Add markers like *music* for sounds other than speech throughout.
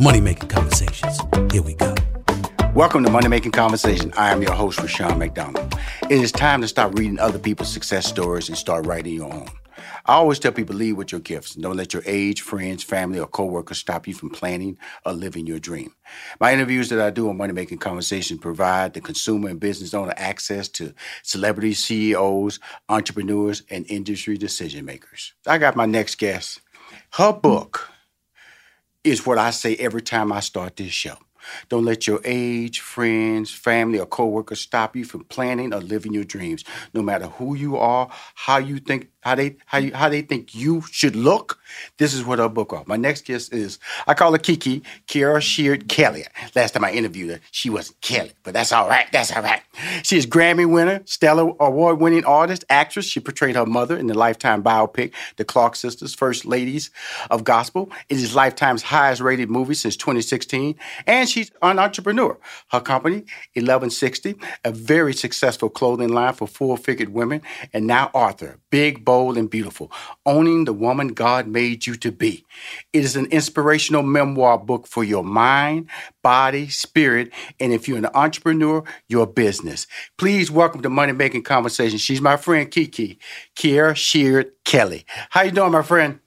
Money Making Conversations. Here we go. Welcome to Money Making Conversation. I am your host, Rushion McDonald. It is time to stop reading other people's success stories and start writing your own. I always tell people lead with your gifts. Don't let your age, friends, family, or coworkers stop you from planning or living your dream. My interviews that I do on Money Making Conversation provide the consumer and business owner access to celebrities, CEOs, entrepreneurs, and industry decision makers. I got my next guest. Her book is what I say every time I start this show. Don't let your age, friends, family, or coworkers stop you from planning or living your dreams. No matter who you are, how you think, how they how you, how they think you should look. This is what our book are. My next guest is I call her Kiki Kierra Sheard Kelly. Last time I interviewed her, she wasn't Kelly, but that's all right. That's all right. She is Grammy winner, Stellar Award winning artist, actress. She portrayed her mother in the Lifetime biopic, The Clark Sisters, First Ladies of Gospel. It is Lifetime's highest rated movie since 2016, and she's an entrepreneur. Her company, 1160, a very successful clothing line for full-figured women, and now author, Big bold, and beautiful, owning the woman God made you to be. It is an inspirational memoir book for your mind, body, spirit, and if you're an entrepreneur, your business. Please welcome to Money Making Conversation. She's my friend Kiki, Kierra Sheard Kelly. How you doing, my friend?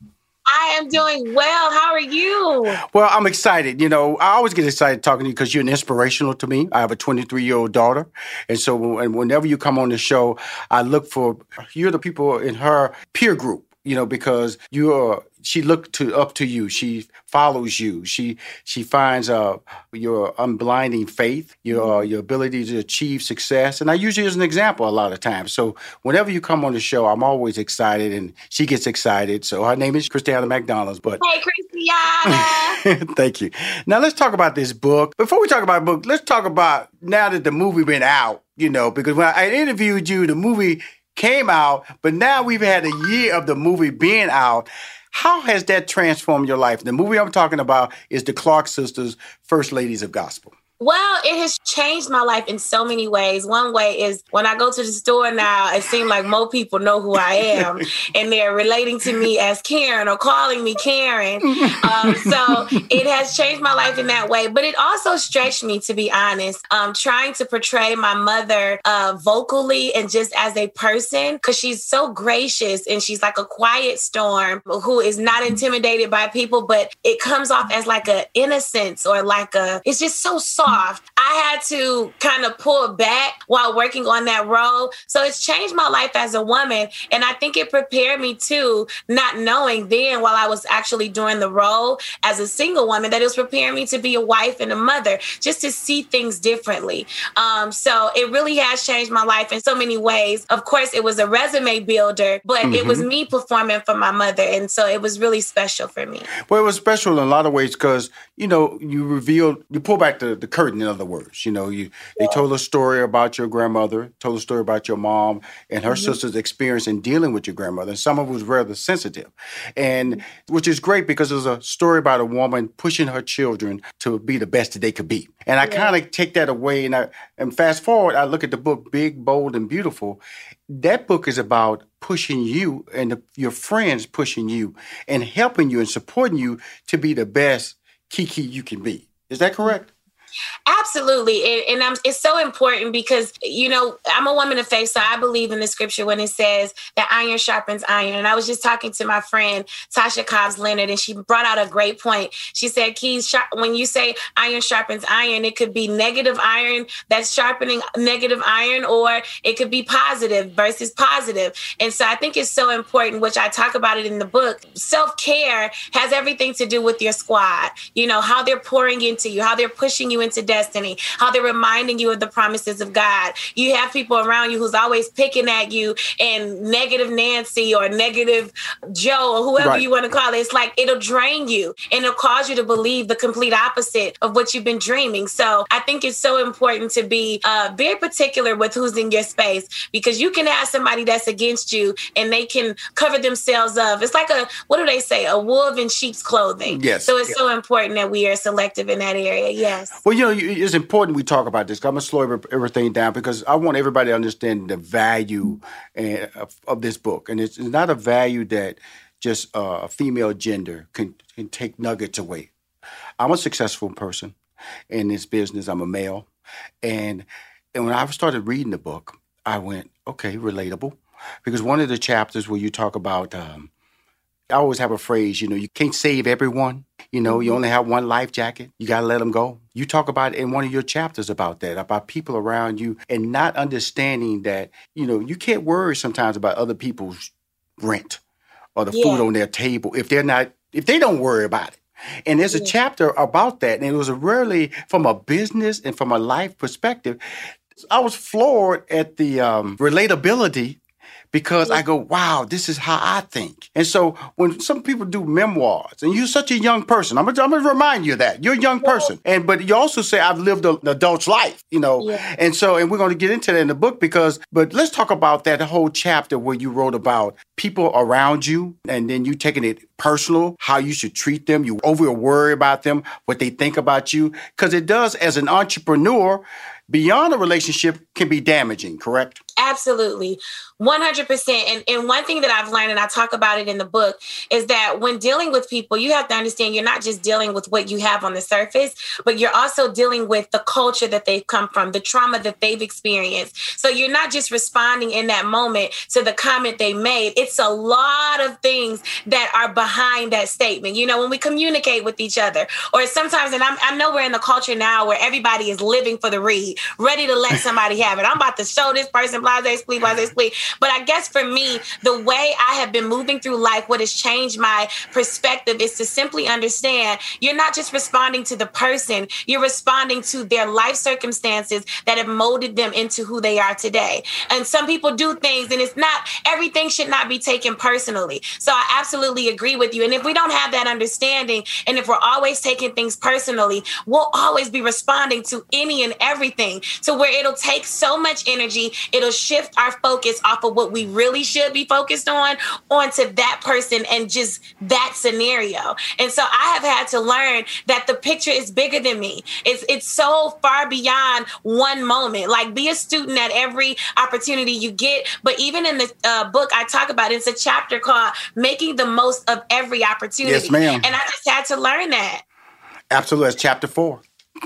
I am doing well. How are you? Well, I'm excited. You know, I always get excited talking to you because you're an inspirational to me. I have a 23 year old daughter, and so whenever you come on the show, I look for you're the people in her peer group. You know, because you are she looked to up to you. She follows you. She she finds uh, your unblinding faith, your your ability to achieve success. And I use you as an example a lot of times. So whenever you come on the show, I'm always excited, and she gets excited. So her name is Christiana McDonald's. But hey, Christiana. *laughs* Thank you. Now let's talk about this book. Before we talk about the book, let's talk about now that the movie been out. You know, because when I interviewed you, the movie came out, but now we've had a year of the movie being out. How has that transformed your life? The movie I'm talking about is the Clark Sisters, First Ladies of Gospel. Well, it has changed my life in so many ways. One way is when I go to the store now, it seems like more people know who I am *laughs* and they're relating to me as Karen or calling me Karen. Um, so it has changed my life in that way. But it also stretched me, to be honest, um, trying to portray my mother uh, vocally and just as a person because she's so gracious and she's like a quiet storm who is not intimidated by people, but it comes off as like a innocence or like a, it's just so soft off. I had to kind of pull back while working on that role. So it's changed my life as a woman. And I think it prepared me too, not knowing then while I was actually doing the role as a single woman, that it was preparing me to be a wife and a mother, just to see things differently. Um, so it really has changed my life in so many ways. Of course, it was a resume builder, but mm-hmm. it was mm-hmm. me performing for my mother. And so it was really special for me. Well, it was special in a lot of ways because, you know, you revealed, you pull back the, the curtain in other words. You know, you they told a story about your grandmother, told a story about your mom and her mm-hmm. sister's experience in dealing with your grandmother. And some of it was rather sensitive. And mm-hmm. which is great because it was a story about a woman pushing her children to be the best that they could be. And I yeah. kind of take that away and I and fast forward, I look at the book Big, Bold, and Beautiful. That book is about pushing you and the, your friends pushing you and helping you and supporting you to be the best Kiki you can be. Is that correct? Absolutely. And, and it's so important because, you know, I'm a woman of faith. So I believe in the scripture when it says that iron sharpens iron. And I was just talking to my friend, Tasha Cobbs Leonard, and she brought out a great point. She said, Keys, when you say iron sharpens iron, it could be negative iron that's sharpening negative iron, or it could be positive versus positive. And so I think it's so important, which I talk about it in the book. Self care has everything to do with your squad, you know, how they're pouring into you, how they're pushing you into destiny, how they're reminding you of the promises of God. You have people around you who's always picking at you and negative Nancy or negative Joe or whoever right. you want to call it. It's like it'll drain you and it'll cause you to believe the complete opposite of what you've been dreaming. So I think it's so important to be uh, very particular with who's in your space because you can have somebody that's against you and they can cover themselves up. It's like a, what do they say? A wolf in sheep's clothing. Yes. So it's so important that we are selective in that area. Yes. Well, you know, it's important we talk about this. I'm gonna slow everything down because I want everybody to understand the value eh, of, of this book, and it's, not a value that just uh, a female gender can, can take nuggets away. I'm a successful person in this business. I'm a male, and and when I started reading the book, I went, okay, relatable, because one of the chapters where you talk about um, I always have a phrase, you know, you can't save everyone. You know, you mm-hmm. only have one life jacket. You got to let them go. You talk about in one of your chapters about that, about people around you and not understanding that, you know, you can't worry sometimes about other people's rent or the yeah. food on their table if they're not, if they don't worry about it. And there's a yeah. chapter about that. And it was really from a business and from a life perspective. I was floored at the um, relatability because I go, wow, this is how I think. And so when some people do memoirs, and you're such a young person, I'm gonna, I'm gonna remind you of that you're a young person, and but you also say I've lived an adult's life, you know, yeah. and so and we're gonna get into that in the book because, but let's talk about that whole chapter where you wrote about people around you, and then you taking it personal, how you should treat them, you over worry about them, what they think about you, because it does as an entrepreneur beyond a relationship can be damaging, correct? Absolutely. 100%. And, and one thing that I've learned, and I talk about it in the book, is that when dealing with people, you have to understand you're not just dealing with what you have on the surface, but you're also dealing with the culture that they've come from, the trauma that they've experienced. So you're not just responding in that moment to the comment they made. It's a lot of things that are behind that statement. You know, when we communicate with each other, or sometimes, and I'm, I know we're in the culture now where everybody is living for the read, ready to let *laughs* somebody have it. I'm about to show this person, blase, split, blase, split. But I guess for me, the way I have been moving through life, what has changed my perspective is to simply understand you're not just responding to the person, you're responding to their life circumstances that have molded them into who they are today. And some people do things, and it's not everything should not be taken personally. So I absolutely agree with you. And if we don't have that understanding, and if we're always taking things personally, we'll always be responding to any and everything to where it'll take so much energy, it'll shift our focus off of what we really should be focused on onto that person and just that scenario. And so I have had to learn that the picture is bigger than me. It's it's so far beyond one moment. Like be a student at every opportunity you get. But even in the uh, book I talk about, it's a chapter called "Making the Most of Every Opportunity." Yes, ma'am. And I just had to learn that. Absolutely, that's chapter four. *laughs*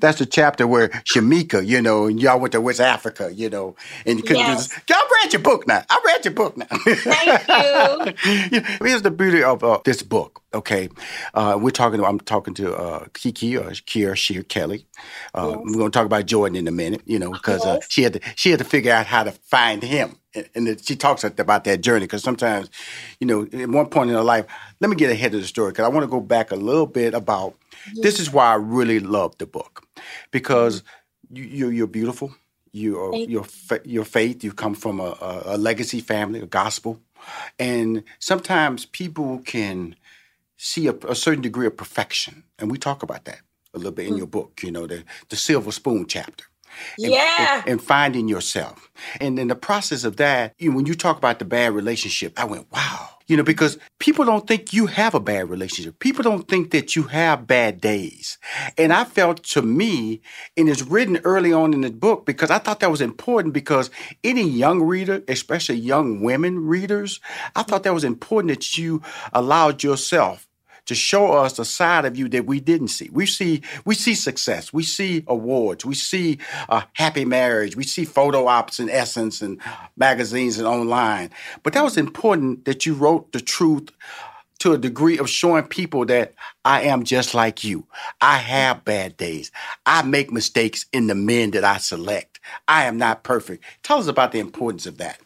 That's the chapter where Shamika, you know, and y'all went to West Africa, you know, and you couldn't Yes. just, y'all read your book now. I read your book now. Thank you. *laughs* You know, Here's the beauty of uh, this book. Okay, uh, we're talking. I'm talking to uh, Kiki or Kierra Shear Kelly. Uh, We're going to talk about Jordan in a minute. You know, because uh, Yes. she had to she had to figure out how to find him, and, and she talks about that journey. Because sometimes, you know, at one point in her life, let me get ahead of the story because I want to go back a little bit about. This is why I really love the book because mm-hmm. you, you you're beautiful. You are your your faith. You come from a, a, legacy family, a gospel, and sometimes people can see a, a certain degree of perfection, and we talk about that a little bit in mm. your book. You know, the the silver spoon chapter. And- Yeah. and, and finding yourself, and in the process of that, you when you talk about the bad relationship, I went, wow. You know, because people don't think you have a bad relationship. People don't think that you have bad days. And I felt to me, and it's written early on in the book because I thought that was important because any young reader, especially young women readers, I thought that was important that you allowed yourself to show us a side of you that we didn't see. We see we see success, we see awards, we see a happy marriage, we see photo ops and essence and magazines and online. But that was important that you wrote the truth to a degree of showing people that I am just like you. I have bad days. I make mistakes in the men that I select. I am not perfect. Tell us about the importance of that.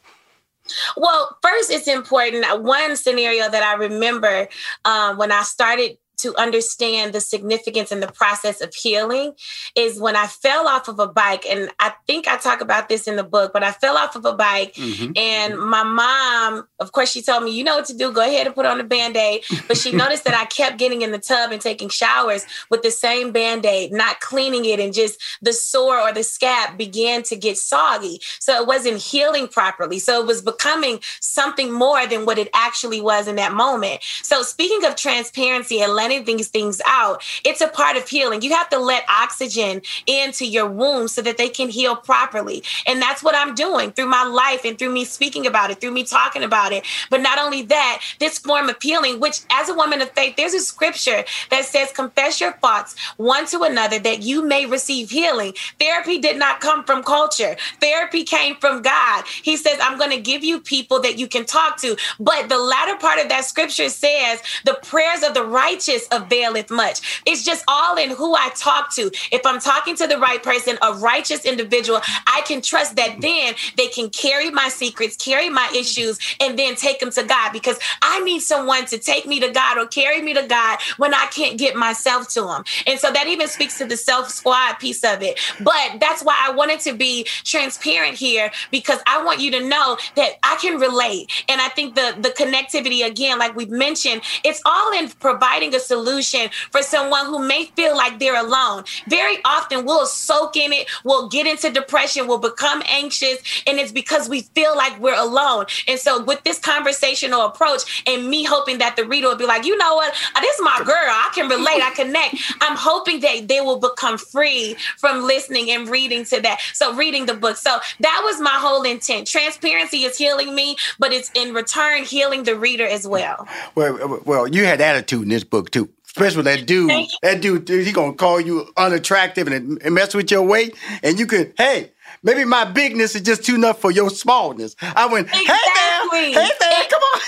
Well, first, it's important. One scenario that I remember um, when I started to understand the significance and the process of healing is when I fell off of a bike. And I think I talk about this in the book, but I fell off of a bike. Mm-hmm. And mm-hmm. my mom, of course, she told me, you know what to do. Go ahead and put on a band aid. But she *laughs* noticed that I kept getting in the tub and taking showers with the same band aid, not cleaning it. And just the sore or the scab began to get soggy. So it wasn't healing properly. So it was becoming something more than what it actually was in that moment. So speaking of transparency and letting these things out, it's a part of healing. You have to let oxygen into your womb so that they can heal properly. And that's what I'm doing through my life and through me speaking about it, through me talking about it. But not only that, this form of healing, which as a woman of faith, there's a scripture that says, confess your faults one to another that you may receive healing. Therapy did not come from culture. Therapy came from God. He says, I'm going to give you people that you can talk to. But the latter part of that scripture says, the prayers of the righteous availeth much. It's just all in who I talk to. If I'm talking to the right person, a righteous individual, I can trust that then they can carry my secrets, carry my issues, and then take them to God because I need someone to take me to God or carry me to God when I can't get myself to Him. And so that even speaks to the self squad piece of it. But that's why I wanted to be transparent here because I want you to know that I can relate. And I think the the connectivity again, like we've mentioned, it's all in providing a solution for someone who may feel like they're alone. Very often we'll soak in it, we'll get into depression, we'll become anxious, and it's because we feel like we're alone. And so with this conversational approach and me hoping that the reader will be like, you know what, Uh, this is my girl. I can relate, I connect. I'm hoping that they will become free from listening and reading to that. So reading the book. So that was my whole intent. Transparency is healing me, but it's in return healing the reader as well. Well, well, you had attitude in this book Especially that dude. That dude, he gonna call you unattractive and, and mess with your weight, and you could, hey, maybe my bigness is just too enough for your smallness. I went, hey Exactly. Man, hey man, And- come on.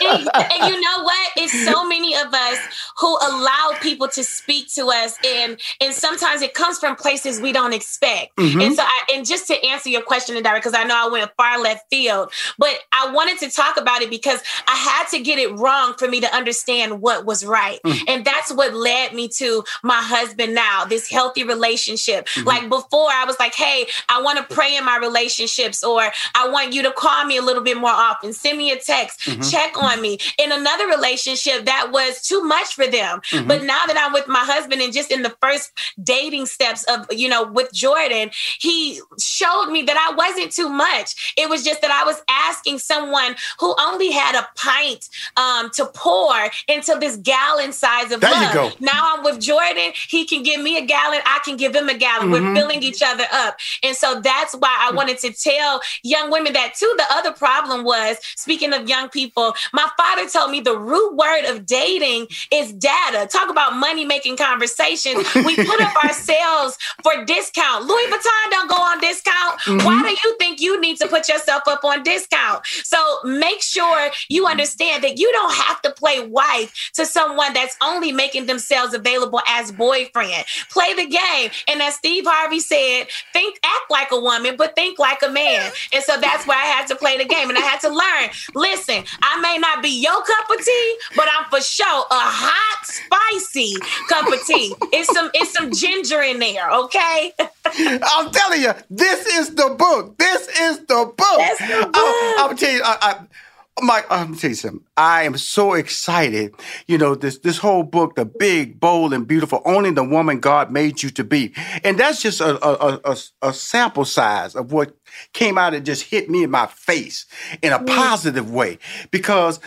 and, and you know what? It's so many of us who allow people to speak to us, and and sometimes it comes from places we don't expect. Mm-hmm. And so, I, and just to answer your question, Indira, because I know I went far left field, but I wanted to talk about it because I had to get it wrong for me to understand what was right, mm. and that's what led me to my husband now, this healthy relationship. Mm-hmm. Like before, I was like, hey, I want to pray in my relationships, or I want you to call me a little bit more often, send me a text, Mm-hmm. check on me. In another relationship, that was too much for them. Mm-hmm. But now that I'm with my husband and just in the first dating steps of, you know, with Jordan, he showed me that I wasn't too much. It was just that I was asking someone who only had a pint um, to pour into this gallon size of There you love. go. Now I'm with Jordan. He can give me a gallon. I can give him a gallon. We're filling each other up. And so that's why I wanted to tell young women that too. The other problem was, speaking of young people, my father told me the root word of dating is data. Talk about money making conversations. We put up *laughs* ourselves for discount. Louis Vuitton don't go on discount. Why mm-hmm. do you think you need to put yourself up on discount? So make sure you understand that you don't have to play wife to someone that's only making themselves available as boyfriend. Play the game. And as Steve Harvey said, think, act like a woman, but think like a man. And so that's why I had to play the game and I had to learn. Listen, I may not be your cup of tea, but I'm for sure a hot, spicy cup of tea. *laughs* It's some, it's some ginger in there, okay? *laughs* I'm telling you, this is the book. This is the book. That's the uh, book. I'm, I'm telling you, I, I, Mike, I'm gonna tell you something. I am so excited. You know, this this whole book, the big, bold, and beautiful, only the woman God made you to be, and that's just a a, a, a sample size of what came out and just hit me in my face in a mm. positive way. Because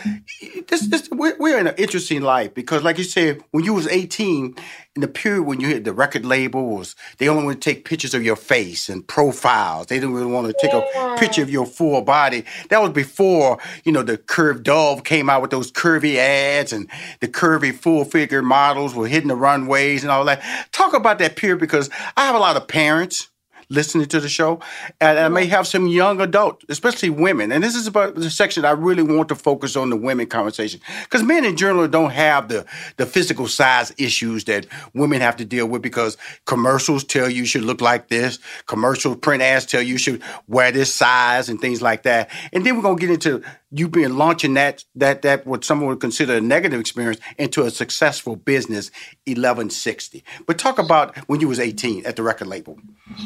this this we're, we're in an interesting life. Because, like you said, when you was 18, in the period when you hit the record labels, they only want to take pictures of your face and profiles. They didn't really want to take a picture of your full body. That was before, you know, the curved dove came out with those curvy ads and the curvy full figure models were hitting the runways and all that. Talk about that period because I have a lot of parents listening to the show, and I may have some young adult, especially women. And this is about the section I really want to focus on the women conversation because men in general don't have the the physical size issues that women have to deal with because commercials tell you should look like this, commercial print ads tell you you should wear this size and things like that. And then we're gonna get into you being launching that that that what someone would consider a negative experience into a successful business 1160 but talk about when you was 18 at the record label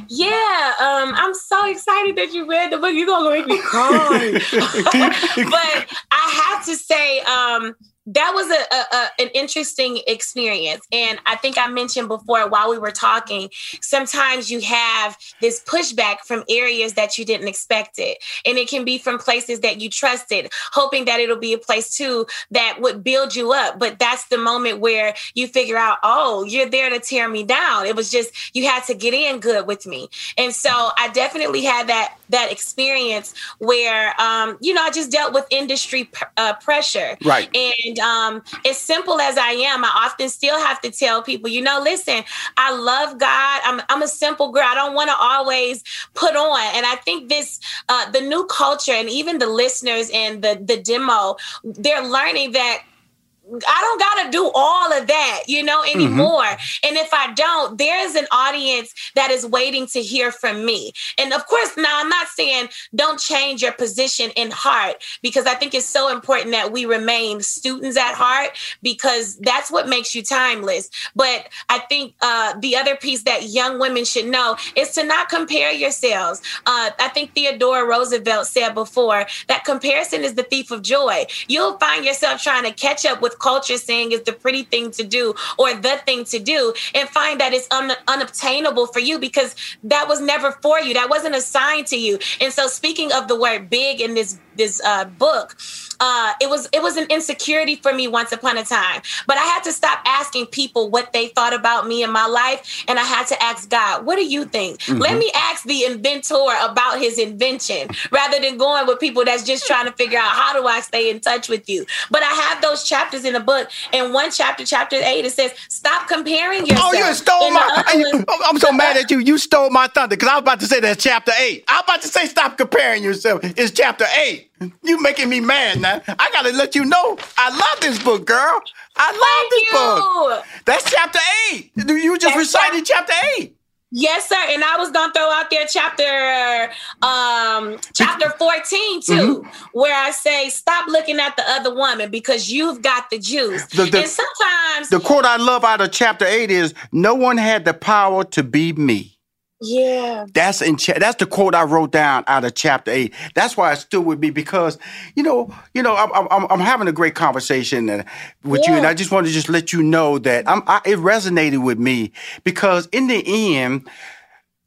Yeah, um, I'm so excited that you read the book. You're gonna make me cry. *laughs* *laughs* but I have to say, um, that was a, a, an interesting experience, and I think I mentioned before while we were talking. Sometimes you have this pushback from areas that you didn't expect it, and it can be from places that you trusted, hoping that it'll be a place too that would build you up. But that's the moment where you figure out, oh, you're there to tear me down. It was just you had to get in good with me, and so I definitely had that that experience where um, you know I just dealt with industry pr- uh, pressure, Right. And um, as simple as I am, I often still have to tell people, you know, listen, I love God. I'm I'm a simple girl. I don't want to always put on, and I think this uh, the new culture and even the listeners and the the demo, they're learning that I don't got to do all of that, you know, anymore. And if I don't, there's an audience that is waiting to hear from me. And of course, now I'm not saying don't change your position in heart because I think it's so important that we remain students at heart because that's what makes you timeless. But I think uh, the other piece that young women should know is to not compare yourselves. Uh, I think Theodore Roosevelt said before that comparison is the thief of joy. You'll find yourself trying to catch up with culture saying is the pretty thing to do or the thing to do and find that it's un- unobtainable for you because that was never for you. That wasn't assigned to you. And so speaking of the word big in this this uh, book, uh, it was it was an insecurity for me once upon a time. But I had to stop asking people what they thought about me in my life, and I had to ask God, "What do you think?" Let me ask the inventor about his invention rather than going with people that's just trying to figure out how do I stay in touch with you. But I have those chapters in the book, and one chapter, chapter eight, it says, "Stop comparing yourself." Oh, you stole my. you- I'm so mad at you. You stole my thunder because I was about to say that's chapter eight. I was about to say stop comparing yourself. It's chapter eight. You making me mad now. I gotta let you know. I love this book, girl. I love this Thank book. That's chapter eight. You just That's recited chapter eight. Yes, sir. And I was gonna throw out there chapter um chapter 14 too, Mm-hmm. where I say stop looking at the other woman because you've got the juice. The- the- and sometimes The quote I love out of chapter eight is, "No one had the power to be me." Yeah. That's in cha- that's the quote I wrote down out of chapter eight. That's why it stood with me because you know you know I'm I'm, I'm having a great conversation with you, and I just want to just let you know that I'm I, it resonated with me because in the end,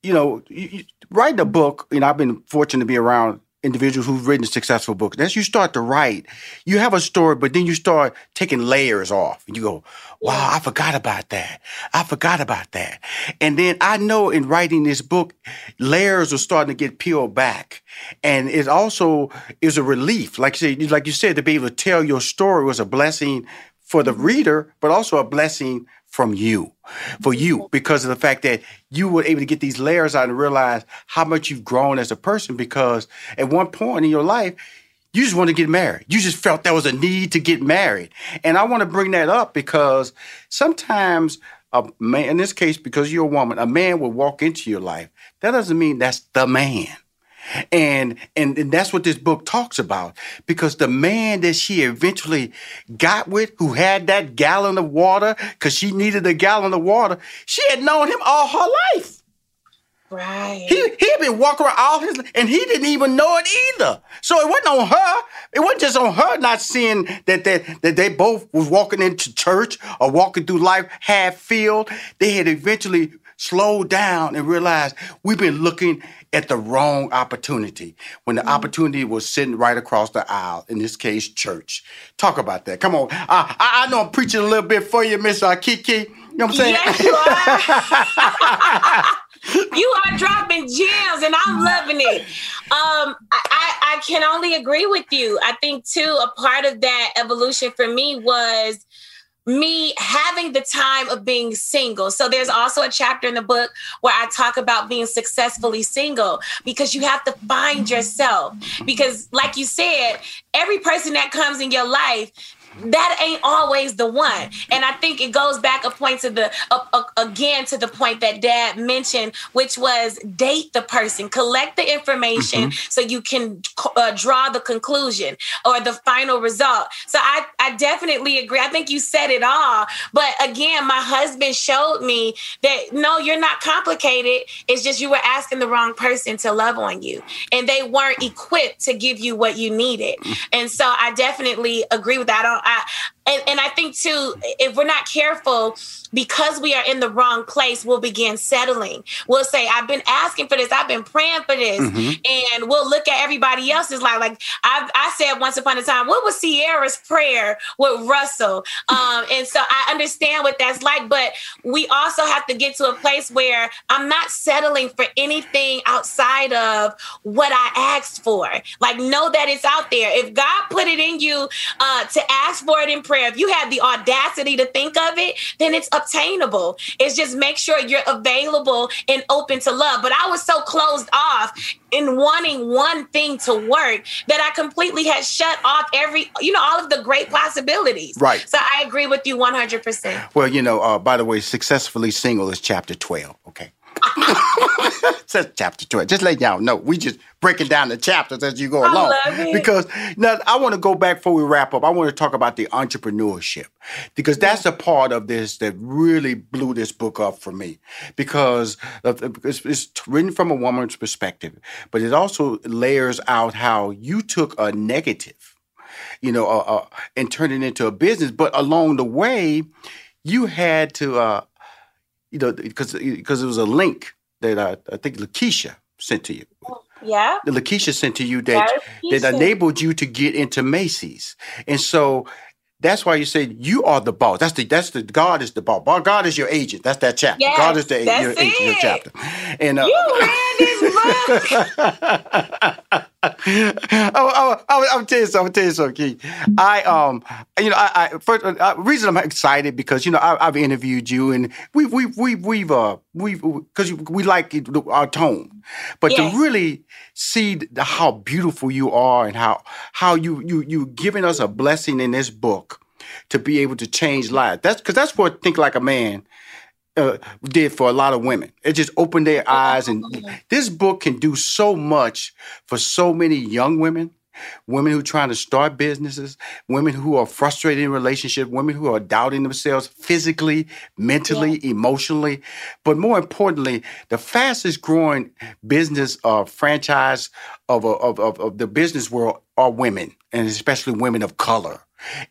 you know, you, you, writing a book. You know, I've been fortunate to be around individuals who've written successful books. As you start to write, you have a story, but then you start taking layers off, and you go, "Wow, I forgot about that. I forgot about that." And then I know in writing this book, layers are starting to get peeled back, and it also is a relief. Like like you said, to be able to tell your story was a blessing for the reader, but also a blessing from you, for you, mm-hmm. because of the fact that you were able to get these layers out and realize how much you've grown as a person. Because at one point in your life, you just wanted to get married. You just felt there was a need to get married. And I want to bring that up because sometimes a man, in this case, because you're a woman, a man will walk into your life. That doesn't mean that's the man. And, and and that's what this book talks about. Because the man that she eventually got with who had that gallon of water because she needed a gallon of water she had known him all her life. Right. he he had been walking around all his and he didn't even know it either. So it wasn't on her. It wasn't just on her not seeing that that, that they both was walking into church or walking through life half filled they had eventually slowed down and realize we've been looking at the wrong opportunity. When the opportunity was sitting right across the aisle in this case church. Talk about that. Come on. I i, I know i'm preaching a little bit for you miss kiki you know what i'm saying? Yes, you are. *laughs* you are dropping gems, and I'm loving it. Um, I, I can only agree with you. I think too, a part of that evolution for me was me having the time of being single. So there's also a chapter in the book where I talk about being successfully single because you have to find yourself. Because, like you said, every person that comes in your life that ain't always the one. And I think it goes back a point to the uh, uh, again to the point that Dad mentioned, which was date the person, collect the information so you can uh, draw the conclusion or the final result. So I I definitely agree. I think you said it all. But again, my husband showed me that no, you're not complicated. It's just you were asking the wrong person to love on you, and they weren't equipped to give you what you needed. And so I definitely agree with that. I don't, I, and, and I think too, if we're not careful, because we are in the wrong place, we'll begin settling. We'll say, I've been asking for this, I've been praying for this. And we'll look at everybody else's life. Like I, I said once upon a time, what was Ciara's prayer with Russell? Um, and so I understand what that's like, but we also have to get to a place where I'm not settling for anything outside of what I asked for. Like, know that it's out there. If God put it in you uh, to ask for it in prayer, if you have the audacity to think of it, then it's obtainable. It's just make sure you're available and open to love. But I was so closed off in wanting one thing to work that I completely had shut off every, you know, all of the great possibilities. Right. So I agree with you 100%. Well, you know, uh, by the way, successfully single is chapter twelve. Okay. *laughs* Says chapter 12. Just let y'all know. We just breaking down the chapters as you go I along. Because now I want to go back before we wrap up. I want to talk about the entrepreneurship. Because that's a part of this that really blew this book up for me. Because it's, it's written from a woman's perspective, but it also layers out how you took a negative, you know, uh, uh, and turned it into a business. But along the way, you had to uh, you know, because because it was a link that I, I think Lakeisha sent to you. Yeah. The Lakeisha sent to you that that enabled you to get into Macy's, and so that's why you said you are the boss. That's the that's the God is the boss. God is your agent. That's that chapter. Yes, God is the your agent. Your it. chapter. And uh, You read this book. *laughs* I, I, I'm tell you something. I'm tell you something, Keith. I um, you know, I, I first uh, reason I'm excited because you know I, I've interviewed you and we've we've we've we've uh we've because we like it- our tone, but Yes. to really see the, how beautiful you are and how how you you you giving us a blessing in this book to be able to change lives. That's because that's what think like a man uh, did for a lot of women. It just opened their eyes, and this book can do so much for so many young women women who are trying to start businesses, women who are frustrated in relationships, women who are doubting themselves physically, mentally, emotionally. But more importantly, the fastest growing business uh, franchise of, of, of, of the business world are women, and especially women of color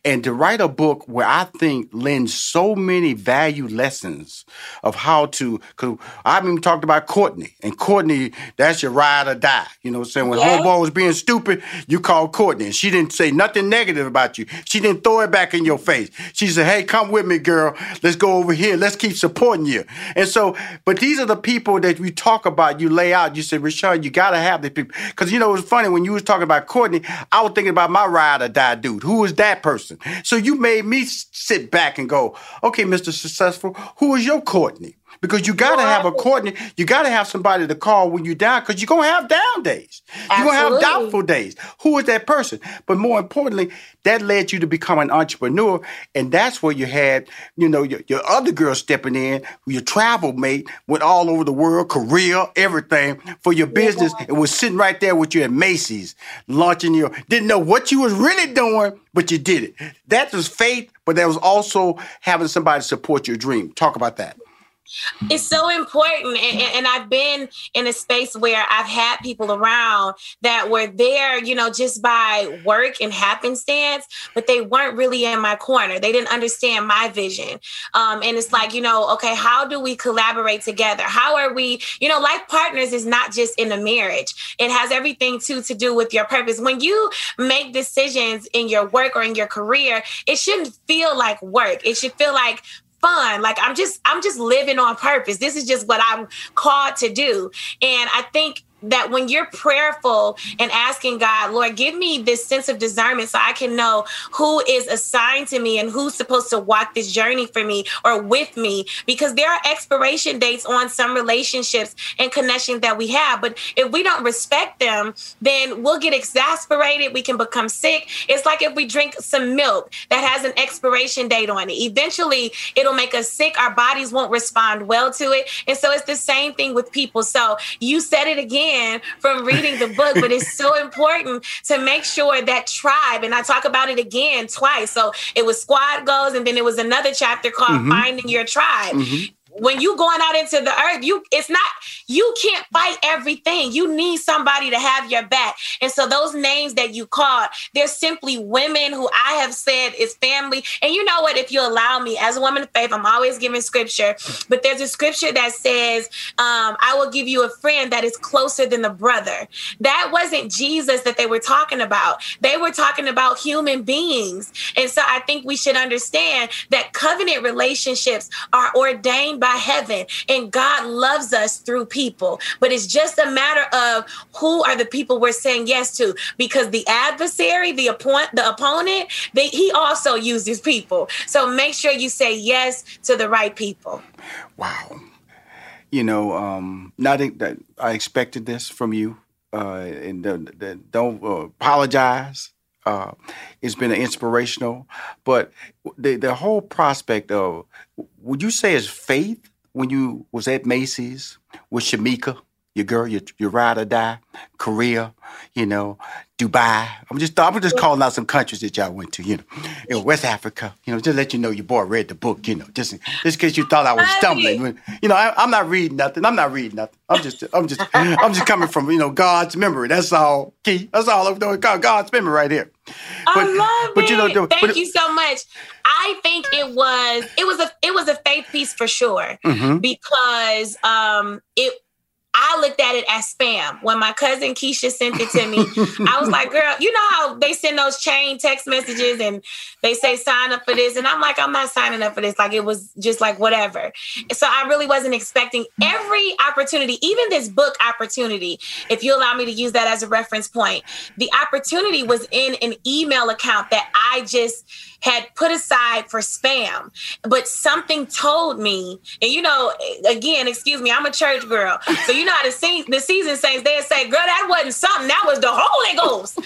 and to write a book where I think lends so many value lessons of how to, because I've even talked about Courtney, and Courtney, that's your ride or die. You know what I'm saying? When Yeah. homeboy was being stupid, you called Courtney, and she didn't say nothing negative about you. She didn't throw it back in your face. She said, hey, come with me, girl. Let's go over here. Let's keep supporting you. And so, but these are the people that we talk about, you lay out. You said, Rashad, you got to have the people. Because, you know, it was funny when you was talking about Courtney, I was thinking about my ride or die dude. Who is that person? So you made me sit back and go, okay, Mr. Successful, who is your Courtney? Because you got to have a Courtney. You got to have somebody to call when you're down because you're going to have down days. You're going to have doubtful days. Who is that person? But more importantly, that led you to become an entrepreneur. And that's where you had, you know, your, your other girl stepping in, your travel mate, went all over the world, Korea, everything for your business, and was sitting right there with you at Macy's, launching your, didn't know what you was really doing, but you did it. That was faith, but that was also having somebody support your dream. Talk about that. It's so important and, and- i've been in a space where i've had people around that were there you know just by work and happenstance but they weren't really in my corner. They didn't understand my vision. Um, and it's like you know okay how do we collaborate together? How are we you know life partners is not just in a marriage. It has everything too to do with your purpose. When you make decisions in your work or in your career it shouldn't feel like work. It should feel like fun. Like i'm just i'm just living on purpose. This is just what i'm called to do. And i think that when you're prayerful and asking God, Lord, give me this sense of discernment so I can know who is assigned to me and who's supposed to walk this journey for me or with me, because there are expiration dates on some relationships and connections that we have. But if we don't respect them, then we'll get exasperated. We can become sick. It's like if we drink some milk that has an expiration date on it. Eventually, it'll make us sick. Our bodies won't respond well to it. And so it's the same thing with people. So you said it again from reading the book, but it's so important to make sure that tribe, and I talk about it again twice. So it was squad goals, and then it was another chapter called mm-hmm. Finding Your Tribe. Mm-hmm. When you going out into the earth, you it's not you can't fight everything. You need somebody to have your back. And so those names that you called, they're simply women who I have said is family. And you know what? If you allow me, as a woman of faith, I'm always giving scripture. But there's a scripture that says, um, I will give you a friend that is closer than the brother. That wasn't Jesus that they were talking about. They were talking about human beings. And so I think we should understand that covenant relationships are ordained by heaven and God loves us through people. But it's just a matter of who are the people we're saying yes to because the adversary, the opponent, the opponent, they, he also uses people. So make sure you say yes to the right people. Wow. You know, um, not that I expected this from you, uh, and don't uh, apologize. Uh, it's been inspirational, but the the whole prospect of would you say is faith when you was at Macy's with Shamika, your girl, your your ride or die, Korea, you know, Dubai. I'm just I'm just calling out some countries that y'all went to, you know, West Africa, you know, just let you know your boy read the book, you know, just just in case you thought I was stumbling. You know, I, I'm not reading nothing. I'm not reading nothing. I'm just I'm just I'm just coming from you know God's memory. That's all. Key. That's all I'm doing. God's memory right here. I love but it. you know, the- Thank but- you so much. I think it was it was a it was a faith piece for sure Mhm. because um it I looked at it as spam. When my cousin Keisha sent it to me, I was like, girl, you know how they send those chain text messages and they say sign up for this. And I'm like, I'm not signing up for this. Like it was just like whatever. So I really wasn't expecting every opportunity, even this book opportunity, if you allow me to use that as a reference point, the opportunity was in an email account that I just had put aside for spam, but something told me, and you know, again, excuse me, I'm a church girl, so you know how the, se- the season says they say, "Girl, that wasn't something, that was the Holy Ghost."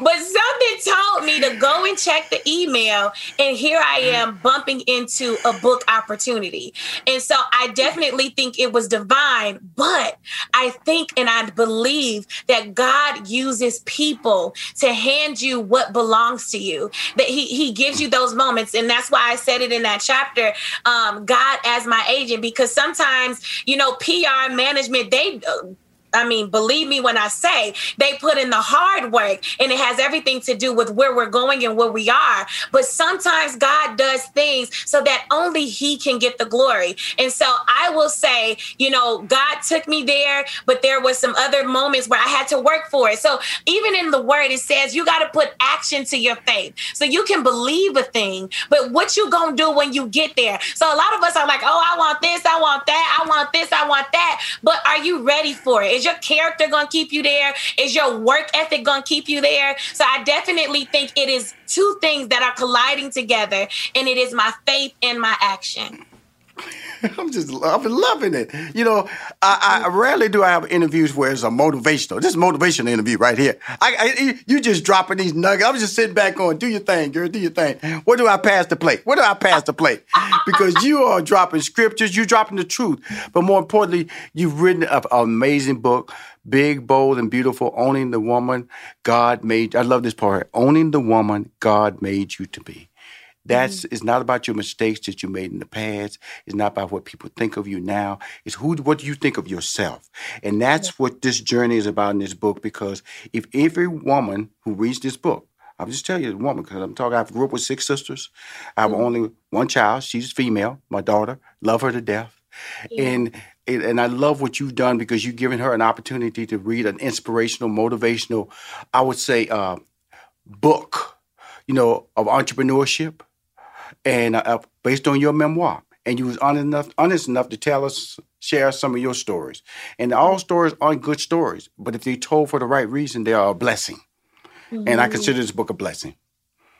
but something told me to go and check the email, and here I am bumping into a book opportunity, and so I definitely think it was divine, but I think and I believe that God uses people to hand you what belongs to you. That He He gives you those moments, and that's why I said it in that chapter. Um, God as my agent, because sometimes you know PR management they. Uh, I mean, believe me when I say they put in the hard work and it has everything to do with where we're going and where we are. But sometimes God does things so that only He can get the glory. And so I will say, you know, God took me there, but there was some other moments where I had to work for it. So even in the word, it says you got to put action to your faith. So you can believe a thing, but what you gonna do when you get there? So a lot of us are like, oh, I want this, I want that, I want this, I want that. But are you ready for it? Is your character going to keep you there? Is your work ethic going to keep you there? So I definitely think it is two things that are colliding together, and it is my faith and my action. *laughs* I'm just I'm loving it. You know, I, I rarely do I have interviews where it's a motivational. This is motivational interview right here. I, I you just dropping these nuggets. I'm just sitting back going, do your thing, girl, do your thing. What do I pass the plate? What do I pass the plate? Because you are dropping scriptures, you're dropping the truth. But more importantly, you've written an amazing book, big, bold, and beautiful, owning the woman God made. I love this part. Owning the woman God made you to be. That's Mm-hmm. it's not about your mistakes that you made in the past. It's not about what people think of you now. It's who what do you think of yourself? And that's what this journey is about in this book. Because if every woman who reads this book, I'll just tell you, the woman, because I'm talking, I grew up with six sisters. I have only one child. She's female, my daughter. Love her to death. And and and I love what you've done because you've given her an opportunity to read an inspirational, motivational, I would say, uh, book, you know, of entrepreneurship and uh, based on your memoir. And you was honest enough, honest enough to tell us, share some of your stories. And all stories aren't good stories, but if they're told for the right reason, they are a blessing. And I consider this book a blessing.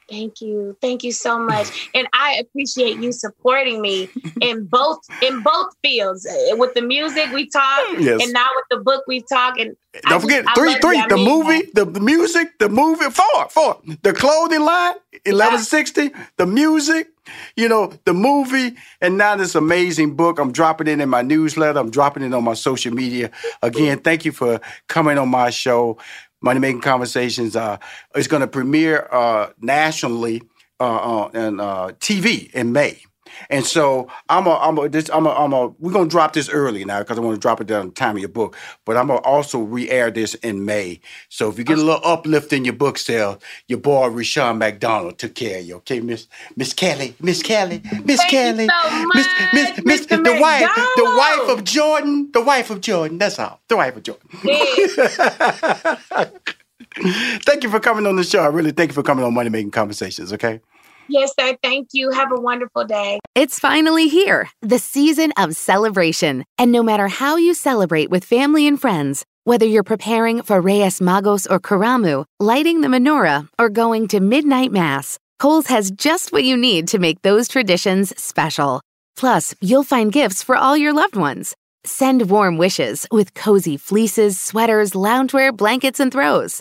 Thank you. Thank you so much. And I appreciate you supporting me in both in both fields. Uh, With the music we talk Yes. and now with the book we talk and Don't forget three, three. The movie, the, the music, the movie. Four, four. The clothing line, eleven sixty. The music, you know, the movie, and now this amazing book. I'm dropping it in my newsletter. I'm dropping it on my social media. Again, thank you for coming on my show, Money Making Conversations. Uh, it's going to premiere uh, nationally uh, on on, uh, TV in May. And so I'm a, I'm a, this, I'm a, I'm a, we're gonna drop this early now because I want to drop it down the time of your book. But I'm gonna also re-air this in May. So if you get a little uplift in your book sale, your boy Rushion McDonald took care of you. Okay, Miss Miss Kelly, Miss Kelly, Miss Thank Kelly, so Miss Miss Miss Mr. the wife, the wife of Jordan, the wife of Jordan. That's all. The wife of Jordan. *laughs* thank you for coming on the show. I really thank you for coming on Money Making Conversations. Okay. Yes, sir. Thank you. Have a wonderful day. It's finally here, the season of celebration. And no matter how you celebrate with family and friends, whether you're preparing for Reyes Magos or Karamu, lighting the menorah, or going to midnight mass, Kohl's has just what you need to make those traditions special. Plus, you'll find gifts for all your loved ones. Send warm wishes with cozy fleeces, sweaters, loungewear, blankets, and throws.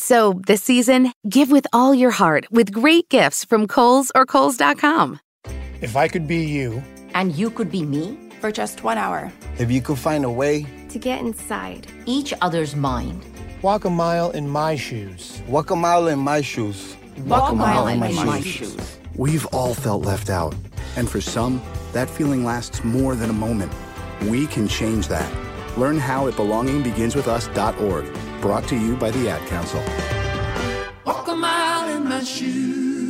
So this season, give with all your heart with great gifts from Kohl's or Kohl's.com. If I could be you, And you could be me for just one hour. if you could find a way, To get inside each other's mind. walk a mile in my shoes. Walk a mile in my shoes. Walk a mile in my shoes. We've all felt left out. And for some, that feeling lasts more than a moment. We can change that. Learn how at belongingbeginswithus.org. Brought to you by the Ad Council. Walk a mile in my shoes.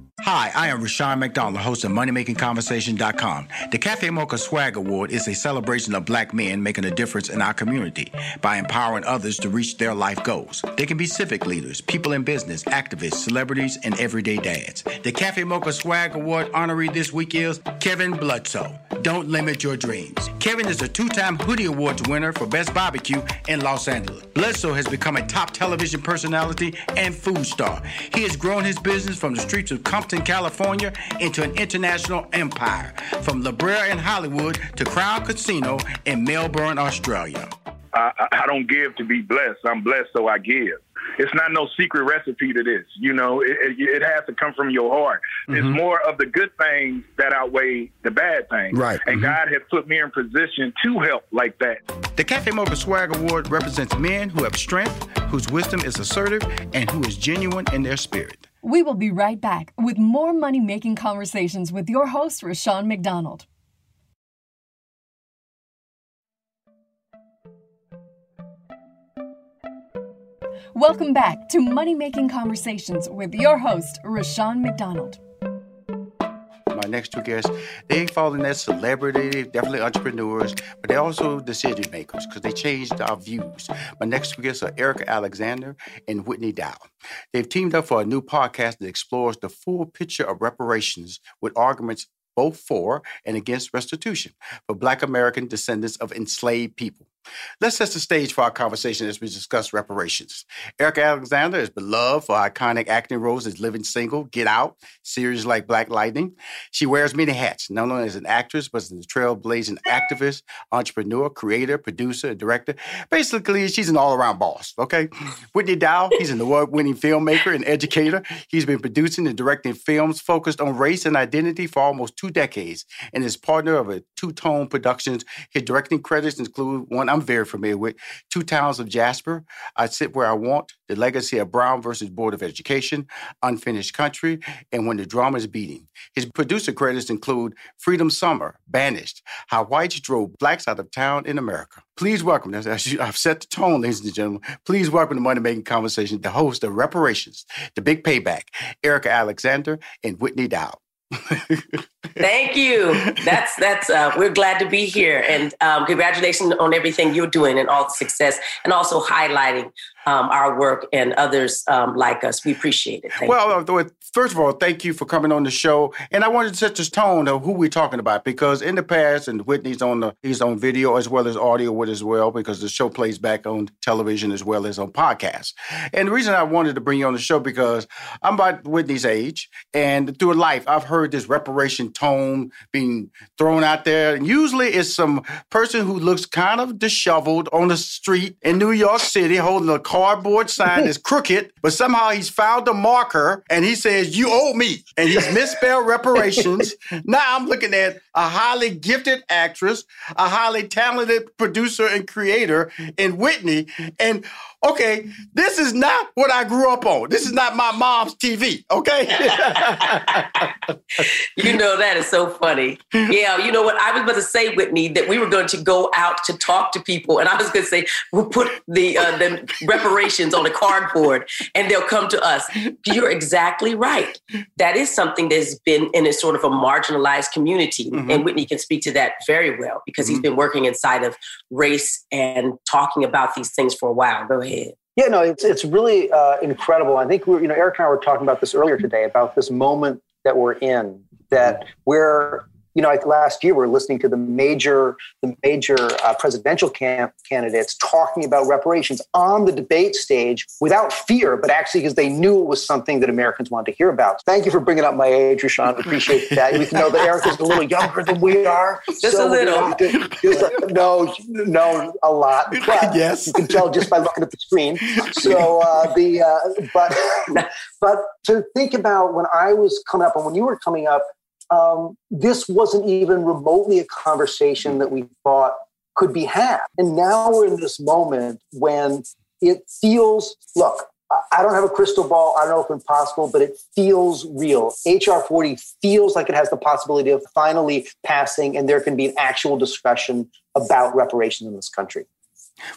Hi, I am Rushion McDonald, host of MoneyMakingConversation.com. The Cafe Mocha Swag Award is a celebration of black men making a difference in our community by empowering others to reach their life goals. They can be civic leaders, people in business, activists, celebrities, and everyday dads. The Cafe Mocha Swag Award honoree this week is Kevin Bludso. Don't limit your dreams. Kevin is a two-time Hoodie Awards winner for Best Barbecue in Los Angeles. Bludso has become a top television personality and food star. He has grown his business from the streets of Compton in California into an international empire, from La Brea in Hollywood to Crown Casino in Melbourne, Australia. I, I don't give to be blessed. I'm blessed, so I give. It's not no secret recipe to this. You know, it, it, it has to come from your heart. Mm-hmm. It's more of the good things that outweigh the bad things. Right. And mm-hmm. God has put me in position to help like that. The Cafe Mocha Swag Award represents men who have strength, whose wisdom is assertive, and who is genuine in their spirit. We will be right back with more money making conversations with your host, Rushion McDonald. Welcome back to Money Making Conversations with your host, Rushion McDonald next two guests, they fall in that celebrity, definitely entrepreneurs, but they're also decision makers because they changed our views. My next two guests are Erika Alexander and Whitney Dow. They've teamed up for a new podcast that explores the full picture of reparations with arguments both for and against restitution for Black American descendants of enslaved people. Let's set the stage for our conversation as we discuss reparations. Erika Alexander is beloved for iconic acting roles as Living Single, Get Out, series like Black Lightning. She wears many hats, not only as an actress, but as a trailblazing activist, entrepreneur, creator, producer, and director. Basically, she's an all around boss, okay? *sighs* Whitney Dow, he's an award winning filmmaker and educator. He's been producing and directing films focused on race and identity for almost two decades and is partner of a two tone productions. His directing credits include one I'm very familiar with. Two Towns of Jasper, I Sit Where I Want, The Legacy of Brown versus Board of Education, Unfinished Country, and When the Drum is Beating. His producer credits include Freedom Summer, Banished, How Whites Drove Blacks Out of Town in America. Please welcome, as I've set the tone, ladies and gentlemen, please welcome the Money Making Conversation, the host of Reparations, The Big Payback, Erika Alexander and Whitney Dow. *laughs* Thank you. That's that's. Uh, we're glad to be here, and um, congratulations on everything you're doing and all the success, and also highlighting um, our work and others um, like us. We appreciate it. Thank well, you. Uh, first of all, thank you for coming on the show. And I wanted to set this tone of who we're talking about because in the past, and Whitney's on the he's on video as well as audio with as well because the show plays back on television as well as on podcasts. And the reason I wanted to bring you on the show because I'm about Whitney's age, and through life, I've heard this reparation tone being thrown out there. And usually, it's some person who looks kind of disheveled on the street in New York City holding a cardboard sign that's crooked, but somehow he's found a marker and he says, You owe me. And he's misspelled reparations. *laughs* now I'm looking at a highly gifted actress, a highly talented producer and creator in Whitney. And okay, this is not what I grew up on. This is not my mom's TV, okay? *laughs* you know, that is so funny. Yeah, you know what? I was about to say, Whitney, that we were going to go out to talk to people, and I was going to say, we'll put the, uh, the reparations on a cardboard and they'll come to us. You're exactly right. That is something that's been in a sort of a marginalized community. Mm-hmm. And Whitney can speak to that very well because mm-hmm. he's been working inside of race and talking about these things for a while. Go ahead. Yeah, no, it's it's really uh, incredible. I think we, you know, Eric and I were talking about this earlier today about this moment that we're in, that mm-hmm. You know, like last year we are listening to the major, the major uh, presidential camp candidates talking about reparations on the debate stage without fear, but actually because they knew it was something that Americans wanted to hear about. Thank you for bringing up my age, Rushion. *laughs* Appreciate that. We know that Erika's a little younger than we are. Just so a little. Just a, no, no, a lot. *laughs* But yes, you can tell just by looking at the screen. So uh, the uh, but *laughs* but to think about when I was coming up and when you were coming up um, this wasn't even remotely a conversation that we thought could be had. And now we're in this moment when it feels look, I don't have a crystal ball. I don't know if it's possible, but it feels real. HR 40 feels like it has the possibility of finally passing, and there can be an actual discussion about reparations in this country.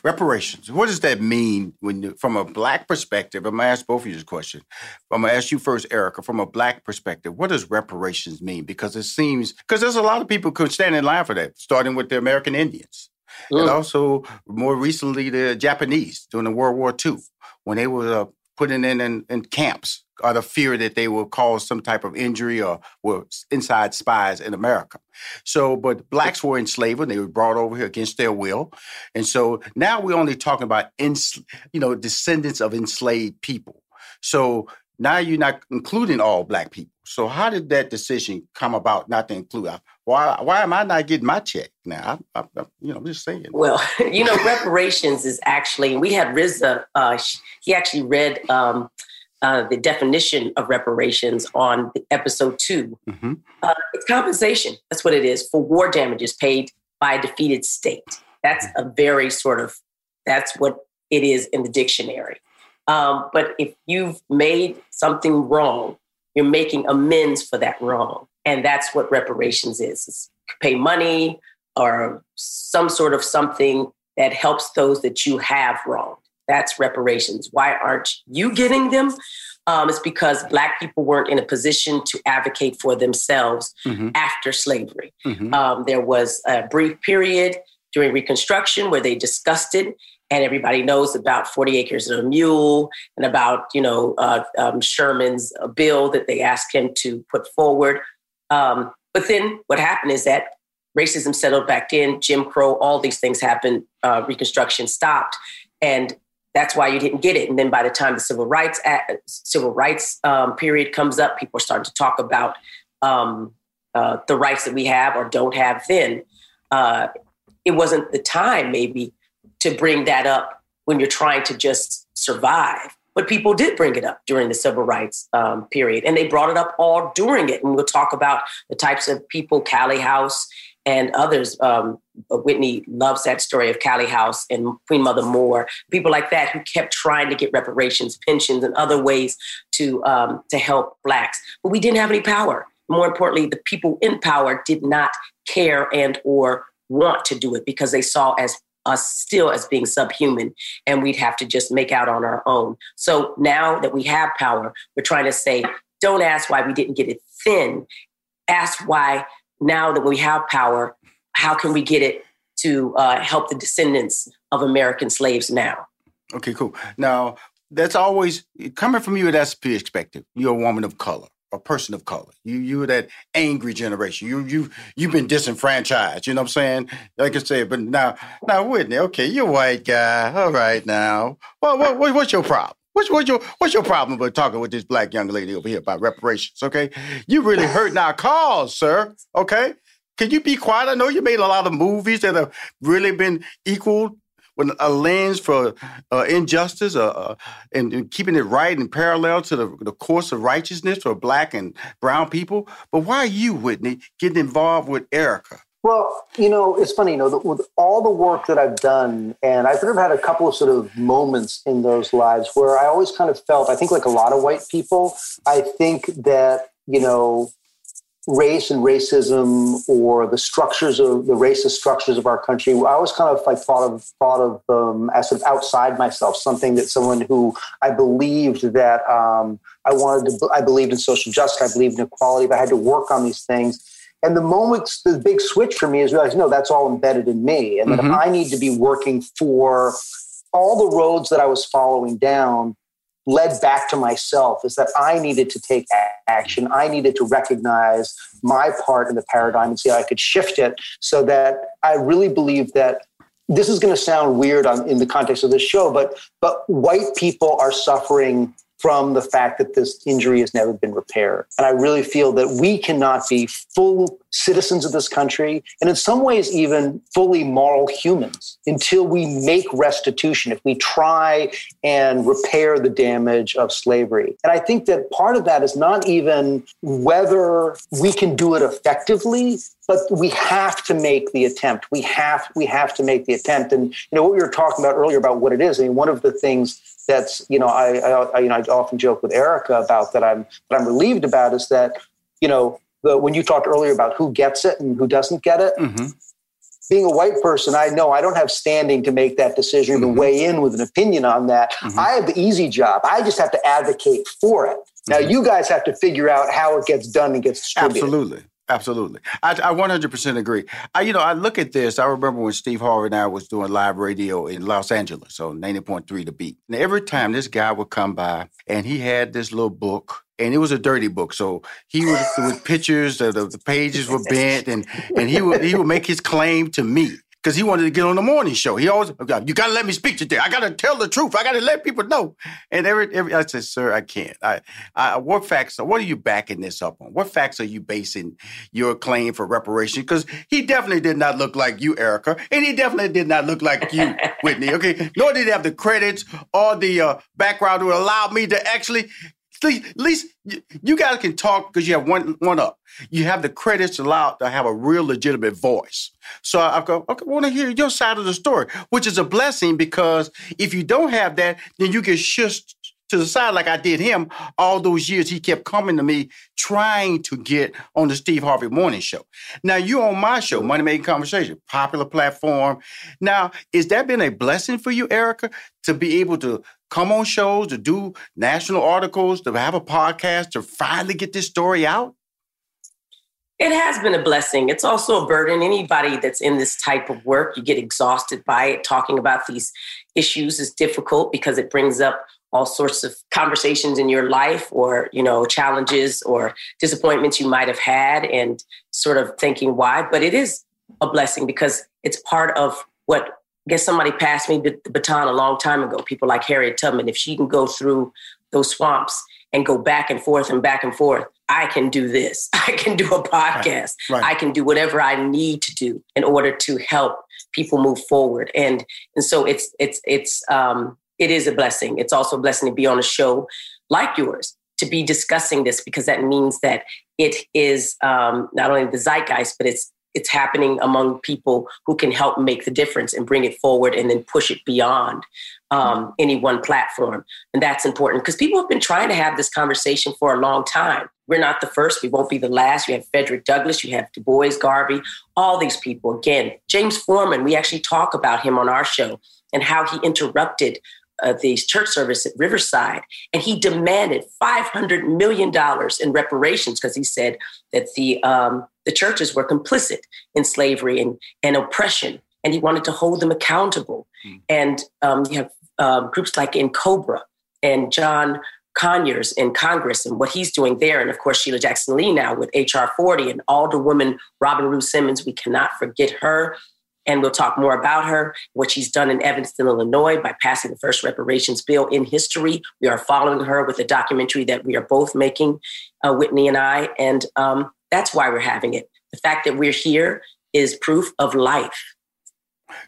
Reparations. What does that mean when, you, from a black perspective? I'm gonna ask both of you this question. I'm gonna ask you first, Erika. From a black perspective, what does reparations mean? Because it seems because there's a lot of people could stand in line for that, starting with the American Indians, mm. and also more recently the Japanese during the World War II when they were uh, putting in, in in camps out of fear that they will cause some type of injury or were inside spies in America. So, but blacks were enslaved and they were brought over here against their will. And so now we're only talking about, ins- you know, descendants of enslaved people. So now you're not including all black people. So how did that decision come about not to include? Why why am I not getting my check now? I, I, I, you know, I'm just saying. Well, *laughs* you know, reparations is actually we had Rizza. Uh, he actually read um, uh, the definition of reparations on episode 2 mm-hmm. uh, it's compensation. That's what it is for war damages paid by a defeated state. That's a very sort of that's what it is in the dictionary. Um, but if you've made something wrong, you're making amends for that wrong, and that's what reparations is. It's pay money or some sort of something that helps those that you have wronged. That's reparations. Why aren't you getting them? Um, it's because Black people weren't in a position to advocate for themselves mm-hmm. after slavery. Mm-hmm. Um, there was a brief period during Reconstruction where they discussed it, and everybody knows about 40 acres and a mule and about you know uh, um, Sherman's uh, bill that they asked him to put forward. Um, but then what happened is that racism settled back in, Jim Crow, all these things happened, uh, Reconstruction stopped, and that's why you didn't get it. And then by the time the civil rights Act, civil rights um, period comes up, people are starting to talk about um, uh, the rights that we have or don't have. Then uh, it wasn't the time maybe to bring that up when you're trying to just survive. But people did bring it up during the civil rights um, period, and they brought it up all during it. And we'll talk about the types of people, Callie House and others. Um, Whitney loves that story of Callie House and Queen Mother Moore, people like that who kept trying to get reparations, pensions, and other ways to um, to help blacks. But we didn't have any power. More importantly, the people in power did not care and or want to do it because they saw as us still as being subhuman and we'd have to just make out on our own. So now that we have power, we're trying to say, don't ask why we didn't get it thin. Ask why now that we have power, how can we get it to uh, help the descendants of American slaves now? Okay, cool. Now, that's always coming from you, that's expected. You're a woman of color, a person of color. You you're that angry generation. You you you've been disenfranchised. You know what I'm saying? Like I said, but now now Whitney, okay, you're a white guy. All right now. Well, what, what what's your problem? What's, what's your what's your problem with talking with this black young lady over here about reparations? Okay, you really hurting our cause, sir. Okay, can you be quiet? I know you made a lot of movies that have really been equal with a lens for uh, injustice uh, uh, and, and, keeping it right and parallel to the, the course of righteousness for black and brown people. But why are you, Whitney, getting involved with Erika? Well, you know, it's funny, you know, with all the work that I've done, and I've sort of had a couple of sort of moments in those lives where I always kind of felt, I think, like a lot of white people, I think that, you know, race and racism or the structures of the racist structures of our country, I always kind of like thought of thought of them as sort of outside myself, something that someone who I believed that um, I wanted to, I believed in social justice, I believed in equality, but I had to work on these things and the moment, the big switch for me is realizing, no, that's all embedded in me. And mm-hmm. that I need to be working for all the roads that I was following down led back to myself is that I needed to take action. I needed to recognize my part in the paradigm and see how I could shift it so that I really believe that this is going to sound weird on, in the context of this show, but but white people are suffering from the fact that this injury has never been repaired. And I really feel that we cannot be full citizens of this country, and in some ways, even fully moral humans until we make restitution, if we try and repair the damage of slavery. And I think that part of that is not even whether we can do it effectively, but we have to make the attempt. We have we have to make the attempt. And you know what we were talking about earlier about what it is. I mean, one of the things that's you know I, I, you know I often joke with Erika about that I'm that I'm relieved about is that you know the, when you talked earlier about who gets it and who doesn't get it. Mm-hmm. Being a white person, I know I don't have standing to make that decision mm-hmm. to weigh in with an opinion on that. Mm-hmm. I have the easy job. I just have to advocate for it. Now you guys have to figure out how it gets done and gets distributed. Absolutely. Absolutely. I, I 100% agree. I, you know, I look at this. I remember when Steve Harvey and I was doing live radio in Los Angeles so 90.3 to Beat. And every time this guy would come by and he had this little book and it was a dirty book. So he would with *laughs* pictures, the, the pages were bent, and and he would he would make his claim to me because he wanted to get on the morning show. He always, you got to let me speak today. I got to tell the truth. I got to let people know. And every, every, I said, sir, I can't. I, I, what facts? What are you backing this up on? What facts are you basing your claim for reparation? Because he definitely did not look like you, Erika, and he definitely did not look like you, *laughs* Whitney. Okay, nor did he have the credits or the uh, background to allow me to actually at least you guys can talk because you have one one up. You have the credits allowed to have a real legitimate voice. So I go, okay, I want to hear your side of the story, which is a blessing because if you don't have that, then you get shushed to the side like I did him all those years. He kept coming to me trying to get on the Steve Harvey Morning Show. Now you on my show, Money Making Conversation, popular platform. Now, is that been a blessing for you, Erika, to be able to come on shows, to do national articles, to have a podcast, to finally get this story out? It has been a blessing. It's also a burden. Anybody that's in this type of work, you get exhausted by it. Talking about these issues is difficult because it brings up all sorts of conversations in your life or you know challenges or disappointments you might have had and sort of thinking why but it is a blessing because it's part of what I guess somebody passed me the baton a long time ago people like harriet tubman if she can go through those swamps and go back and forth and back and forth i can do this *laughs* i can do a podcast right. Right. i can do whatever i need to do in order to help people move forward and and so it's it's it's um it is a blessing. It's also a blessing to be on a show like yours to be discussing this because that means that it is um, not only the zeitgeist, but it's it's happening among people who can help make the difference and bring it forward and then push it beyond um, any one platform. And that's important because people have been trying to have this conversation for a long time. We're not the first, we won't be the last. You have Frederick Douglass, you have Du Bois, Garvey, all these people. Again, James Forman, we actually talk about him on our show and how he interrupted uh, the church service at Riverside, and he demanded five hundred million dollars in reparations because he said that the um, the churches were complicit in slavery and, and oppression, and he wanted to hold them accountable. Mm. And um, you have um, groups like N'COBRA and John Conyers in Congress and what he's doing there, and of course Sheila Jackson Lee now with HR 40 and Alderwoman Robin Rue Simmons. We cannot forget her and we'll talk more about her, what she's done in Evanston, Illinois by passing the first reparations bill in history. We are following her with a documentary that we are both making, uh, Whitney and I. And um, that's why we're having it. The fact that we're here is proof of life.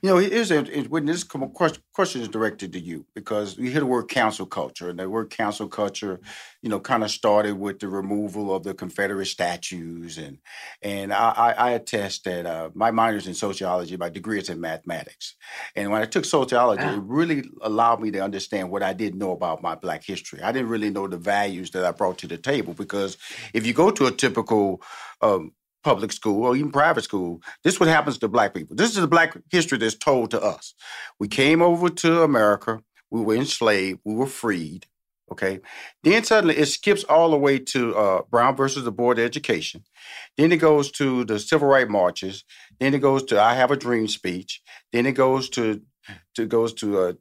You know, here's a, when this question is directed to you because we hear the word cancel culture, and the word cancel culture, you know, kind of started with the removal of the Confederate statues, and and I, I attest that uh, my minor is in sociology, my degree is in mathematics, and when I took sociology, it really allowed me to understand what I didn't know about my Black history. I didn't really know the values that I brought to the table because if you go to a typical um, public school or even private school. This is what happens to black people. This is the black history that's told to us. We came over to America, we were enslaved, we were freed. Okay. Then suddenly it skips all the way to uh, Brown versus the Board of Education. Then it goes to the civil rights marches. Then it goes to I Have a Dream speech. Then it goes to to goes to uh,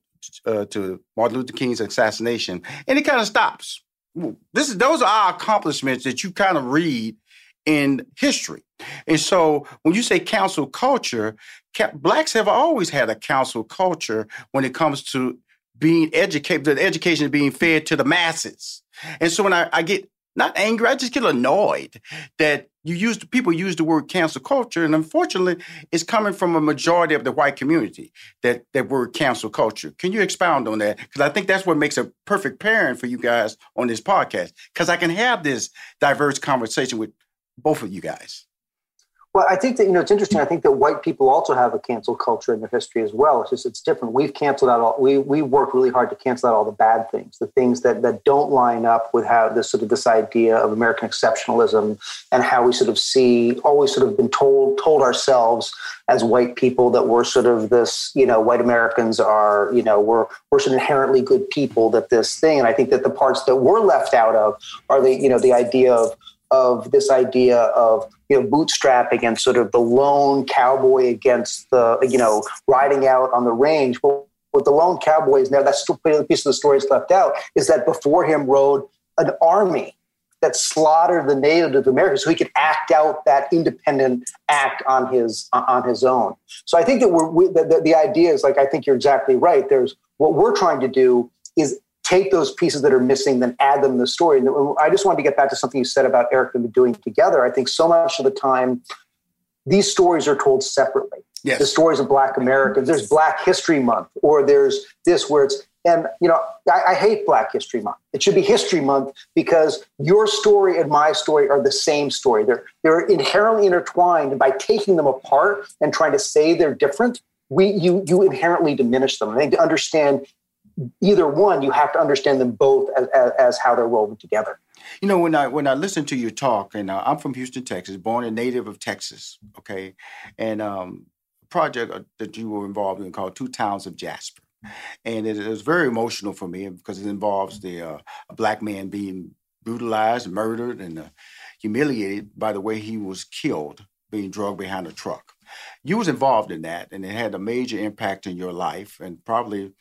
uh, to Martin Luther King's assassination, and it kind of stops. This is those are our accomplishments that you kind of read in history. And so when you say cancel culture, ca- blacks have always had a cancel culture when it comes to being educated, the education being fed to the masses. And so when I, I get not angry, I just get annoyed that you use people use the word cancel culture, and unfortunately, it's coming from a majority of the white community that that word cancel culture. Can you expound on that? Because I think that's what makes a perfect pairing for you guys on this podcast. Because I can have this diverse conversation with both of you guys. Well, I think that you know it's interesting. I think that white people also have a cancel culture in their history as well. It's just it's different. We've canceled out all we we work really hard to cancel out all the bad things, the things that that don't line up with how this sort of this idea of American exceptionalism and how we sort of see always sort of been told told ourselves as white people that we're sort of this you know white Americans are you know we're we're sort of inherently good people that this thing. And I think that the parts that we're left out of are the you know the idea of of this idea of you know bootstrapping and sort of the lone cowboy against the you know riding out on the range. Well, what the lone cowboy is now that's the piece of the story is left out is that before him rode an army that slaughtered the Native Americans so he could act out that independent act on his on his own. So I think that we're we, the, the, the idea is like I think you're exactly right. There's what we're trying to do is take those pieces that are missing, then add them to the story. And I just wanted to get back to something you said about Eric and doing together. I think so much of the time, these stories are told separately. Yes. The stories of Black Americans. There's Black History Month, or there's this where it's and you know I, I hate Black History Month. It should be History Month because your story and my story are the same story. They're they're inherently intertwined, and by taking them apart and trying to say they're different, we you you inherently diminish them. I think to understand either one, you have to understand them both as, as, as how they're woven together. You know, when I when I listen to you talk, and uh, I'm from Houston, Texas, born a native of Texas, okay, and um, project uh, that you were involved in called Two Towns of Jasper, and it, it was very emotional for me because it involves the uh, black man being brutalized, murdered, and uh, humiliated by the way he was killed, being drugged behind a truck. You was involved in that, and it had a major impact in your life, and probably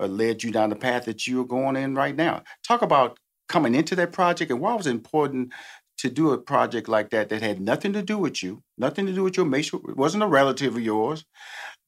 uh, led you down the path that you're going in right now. Talk about coming into that project and why was it important to do a project like that that had nothing to do with you, nothing to do with your mate, it wasn't a relative of yours,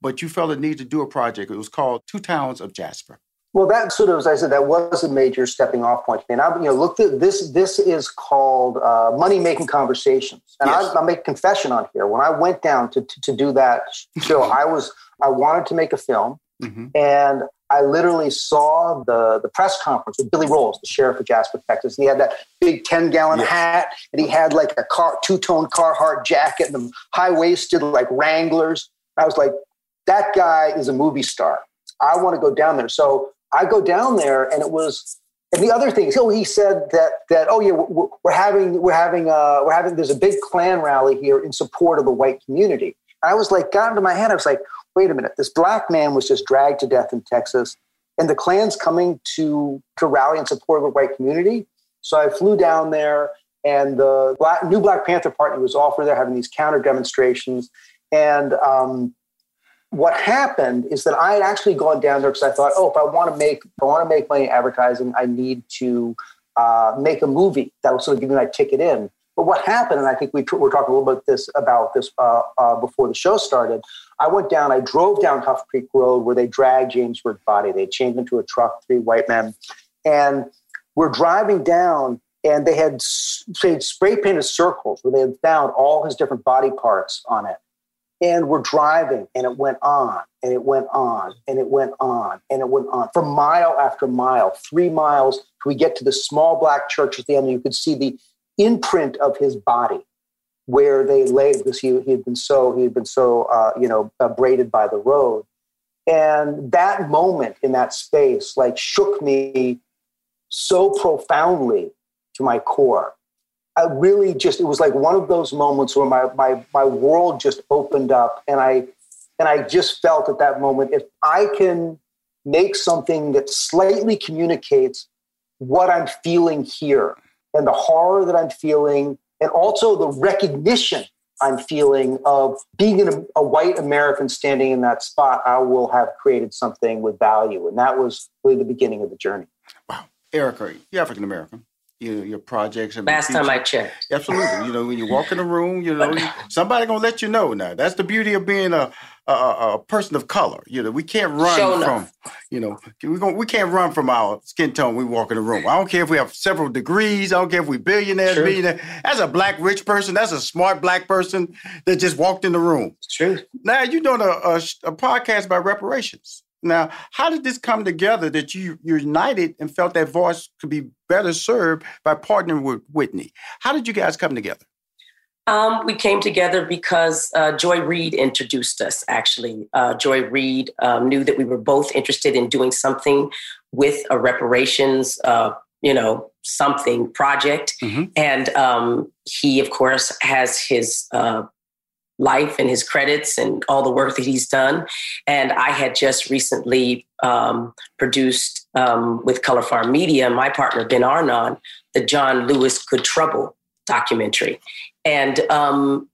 but you felt a need to do a project. It was called Two Towns of Jasper. Well, that sort of, as I said, that was a major stepping off point. And I, you know, look, this. This is called uh, money making conversations, and yes. I, will make a confession on here. When I went down to, to, to do that show, *laughs* I was I wanted to make a film, mm-hmm. and I literally saw the, the press conference with Billy Rowles, the sheriff of Jasper, Texas. And he had that big 10 gallon yes. hat and he had like a car, two tone Carhartt jacket and the high waisted like Wranglers. I was like, that guy is a movie star. I want to go down there. So I go down there and it was, and the other thing is, oh, he said that, that, oh yeah, we're, we're having, we're having, uh, we're having, there's a big Klan rally here in support of the white community. I was like, got into my head. I was like, wait a minute, this black man was just dragged to death in Texas, and the Klan's coming to to rally in support of the white community. So I flew down there, and the black, new Black Panther Party was for there having these counter demonstrations. And um, what happened is that I had actually gone down there because I thought, oh, if I want to make, I want to make money advertising, I need to uh, make a movie that will sort of give me my ticket in. But what happened, and I think we t- were talking a little bit this about this uh, uh, before the show started. I went down, I drove down Huff Creek Road where they dragged James Byrd's body. They chained him to a truck, three white men, and we're driving down, and they had say spray painted circles where they had found all his different body parts on it. And we're driving, and it went on, and it went on, and it went on, and it went on for mile after mile, three miles. We get to the small black church at the end, and you could see the imprint of his body where they lay because he, he had been so he had been so uh, you know braided by the road. And that moment in that space like shook me so profoundly to my core. I really just it was like one of those moments where my my my world just opened up and i and i just felt at that moment if i can make something that slightly communicates what i'm feeling here and the horror that I'm feeling, and also the recognition I'm feeling of being a, a white American standing in that spot, I will have created something with value. And that was really the beginning of the journey. Erika, you're African American. Your, your projects. and Last time I checked. Absolutely. You know, when you walk in the room, you know, *laughs* somebody gonna let you know now. That's the beauty of being a a, a person of color. You know, we can't run Show from, enough. you know, we gon' we can't run from our skin tone when we walk in the room. I don't care if we have several degrees. I don't care if we billionaires, True. That's a black rich person. That's a smart black person that just walked in the room. True. Now you're doing a, a, a podcast about reparations. Now, how did this come together that you united and felt that voice could be better served by partnering with Whitney? How did you guys come together? Um, we came together because uh, Joy Reid introduced us, actually. Uh, Joy Reid um, knew that we were both interested in doing something with a reparations, uh, you know, something project. And um, he, of course, has his uh, life and his credits and all the work that he's done. And I had just recently um, produced um, with Color Farm Media, my partner Ben Arnon, the John Lewis Good Trouble documentary. And um,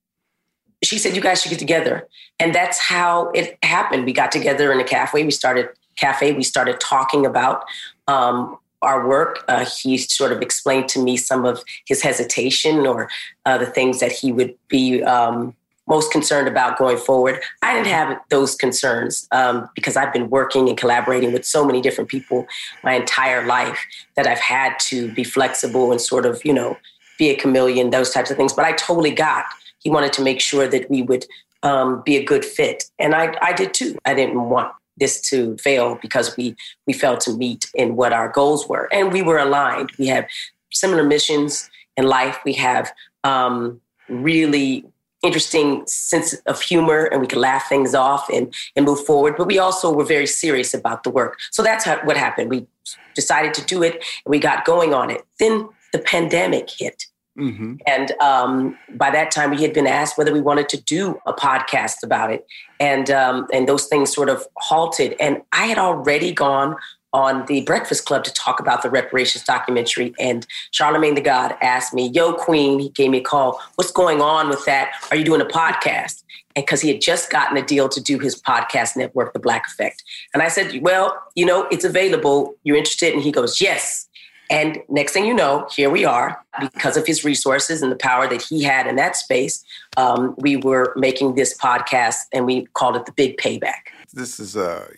she said, "You guys should get together." And that's how it happened. We got together in a cafe. We started cafe. We started talking about um, our work. Uh, he sort of explained to me some of his hesitation or uh, the things that he would be um, most concerned about going forward. I didn't have those concerns um, because I've been working and collaborating with so many different people my entire life that I've had to be flexible and sort of, you know, be a chameleon, those types of things. But I totally got. He wanted to make sure that we would um, be a good fit, and I, I did too. I didn't want this to fail because we we failed to meet in what our goals were, and we were aligned. We have similar missions in life. We have um, really interesting sense of humor and we could laugh things off and, and move forward. But we also were very serious about the work. So that's how, what happened. We decided to do it and we got going on it. Then the pandemic hit. Mm-hmm. And um, by that time, we had been asked whether we wanted to do a podcast about it, and um, and those things sort of halted. And I had already gone on the Breakfast Club to talk about the reparations documentary, and Charlemagne the God asked me, "Yo, Queen," he gave me a call. What's going on with that? Are you doing a podcast? And because he had just gotten a deal to do his podcast network, The Black Effect, and I said, "Well, you know, it's available. You're interested?" And he goes, "Yes." And next thing you know, here we are because of his resources and the power that he had in that space. Um, we were making this podcast and we called it The Big Payback. This is a,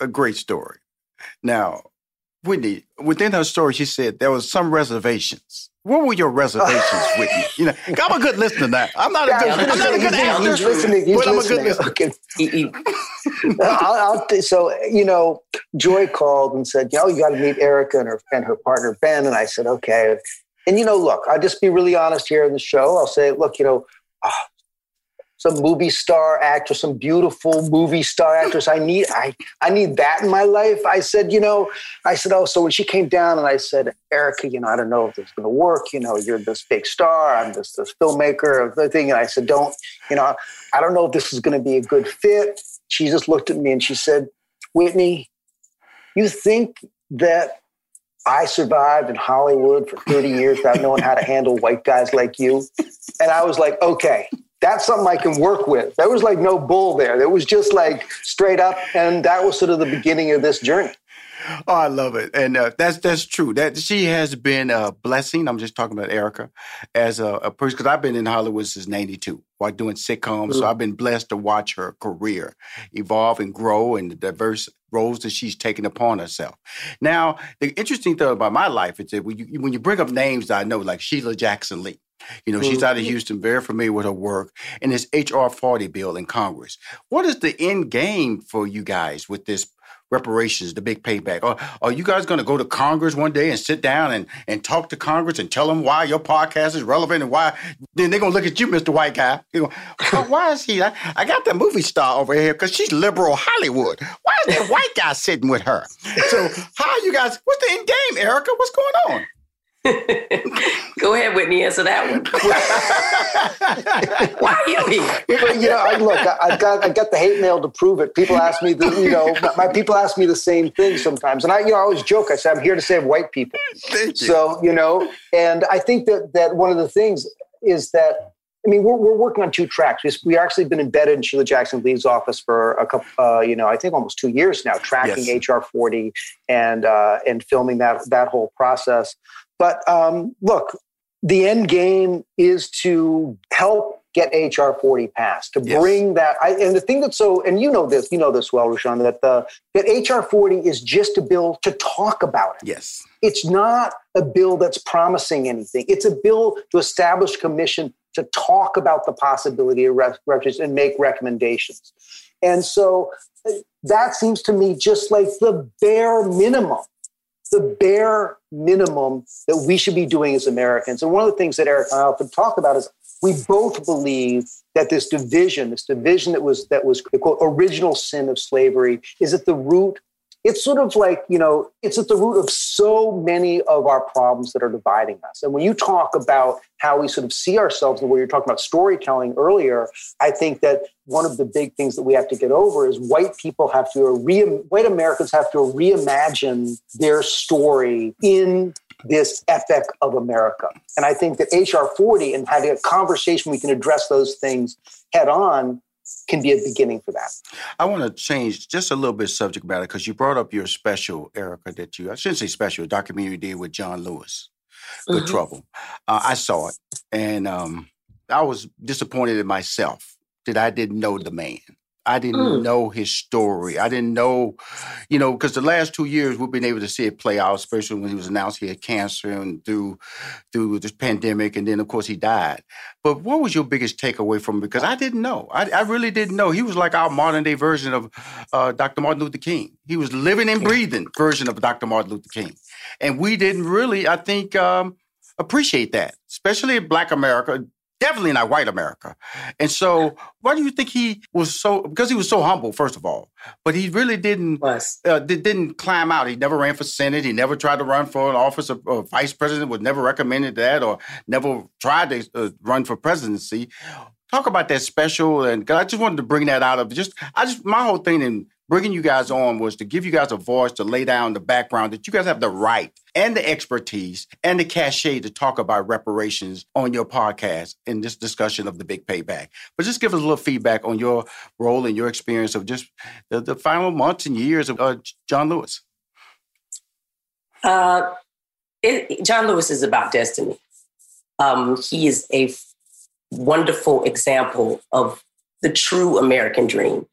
a great story. Now, Whitney, within her story, she said there was some reservations. What were your reservations, *laughs* Whitney? You know, I'm a good listener now. I'm not a good, I'm not a good he's- actor, he's listening, he's but I'm a good listening. listener. Okay. I'll, I'll, so you know, Joy called and said, "Yo, you got to meet Erika and her and her partner Ben." And I said, "Okay." And you know, look, I'll just be really honest here in the show. I'll say, look, you know, ah, some movie star actress, some beautiful movie star actress. I need, I, I need that in my life. I said, you know, I said, oh, so when she came down and I said, Erika, you know, I don't know if this is going to work. You know, you're this big star. I'm this this filmmaker of the thing. And I said, don't, you know, I don't know if this is going to be a good fit. She just looked at me and she said, Whitney, you think that I survived in Hollywood for 30 years without knowing how to handle white guys like you? And I was like, okay, that's something I can work with. There was like no bull there. There was just like straight up. And that was sort of the beginning of this journey. Oh, I love it, and uh, that's that's true. That she has been a blessing. I'm just talking about Erika as a, a person because I've been in Hollywood since '92 while doing sitcoms. So Mm. I've been blessed to watch her career evolve and grow, and the diverse roles that she's taken upon herself. Now, the interesting thing about my life is that when you when you bring up names that I know, like Sheila Jackson Lee. You know, she's out of. Houston, very familiar with her work, and this HR 40 bill in Congress. What is the end game for you guys with this reparations, the big payback? Are, are you guys going to go to Congress one day and sit down and, and talk to Congress and tell them why your podcast is relevant and why? Then they're going to look at you, Mr. White Guy. You know, "Oh, why is he? I, I got the movie star over here because she's liberal Hollywood. Why is that white guy sitting with her? So, how are you guys? What's the end game, Erika? What's going on? *laughs* Go ahead, Whitney, answer that one. *laughs* Why are you here? But, you know, I, look, I, I've got I got the hate mail to prove it. People ask me, the, you know, my, my people ask me the same thing sometimes, and I, you know, I always joke. I say I'm here to save white people. So you know, and I think that that one of the things is that I mean, we're, we're working on two tracks. We, we actually been embedded in Sheila Jackson Lee's office for a couple, uh, you know, I think almost two years now, tracking Yes. HR 40 and uh, and filming that that whole process. But um, look, the end game is to help get HR 40 passed, to bring that. I, and the thing that's so, and you know this, you know this well, Rushion, that the that HR 40 is just a bill to talk about it. Yes. It's not a bill that's promising anything. It's a bill to establish commission to talk about the possibility of ref- refugees and make recommendations. And so uh, that seems to me just like the bare minimum, the bare minimum that we should be doing as Americans. And one of the things that Eric and I often talk about is we both believe that this division, this division that was that was the quote original sin of slavery, is at the root. It's sort of like you know, it's at the root of so many of our problems that are dividing us. And when you talk about how we sort of see ourselves, and where you're talking about storytelling earlier, I think that one of the big things that we have to get over is white people have to re white Americans have to reimagine their story in this epic of America. And I think that HR 40 and having a conversation we can address those things head on can be a beginning for that. I want to change just a little bit subject matter because you brought up your special, Erika, that you, I shouldn't say special, documentary did with John Lewis, Good Mhm. Trouble. Uh, I saw it and um, I was disappointed in myself that I didn't know the man. I didn't Mm. know his story. I didn't know, you know, because the last two years we've been able to see it play out, especially when he was announced he had cancer and through through this pandemic, and then of course he died. But what was your biggest takeaway from it? Because I didn't know. I, I really didn't know. He was like our modern day version of uh, Dr. Martin Luther King. He was living and breathing version of Dr. Martin Luther King, and we didn't really, I think, um, appreciate that, especially in Black America. Definitely not white America. And so, why do you think he was so? Because he was so humble, first of all, but he really didn't uh, di- didn't climb out. He never ran for senate. He never tried to run for an office of, vice president. Was never recommended that, or never tried to uh, run for presidency. Talk about that special, and 'cause I just wanted to bring that out of just. I just my whole thing in bringing you guys on was to give you guys a voice to lay down the background that you guys have the right and the expertise and the cachet to talk about reparations on your podcast in this discussion of the big payback. But just give us a little feedback on your role and your experience of just the, the final months and years of uh, John Lewis. Uh, it, John Lewis is about destiny. Um, he is a wonderful example of the true American dream.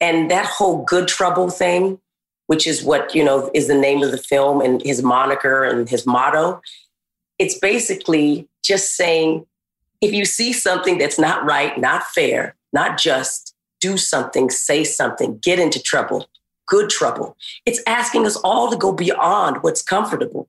And that whole good trouble thing, which is what, you know, is the name of the film and his moniker and his motto, it's basically just saying if you see something that's not right, not fair, not just, do something, say something, get into trouble, good trouble. It's asking us all to go beyond what's comfortable.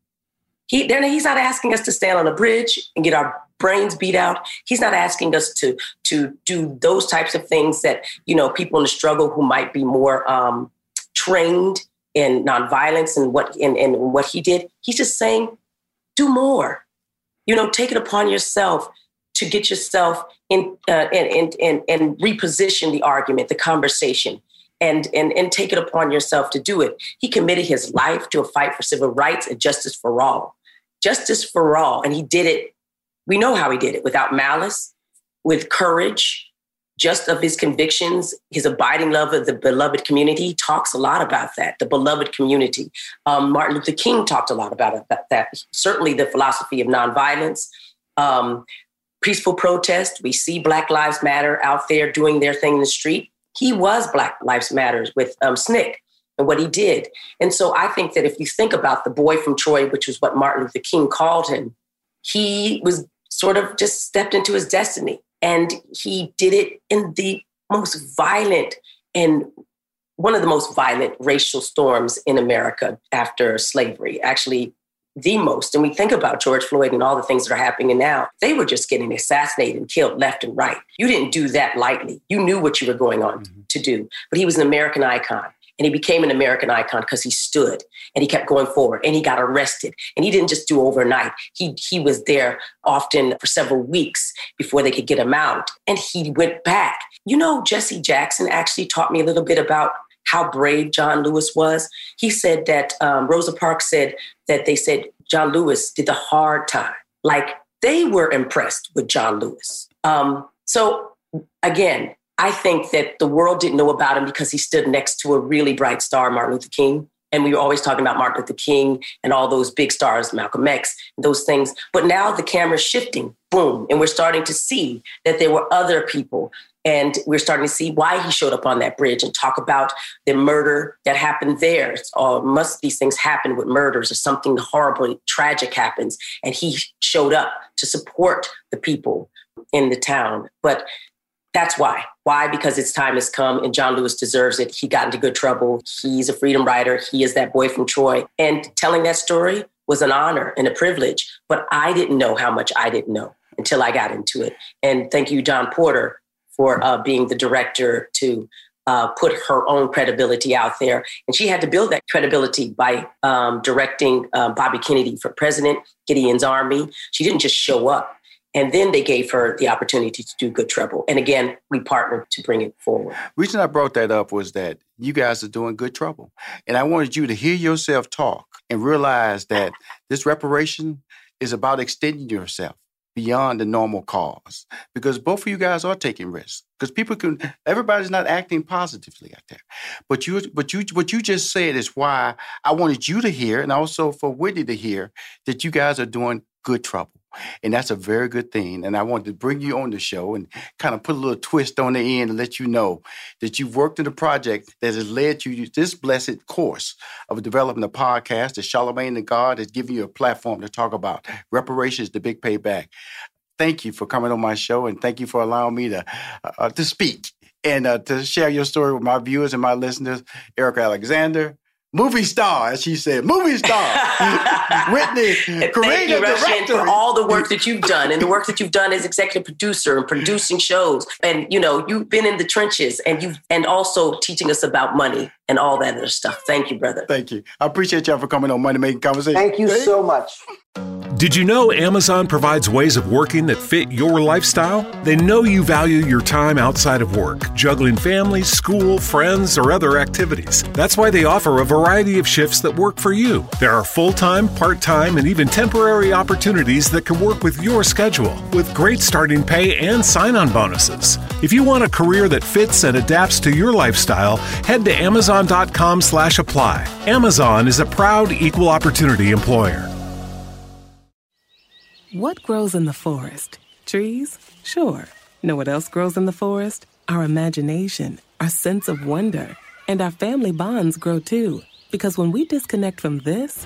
He, he's not asking us to stand on a bridge and get our brains beat out. He's not asking us to to do those types of things that you know people in the struggle who might be more um, trained in nonviolence and what and, and what he did. He's just saying, do more. You know, take it upon yourself to get yourself in uh, and, and and and reposition the argument, the conversation, and and and take it upon yourself to do it. He committed his life to a fight for civil rights and justice for all, justice for all, and he did it. We know how he did it without malice, with courage, just of his convictions, his abiding love of the beloved community. He talks a lot about that, the beloved community. Um, Martin Luther King talked a lot about that, that. Certainly, the philosophy of nonviolence. Um, peaceful protest. We see Black Lives Matter out there doing their thing in the street. He was Black Lives Matters with um, SNCC and what he did. And so I think that if you think about the boy from Troy, which was what Martin Luther King called him, he was sort of just stepped into his destiny. And he did it in the most violent and one of the most violent racial storms in America after slavery. Actually, the most. And we think about George Floyd and all the things that are happening now. They were just getting assassinated and killed left and right. You didn't do that lightly. You knew what you were going on mm-hmm. to do. But he was an American icon. And he became an American icon because he stood and he kept going forward and he got arrested. And he didn't just do overnight. He, he was there often for several weeks before they could get him out. And he went back. You know, Jesse Jackson actually taught me a little bit about how brave John Lewis was. He said that um, Rosa Parks said that they said John Lewis did the hard time. Like they were impressed with John Lewis. Um, so again, I think that the world didn't know about him because he stood next to a really bright star, Martin Luther King. And we were always talking about Martin Luther King and all those big stars, Malcolm X, those things. But now the camera's shifting, boom, and we're starting to see that there were other people. And we're starting to see why he showed up on that bridge and talk about the murder that happened there. Or must these things happen with murders or something horribly tragic happens. And he showed up to support the people in the town. But that's why. Why? Because its time has come and John Lewis deserves it. He got into good trouble. He's a freedom rider. He is that boy from Troy. And telling that story was an honor and a privilege. But I didn't know how much I didn't know until I got into it. And thank you, Dawn Porter, for uh, being the director to uh, put her own credibility out there. And she had to build that credibility by um, directing uh, Bobby Kennedy for president, Gideon's Army. She didn't just show up. And then they gave her the opportunity to do Good Trouble. And again, we partnered to bring it forward. Reason I brought that up was that you guys are doing Good Trouble. And I wanted you to hear yourself talk and realize that this reparation is about extending yourself beyond the normal cause because both of you guys are taking risks because people can everybody's not acting positively out there but you but you what you just said is why i wanted you to hear and also for whitney to hear that you guys are doing good trouble and that's a very good thing. And I wanted to bring you on the show and kind of put a little twist on the end and let you know that you've worked in a project that has led you to this blessed course of developing a podcast that Charlemagne the God has given you a platform to talk about reparations, the big payback. Thank you for coming on my show and thank you for allowing me to uh, uh to speak and uh, to share your story with my viewers and my listeners. Erika Alexander, movie star, as she said, movie star. *laughs* Whitney, creative director. for all the work that you've done and the work that you've done as executive producer and producing shows. And you know, you've been in the trenches and you've and also teaching us about money and all that other stuff. Thank you, brother. Thank you. I appreciate y'all for coming on Money Making Conversation. Thank you so much. Did you know Amazon provides ways of working that fit your lifestyle? They know you value your time outside of work, juggling family, school, friends, or other activities. That's why they offer a variety of shifts that work for you. There are full time, part time, and even temporary opportunities that can work with your schedule, with great starting pay and sign on bonuses. If you want a career that fits and adapts to your lifestyle, head to Amazon.com slash apply. Amazon is a proud equal opportunity employer. What grows in the forest? Trees? Sure. Know what else grows in the forest? Our imagination, our sense of wonder, and our family bonds grow too. Because when we disconnect from this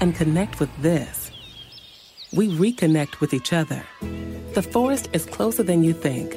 and connect with this, we reconnect with each other. The forest is closer than you think.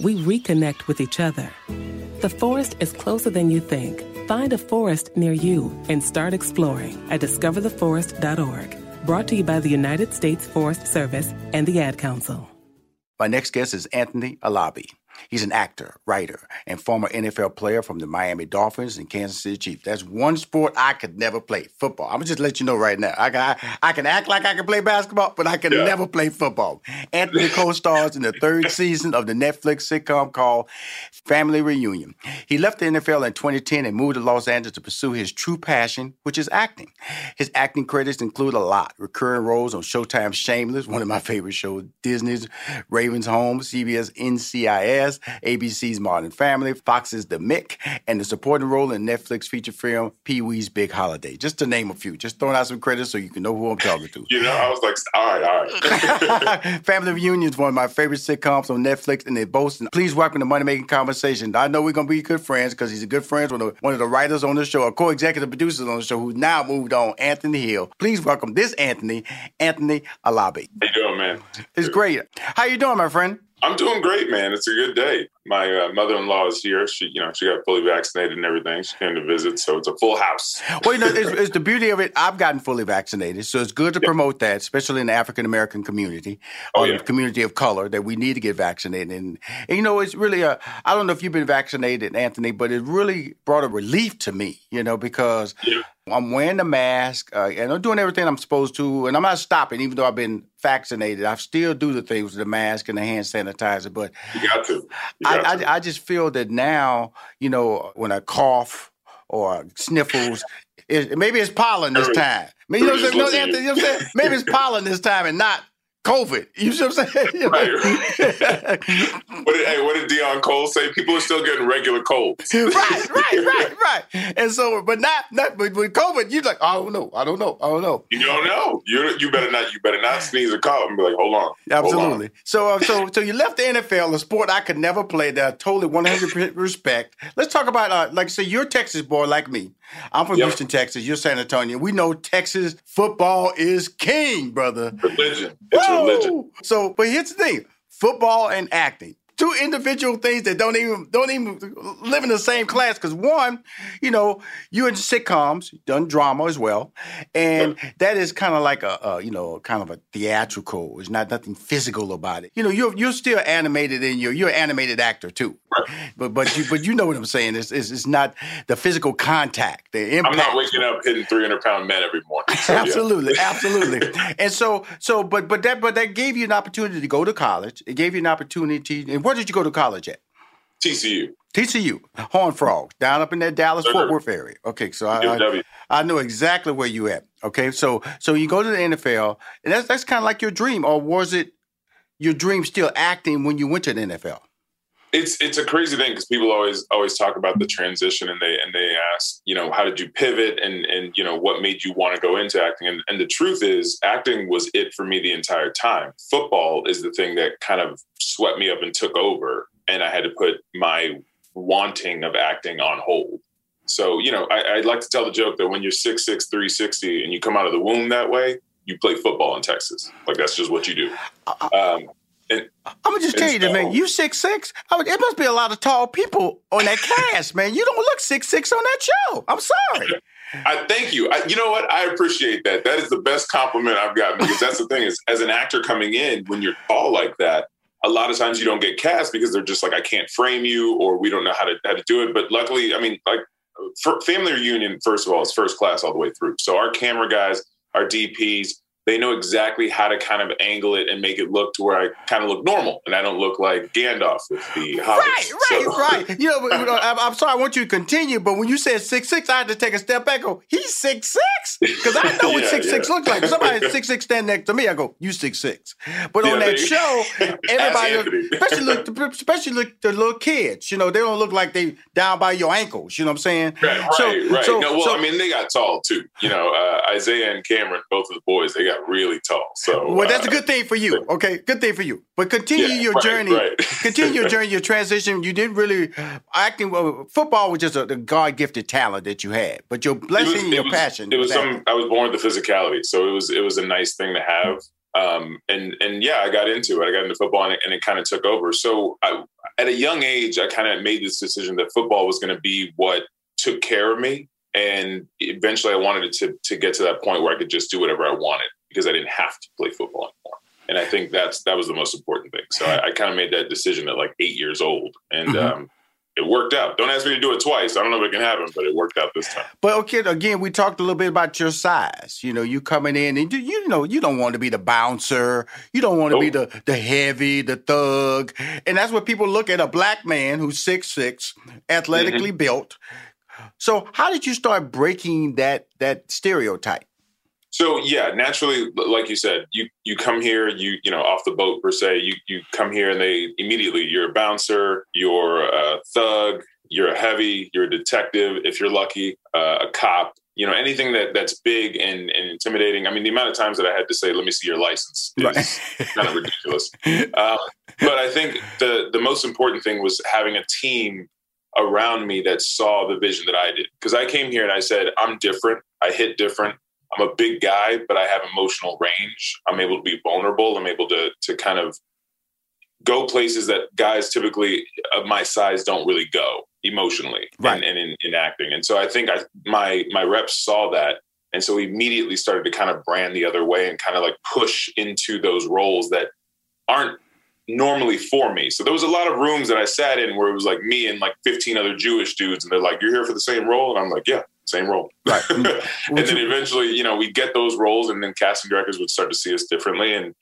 we reconnect with each other. The forest is closer than you think. Find a forest near you and start exploring at discovertheforest.org. Brought to you by the United States Forest Service and the Ad Council. My next guest is Anthony Alabi. He's an actor, writer, and former NFL player from the Miami Dolphins and Kansas City Chiefs. That's one sport I could never play, football. I'm gonna just let you know right now. I can, I, can act like I can play basketball, but I can yeah. never play football. Anthony co-stars in the third *laughs* season of the Netflix sitcom called Family Reunion. He left the NFL in 2010 and moved to Los Angeles to pursue his true passion, which is acting. His acting credits include a lot: recurring roles on Showtime's Shameless, one of my favorite shows, Disney's Raven's Home, CBS NCIS. ABC's Modern Family, Fox's The Mick, and the supporting role in Netflix feature film Pee Wee's Big Holiday. Just to name a few. Just throwing out some credits so you can know who I'm talking to. *laughs* you know, I was like, all right, all right. *laughs* Family Reunion is one of my favorite sitcoms on Netflix, and they boast. Please welcome to Money Making Conversation. I know we're gonna be good friends because he's a good friend with one of the writers on the show, a co-executive producer on the show, who's now moved on, Anthony Hill. Please welcome this Anthony, Anthony Alabi. How you doing, man? It's great. How you doing, my friend? I'm doing great, man. It's a good day. My uh, mother-in-law is here. She, you know, she got fully vaccinated and everything. She came to visit, so it's a full house. Well, you know, it's, *laughs* it's the beauty of it. I've gotten fully vaccinated, so it's good to promote that, especially in the African American community or the community of color, that we need to get vaccinated. And, and you know, it's really a. I don't know if you've been vaccinated, Anthony, but it really brought a relief to me. You know, because I'm wearing the mask uh, and I'm doing everything I'm supposed to, and I'm not stopping, even though I've been vaccinated. I still do the things with the mask and the hand sanitizer, but You got to. You I, to. I, I just feel that now, you know, when I cough or sniffles, it, maybe it's pollen this time. Maybe, you know what I'm saying? No, Anthony, you know what I'm saying? Maybe it's pollen this time and not COVID. You see what I'm saying? *laughs* You know? *laughs* What did, hey, what did Deon Cole say? People are still getting regular colds. *laughs* right, right, right, right. And so, but not, not but with COVID, you're like, I don't know, I don't know, I don't know. You don't know. You you better not. You better not sneeze or cough and be like, hold on, hold on. Absolutely. So, uh, so, so you left the NFL, a sport I could never play. That I totally 100 percent respect. Let's talk about, uh, like, say, you're a Texas boy like me. I'm from Yep. Houston, Texas. You're San Antonio. We know Texas football is king, brother. Religion. It's religion. So, but here's the thing: football and acting. Two individual things that don't even don't even live in the same class. Because one, you know, you in sitcoms, done drama as well, and that is kind of like a, a you know kind of a theatrical. There's not nothing physical about it. You know, you're you're still animated in your you're an animated actor too. But but you but you know what I'm saying. It's, it's it's not the physical contact, the impact. I'm not waking up hitting 300 pound men every morning. So, yeah. absolutely, *laughs* absolutely. And so, so, but, but that, but that gave you an opportunity to go to college. It gave you an opportunity. And where did you go to college at? TCU. TCU, Horn Frogs, down up in that Dallas Fort Worth area. Okay, so I, I, I know exactly where you at. Okay, so so you go to the NFL, and that's that's kind of like your dream, or was it your dream still acting when you went to the NFL? It's it's a crazy thing because people always always talk about the transition and they and they ask you know how did you pivot and and you know what made you want to go into acting? And, and the truth is acting was it for me the entire time. Football is the thing that kind of swept me up and took over and i had to put my wanting of acting on hold. So you know I, i'd like to tell the joke that when you're 6'6 360 and you come out of the womb that way you play football in texas. Like that's just what you do. Um, and I'm gonna just tell you man. You six six. I mean, it must be a lot of tall people on that *laughs* cast, man. You don't look six six on that show. I'm sorry. I thank you. I, you know what? I appreciate that. That is the best compliment I've gotten because that's the thing is, as an actor coming in, when you're tall like that, a lot of times you don't get cast because they're just like, I can't frame you, or we don't know how to how to do it. But luckily, I mean, like, family reunion, first of all, is first class all the way through. So our camera guys, our DPs, they know exactly how to kind of angle it and make it look to where I kind of look normal and I don't look like Gandalf with the hobbits. Right, right, So- right. *laughs* You know, you know I'm, I'm sorry. I want you to continue, but when you said six six, I had to take a step back. Go, he's six six because I know what *laughs* Yeah, six six yeah. looks like. If somebody *laughs* six six stand next to me, I go, you six six. But Yeah, on that show, everybody, Anthony. especially look, especially look the little kids. You know, they don't look like they down by your ankles. You know what I'm saying? Right, right, So- right. so- no, well, so- I mean, they got tall too. You know, uh, Isaiah and Cameron, both of the boys, they got really tall. So, Well, that's a uh, good thing for you. Okay, good thing for you. But continue Yeah, your right, journey. right. *laughs* continue your journey, your transition. You didn't really acting. Well, football was just a, God gifted talent that you had, but your blessing, was- your was- passion. It was some. I was born with the physicality, so it was it was a nice thing to have. Um, and and yeah, I got into it. I got into football, and it, and it kind of took over. So I, at a young age, I kind of made this decision that football was going to be what took care of me. And eventually, I wanted it to to get to that point where I could just do whatever I wanted because I didn't have to play football anymore. And I think that's that was the most important thing. So I, I kind of made that decision at like eight years old, and Mhm. um, it worked out. Don't ask me to do it twice. I don't know if it can happen, but it worked out this time. But okay, again, we talked a little bit about your size. You know, you coming in and you, you know you don't want to be the bouncer. You don't want to be the the heavy, the thug, and that's what people look at a black man who's six six, athletically built. So, how did you start breaking that that stereotype? So yeah, naturally, like you said, you you come here, you you know, off the boat per se, you you come here and they immediately you're a bouncer, you're a thug, you're a heavy, you're a detective, if you're lucky, uh, a cop. You know, anything that that's big and, and intimidating. I mean, the amount of times that I had to say, "Let me see your license," is kind of ridiculous. *laughs* Um, but I think the the most important thing was having a team around me that saw the vision that I did. Because I came here and I said, "I'm different. I hit different. I'm a big guy, but I have emotional range. I'm able to be vulnerable. I'm able to to kind of go places that guys typically of my size don't really go emotionally Right. and, and in, in acting. And so I think I my my reps saw that. And so we immediately started to kind of brand the other way and kind of like push into those roles that aren't normally for me. So there was a lot of rooms that I sat in where it was like me and like 15 other Jewish dudes, and they're like, "You're here for the same role," and I'm like, "Yeah, same role." Right. *laughs* and then eventually, you know, we get those roles, and then casting directors would start to see us differently, and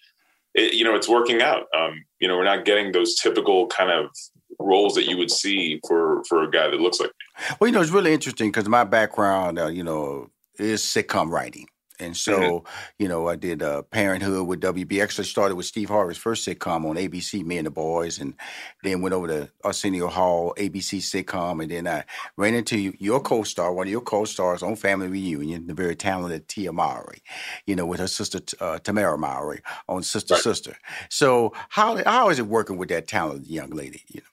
it, you know, it's working out. Um, you know, we're not getting those typical kind of roles that you would see for for a guy that looks like me. Well, you know, it's really interesting because my background, uh, you know, is sitcom writing. And so, Mm-hmm. you know, I did uh, Parenthood with WB. Actually started with Steve Harvey's first sitcom on ABC, Me and the Boys, and then went over to Arsenio Hall, ABC sitcom, and then I ran into your co-star, one of your co-stars on Family Reunion, the very talented Tia Mowry, you know, with her sister uh, Tamera Mowry on Sister Sister. So how how is it working with that talented young lady? You know?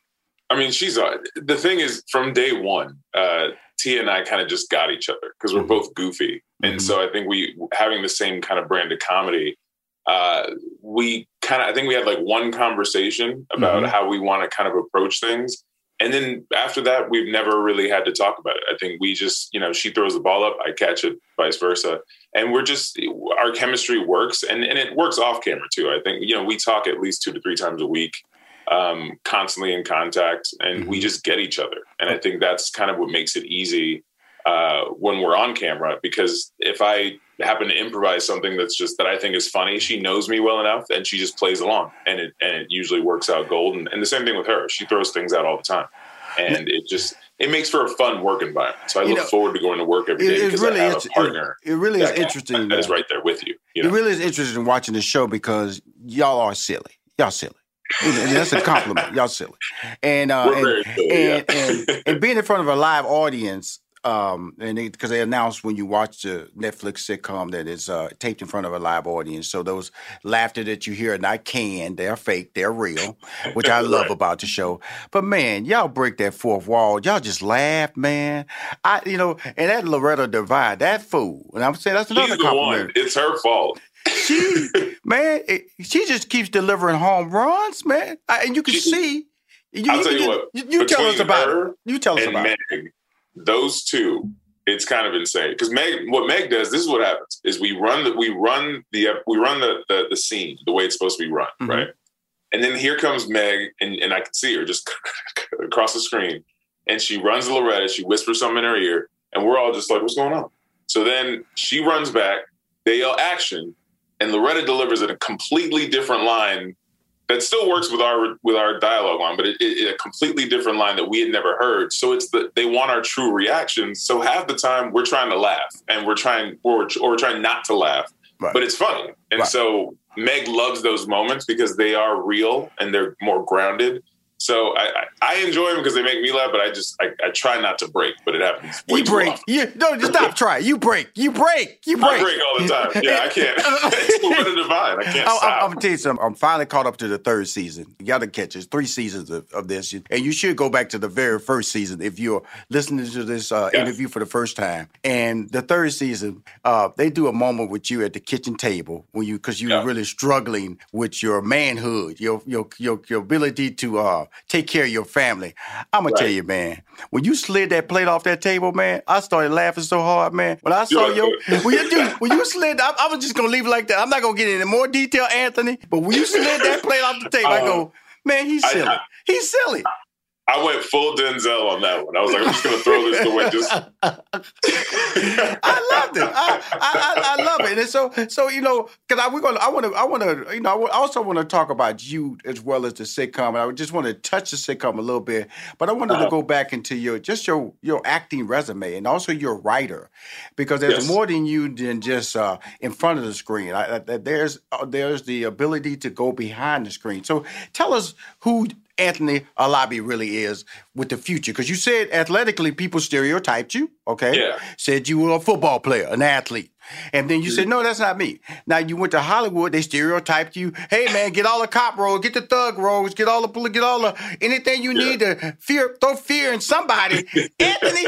I mean, she's uh, the thing is from day one, uh, Tia and I kind of just got each other because we're both goofy, and so I think we having the same kind of brand of comedy. Uh, we kind of, I think we had like one conversation about Mhm. how we want to kind of approach things. And then after that, we've never really had to talk about it. I think we just, you know, she throws the ball up, I catch it, vice versa. And we're just, our chemistry works and, and it works off camera too. I think, you know, we talk at least two to three times a week um, constantly in contact, and we just get each other. And I think that's kind of what makes it easy uh, when we're on camera. Because if I happen to improvise something that's just that I think is funny, she knows me well enough, and she just plays along, and it and it usually works out golden. And, and the same thing with her; she throws things out all the time, and it just it makes for a fun work environment. So I You look know, forward to going to work every day because really I have a partner. it- it really is that can- interesting, that is uh, right there with you. You know? It really is interesting watching the show because y'all are silly. Y'all silly. That's a compliment. Y'all silly. And uh, and, silly, and, and, and being in front of a live audience, um, and because they, announced when you watch the Netflix sitcom that it's uh, taped in front of a live audience, so those laughter that you hear are not canned, they're fake, they're real, which I *laughs* love Right. about the show. But man, y'all break that fourth wall. Y'all just laugh, man. I, you know, and that Loretta Devine, that fool, and I'm saying that's another She's compliment one. It's her fault. she *laughs* man, it, she just keeps delivering home runs, man. I, and you can see. You, I'll tell you can- what. You, you tell us about her it. You tell us and about Meg, it. Those two, it's kind of insane. Because Meg, what Meg does, this is what happens: is we run the we run the we run the the, the scene the way it's supposed to be run, Mhm. right? And then here comes Meg, and, and I can see her just *laughs* across the screen, and she runs to Loretta. She whispers something in her ear, and we're all just like, "What's going on?" So then she runs back. They yell action, and Loretta delivers a completely different line that still works with our with our dialogue line, but it, it, a completely different line that we had never heard. So it's the they want our true reactions. So half the time we're trying to laugh, and we're trying or, or we're trying not to laugh, but it's funny. And Right. so Meg loves those moments because they are real and they're more grounded. So I, I, I enjoy them because they make me laugh, but I just I, I try not to break, but it happens. You break. You no, just stop. *laughs* Try. You break. You break. You break. I break all the time. Yeah, I can't. *laughs* *laughs* it's Loretta Devine. I can't I, stop. am gonna tell you something. I'm finally caught up to the third season. You got to catch it. Three seasons of, of this, and you should go back to the very first season if you're listening to this uh, interview for the first time. And the third season, uh, they do a moment with you at the kitchen table when you because you were really struggling with your manhood, your your your, your ability to uh, take care of your family. I'm gonna tell you, man. When you slid that plate off that table, man, I started laughing so hard, man. When I saw your *laughs* when you do, when you slid, I, I was just gonna leave it like that. I'm not gonna get into more detail, Anthony. But when you slid that plate off the table, I uh, go, man, he's I- silly. I- he's silly. I went full Denzel on that one. I was like, I'm just gonna throw this away. Just *laughs* I loved it. I, I, I, love it. And so, so you know, because I we're gonna, I want to, I want to, you know, I also want to talk about you as well as the sitcom. And I just want to touch the sitcom a little bit, but I wanted to Uh-huh. go back into your just your your acting resume and also your writer, because there's Yes. more than you than just uh, in front of the screen. I, I, there's uh, there's the ability to go behind the screen. So tell us who. Anthony Alabi really is with the future because you said athletically people stereotyped you, okay? Yeah. Said you were a football player, an athlete. And then you said, no, that's not me. Now you went to Hollywood, they stereotyped you. Hey man, get all the cop roles, get the thug roles, get all the get all the anything you need to fear, throw fear in somebody. *laughs* Anthony,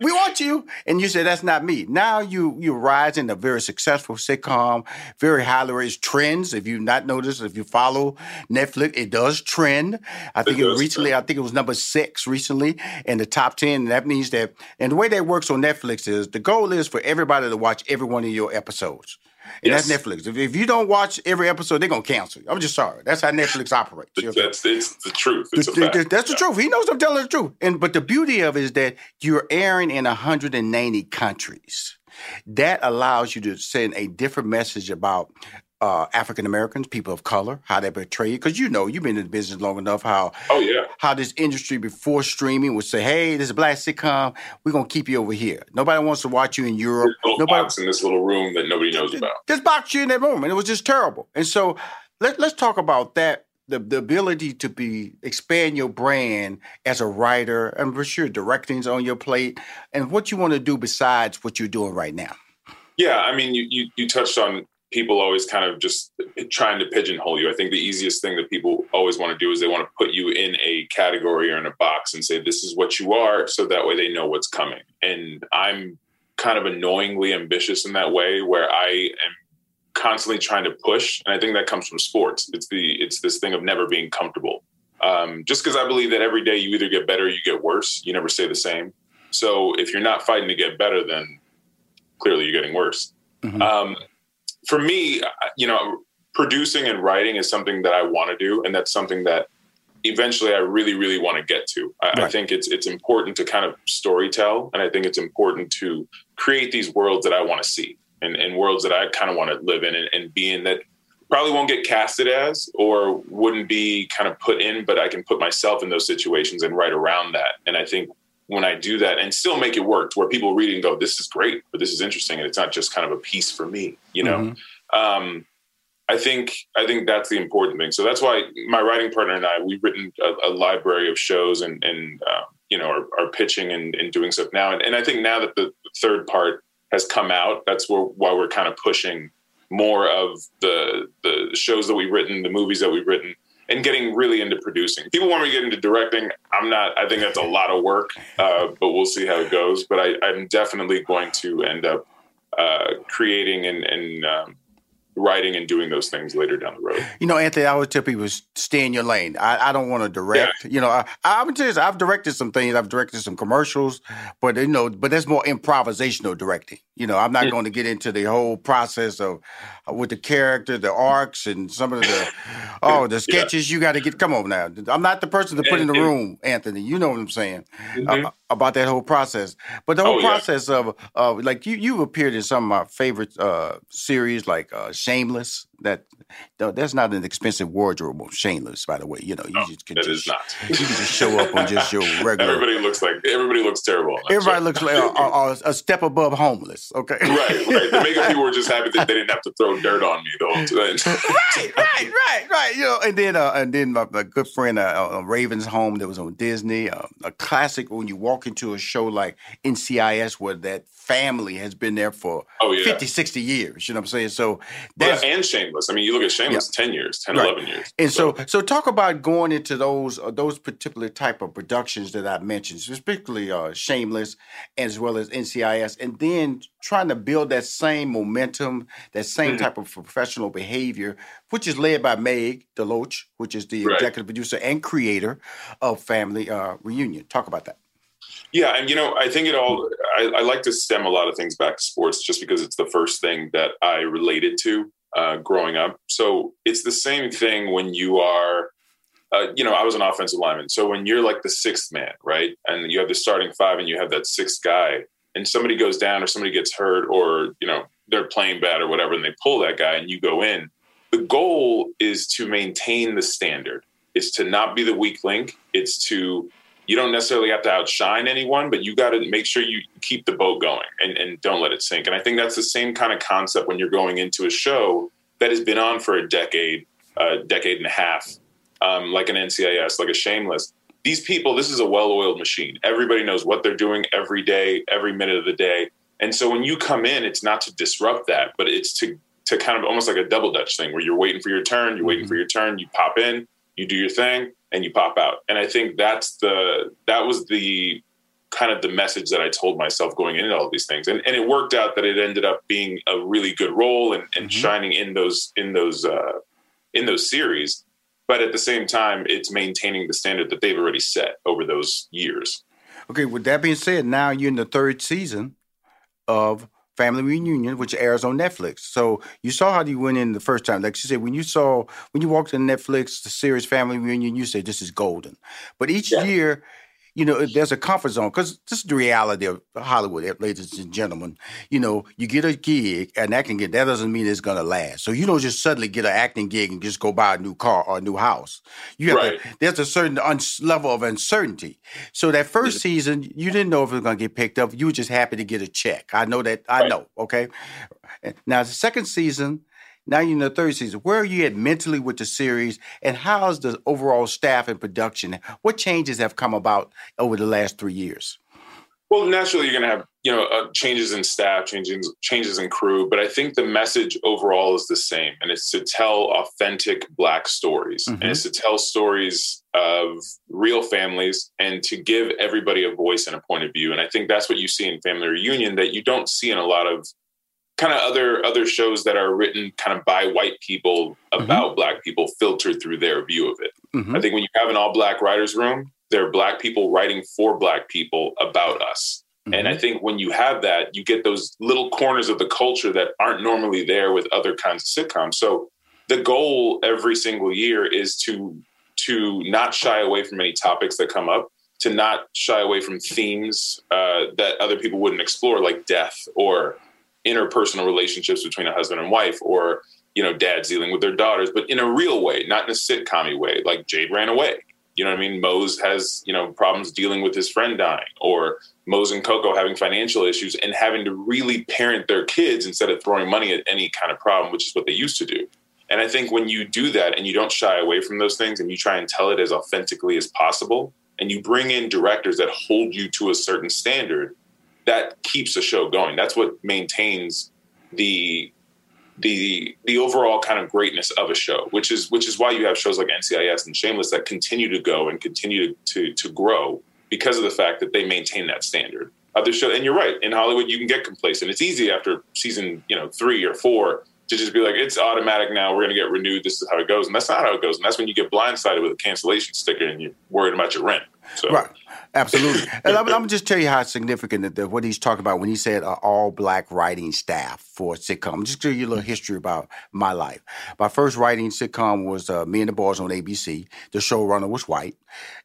we want you. And you said, that's not me. Now you you rise in a very successful sitcom, very highly rated trends. If you've not noticed, if you follow Netflix, it does trend. I think it, it recently, trend. I think it was number six recently in the top 10. And that means that, and the way that works on Netflix is the goal is for everybody to watch every one of your episodes. And yes. that's Netflix. If, if you don't watch every episode, they're gonna cancel you. I'm just sorry. That's how Netflix *laughs* operates. that's it's the truth. It's the, the, that's the truth. He knows I'm telling the truth. And but the beauty of it is that you're airing in 190 countries. That allows you to send a different message about uh, African Americans, people of color, how they portray it. Because you know, you've been in the business long enough. How oh yeah, how this industry before streaming would say, "Hey, this is a black sitcom. We're gonna keep you over here. Nobody wants to watch you in Europe. Nobody box in this little room that nobody knows about. Just box you in that room, and it was just terrible. And so let, let's talk about that. The, the ability to be expand your brand as a writer, and for sure directing's on your plate, and what you want to do besides what you're doing right now. Yeah, I mean, you, you, you touched on people always kind of just trying to pigeonhole you. I think the easiest thing that people always want to do is they want to put you in a category or in a box and say, this is what you are. So that way they know what's coming. And I'm kind of annoyingly ambitious in that way where I am constantly trying to push. And I think that comes from sports. It's the, it's this thing of never being comfortable. Um, just because I believe that every day you either get better or you get worse. You never stay the same. So if you're not fighting to get better, then clearly you're getting worse. Mm-hmm. Um, for me, you know, producing and writing is something that I want to do, and that's something that eventually I really, really want to get to. I, right. I, think it's it's important to kind of story tell, and I think it's important to create these worlds that I want to see and, and worlds that I kind of want to live in and, and be in that probably won't get casted as or wouldn't be kind of put in, but I can put myself in those situations and write around that. And I think when I do that and still make it work to where people read and go, this is great, but this is interesting. And it's not just kind of a piece for me, you know? Mm-hmm. Um, I think, I think that's the important thing. So that's why my writing partner and I, we've written a, a library of shows and, and, uh, you know, are, are pitching and, and, doing stuff now. And, and, I think now that the third part has come out, that's where, why we're kind of pushing more of the, the shows that we've written, the movies that we've written, and getting really into producing. People want me to get into directing. I'm not. I think that's a lot of work, uh, but we'll see how it goes. But I, am definitely going to end up uh, creating and, and um, writing and doing those things later down the road. You know, Anthony, I always tell people stay in your lane. I, I don't want to direct. Yeah. You know, I, I'm just I've directed some things. I've directed some commercials, but you know, but that's more improvisational directing. You know, I'm not mm. going to get into the whole process of uh, with the character, the arcs, and some of the *laughs* oh the sketches. Yeah. You got to get. Come on now, I'm not the person to put in the room, Anthony. You know what I'm saying mm-hmm. uh, about that whole process. But the whole oh, process yeah. of of like you you've appeared in some of my favorite uh, series like uh, Shameless that that's not an expensive wardrobe shameless by the way. You know you no, just can just, not. you can just show up on just your *laughs* regular everybody looks like everybody looks terrible everybody show. looks like a, a, a, step above homeless okay? Right right. *laughs* The makeup people were just happy that they didn't have to throw dirt on me though. *laughs* Right right right right. You know and then uh, and then my, my good friend uh, uh, Raven's Home that was on Disney uh, a classic when you walk into a show like NCIS where that family has been there for oh, yeah. 50 60 years you know what I'm saying so that's well, and Shameless I mean you look at Shameless yeah. 10 years 10 right. 11 years and so. so so talk about going into those uh, those particular type of productions that I mentioned specifically uh, Shameless as well as NCIS and then trying to build that same momentum that same mm-hmm. type of professional behavior which is led by Meg DeLoatch which is the right. executive producer and creator of Family uh, Reunion talk about that yeah, and you know, I think it all. I, I, like to stem a lot of things back to sports, just because it's the first thing that I related to uh, growing up. So it's the same thing when you are, uh, you know, I was an offensive lineman. So when you're like the sixth man, right, and you have the starting five, and you have that sixth guy, and somebody goes down or somebody gets hurt, or you know they're playing bad or whatever, and they pull that guy, and you go in. The goal is to maintain the standard. It's to not be the weak link. It's to you don't necessarily have to outshine anyone, but you got to make sure you keep the boat going and, and don't let it sink. And I think that's the same kind of concept when you're going into a show that has been on for a decade, a decade and a half, um, like an NCIS, like a Shameless. These people, this is a well-oiled machine. Everybody knows what they're doing every day, every minute of the day. And so when you come in, it's not to disrupt that, but it's to to kind of almost like a double dutch thing where you're waiting for your turn, you're waiting for your turn, you pop in, you do your thing, and you pop out. And I think that's the that was the kind of the message that I told myself going into all these things. And, and it worked out that it ended up being a really good role and, and Mm-hmm. shining in those in those uh, in those series. But at the same time, it's maintaining the standard that they've already set over those years. Okay, with that being said, now you're in the third season of Family Reunion, which airs on Netflix. So you saw how you went in the first time. Like you said, when you saw when you walked in Netflix, the series Family Reunion, you said this is golden. But each year, you know, there's a comfort zone because this is the reality of Hollywood, ladies and gentlemen. You know, you get a gig, and that can get that doesn't mean it's gonna last. So you don't just suddenly get an acting gig and just go buy a new car or a new house. You have Right. to, there's a certain uns level of uncertainty. So that first season, you didn't know if it was gonna get picked up. You were just happy to get a check. I know that. I know. Okay. Now the second season. Now you're in the third season. Where are you at mentally with the series, and how's the overall staff and production? What changes have come about over the last three years? Well, naturally, you're going to have you know uh, changes in staff, changes changes in crew, but I think the message overall is the same, and it's to tell authentic Black stories, Mhm. and it's to tell stories of real families, and to give everybody a voice and a point of view. And I think that's what you see in Family Reunion that you don't see in a lot of kind of other other shows that are written kind of by white people about Black people, filtered through their view of it. Mhm. I think when you have an all black writers room, there are black people writing for black people about us. And I think when you have that, you get those little corners of the culture that aren't normally there with other kinds of sitcoms. So the goal every single year is to to not shy away from any topics that come up, to not shy away from themes uh, that other people wouldn't explore, like death or interpersonal relationships between a husband and wife, or you know, dads dealing with their daughters, but in a real way, not in a sitcom way, like Jade ran away. You know what I mean? Moz has, you know, problems dealing with his friend dying, or Moz and Cocoa having financial issues and having to really parent their kids instead of throwing money at any kind of problem, which is what they used to do. And I think when you do that and you don't shy away from those things and you try and tell it as authentically as possible, and you bring in directors that hold you to a certain standard, that keeps the show going. That's what maintains the the the overall kind of greatness of a show, which is which is why you have shows like NCIS and Shameless that continue to go and continue to to grow because of the fact that they maintain that standard. Other show, and you're right. In Hollywood, you can get complacent. It's easy after season, you know, three or four to just be like, it's automatic now. We're going to get renewed. This is how it goes, and that's not how it goes. And that's when you get blindsided with a cancellation sticker and you're worried about your rent. So, Right. Absolutely. *laughs* and I'm, I'm just tell you how significant that, that what he's talking about when he said uh, all black writing staff for a sitcom. Just give you a little history about my life. My first writing sitcom was uh, Me and the Boys on ABC. The showrunner was white.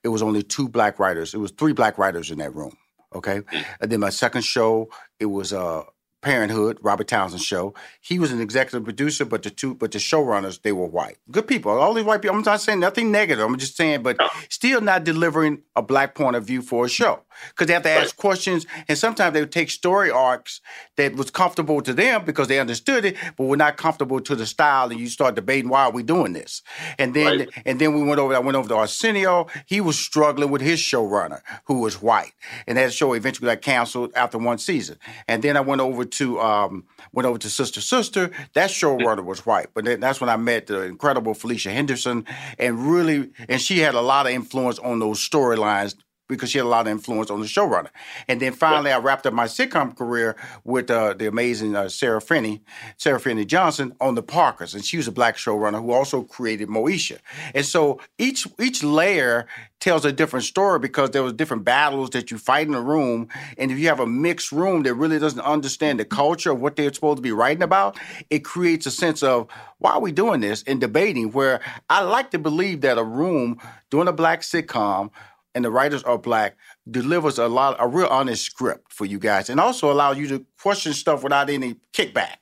It was only two black writers. It was three black writers in that room. Okay. And then my second show, it was uh, Parenthood, Robert Townsend show. He was an executive producer, but the two, but the showrunners, they were white. Good people. All these white people. I'm not saying nothing negative. I'm just saying, but still not delivering a black point of view for a show because they have to ask questions, and sometimes they would take story arcs that was comfortable to them because they understood it, but were not comfortable to the style, and you start debating why are we doing this, and then and then we went over. I went over to Arsenio. He was struggling with his showrunner, who was white, and that show eventually got canceled after one season. And then I went over to um, went over to Sister Sister. That showrunner was white, but then that's when I met the incredible Felicia Henderson, and really, and she had a lot of influence on those storylines because she had a lot of influence on the showrunner. And then finally, I wrapped up my sitcom career with uh, the amazing uh, Sara Finney, Sara Finney Johnson on The Parkers, and she was a black showrunner who also created Moesha. And so each each layer tells a different story because there was different battles that you fight in a room, and if you have a mixed room that really doesn't understand the culture of what they're supposed to be writing about, it creates a sense of why are we doing this and debating. Where I like to believe that a room doing a black sitcom and the writers are black delivers a lot a real honest script for you guys and also allow you to question stuff without any kickback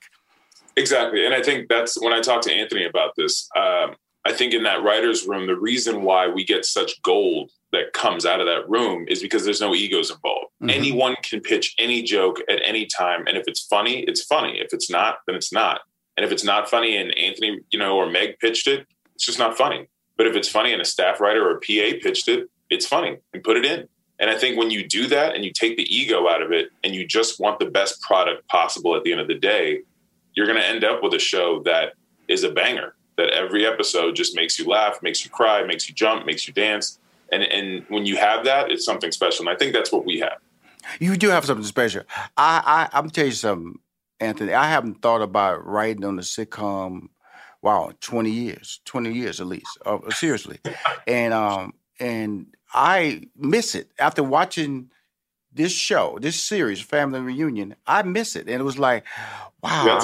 Exactly. And I think that's when I talked to Anthony about this. Um, I think in that writer's room, the reason why we get such gold that comes out of that room is because there's no egos involved. Mhm. Anyone can pitch any joke at any time. And if it's funny, it's funny. If it's not, then it's not. And if it's not funny and Anthony, you know, or Meg pitched it, it's just not funny. But if it's funny and a staff writer or a PA pitched it, it's funny and put it in. And I think when you do that and you take the ego out of it and you just want the best product possible at the end of the day, you're going to end up with a show that is a banger. That every episode just makes you laugh, makes you cry, makes you jump, makes you dance. And and when you have that, it's something special. And I think that's what we have. You do have something special. I, I I'm tell you something, Anthony. I haven't thought about writing on a sitcom. Wow, twenty years, twenty years at least. Uh, seriously, and um and I miss it after watching this show, this series, Family Reunion. I miss it, and it was like, wow.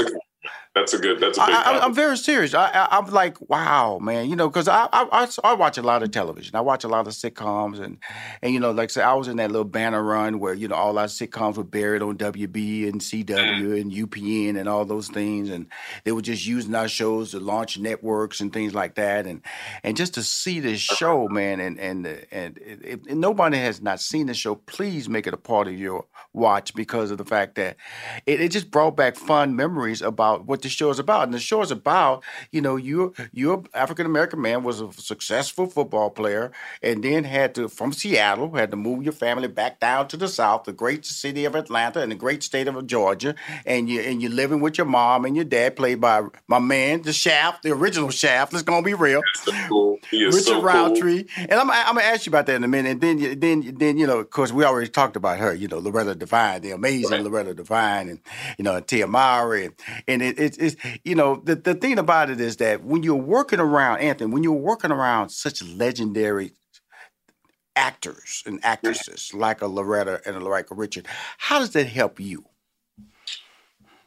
That's a, good. That's a big. I, am very serious. I, am like, wow, man. You know, because I, I, I watch a lot of television. I watch a lot of sitcoms, and and you know, like I said, I was in that little banner run where you know all our sitcoms were buried on WB and CW mm. and UPN and all those things, and they were just using our shows to launch networks and things like that, and and just to see this show, man, and and and if, if nobody has not seen the show, please make it a part of your watch because of the fact that it, it just brought back fun memories about what the show is about. And the show is about, you know, you you're African American man was a successful football player and then had to from Seattle, had to move your family back down to the South, the great city of Atlanta and the great state of Georgia. And you and you're living with your mom and your dad, played by my man, the Shaft, the original Shaft. Let's gonna be real. Cool. Richard so Roundtree. Cool. And I'm, I'm gonna ask you about that in a minute. And then then then you know, of course, we already talked about her, you know, Loretta Devine, the amazing right. Loretta Devine, and you know, Tia Mowry, and, and it, it, it's you know the the thing about it is that when you're working around Anthony, when you're working around such legendary actors and actresses like a Loretta and a like a Richard, how does that help you?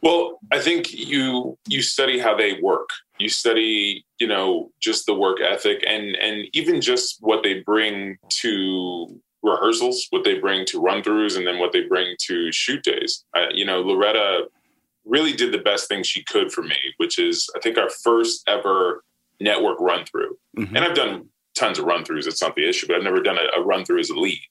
Well, I think you you study how they work. You study, you know, just the work ethic and and even just what they bring to rehearsals, what they bring to run throughs, and then what they bring to shoot days. Uh, you know, Loretta really did the best thing she could for me, which is I think our first ever network run through. Mm-hmm. And I've done tons of run throughs. It's not the issue, but I've never done a, a run through as a lead.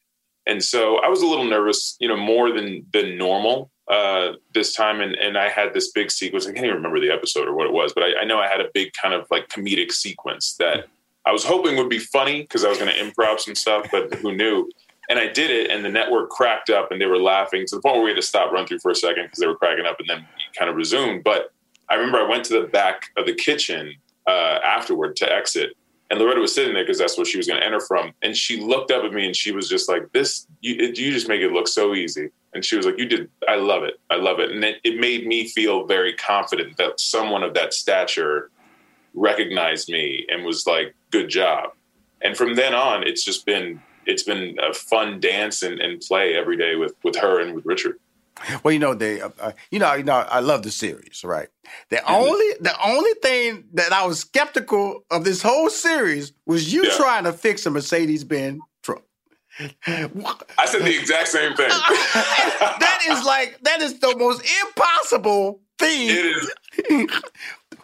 And so I was a little nervous, you know, more than than normal uh, this time. And and I had this big sequence. I can't even remember the episode or what it was, but I, I know I had a big kind of like comedic sequence that I was hoping would be funny because I was going to improv some stuff, but who knew? And I did it, and the network cracked up, and they were laughing to the point where we had to stop run through for a second because they were cracking up, and then kind of resumed. But I remember I went to the back of the kitchen uh, afterward to exit, and Loretta was sitting there because that's where she was going to enter from. And she looked up at me, and she was just like, "This, you, you just make it look so easy." And she was like, "You did. I love it. I love it." And it, it made me feel very confident that someone of that stature recognized me and was like, "Good job." And from then on, it's just been it's been a fun dance and, and play every day with with her and with Richard. Well, you know they, uh, uh, you know, you know, I love the series, right? The mm-hmm. only, the only thing that I was skeptical of this whole series was you yeah. trying to fix a Mercedes Benz truck. I said the exact same thing. *laughs* that is like that is the most impossible thing. It is. *laughs*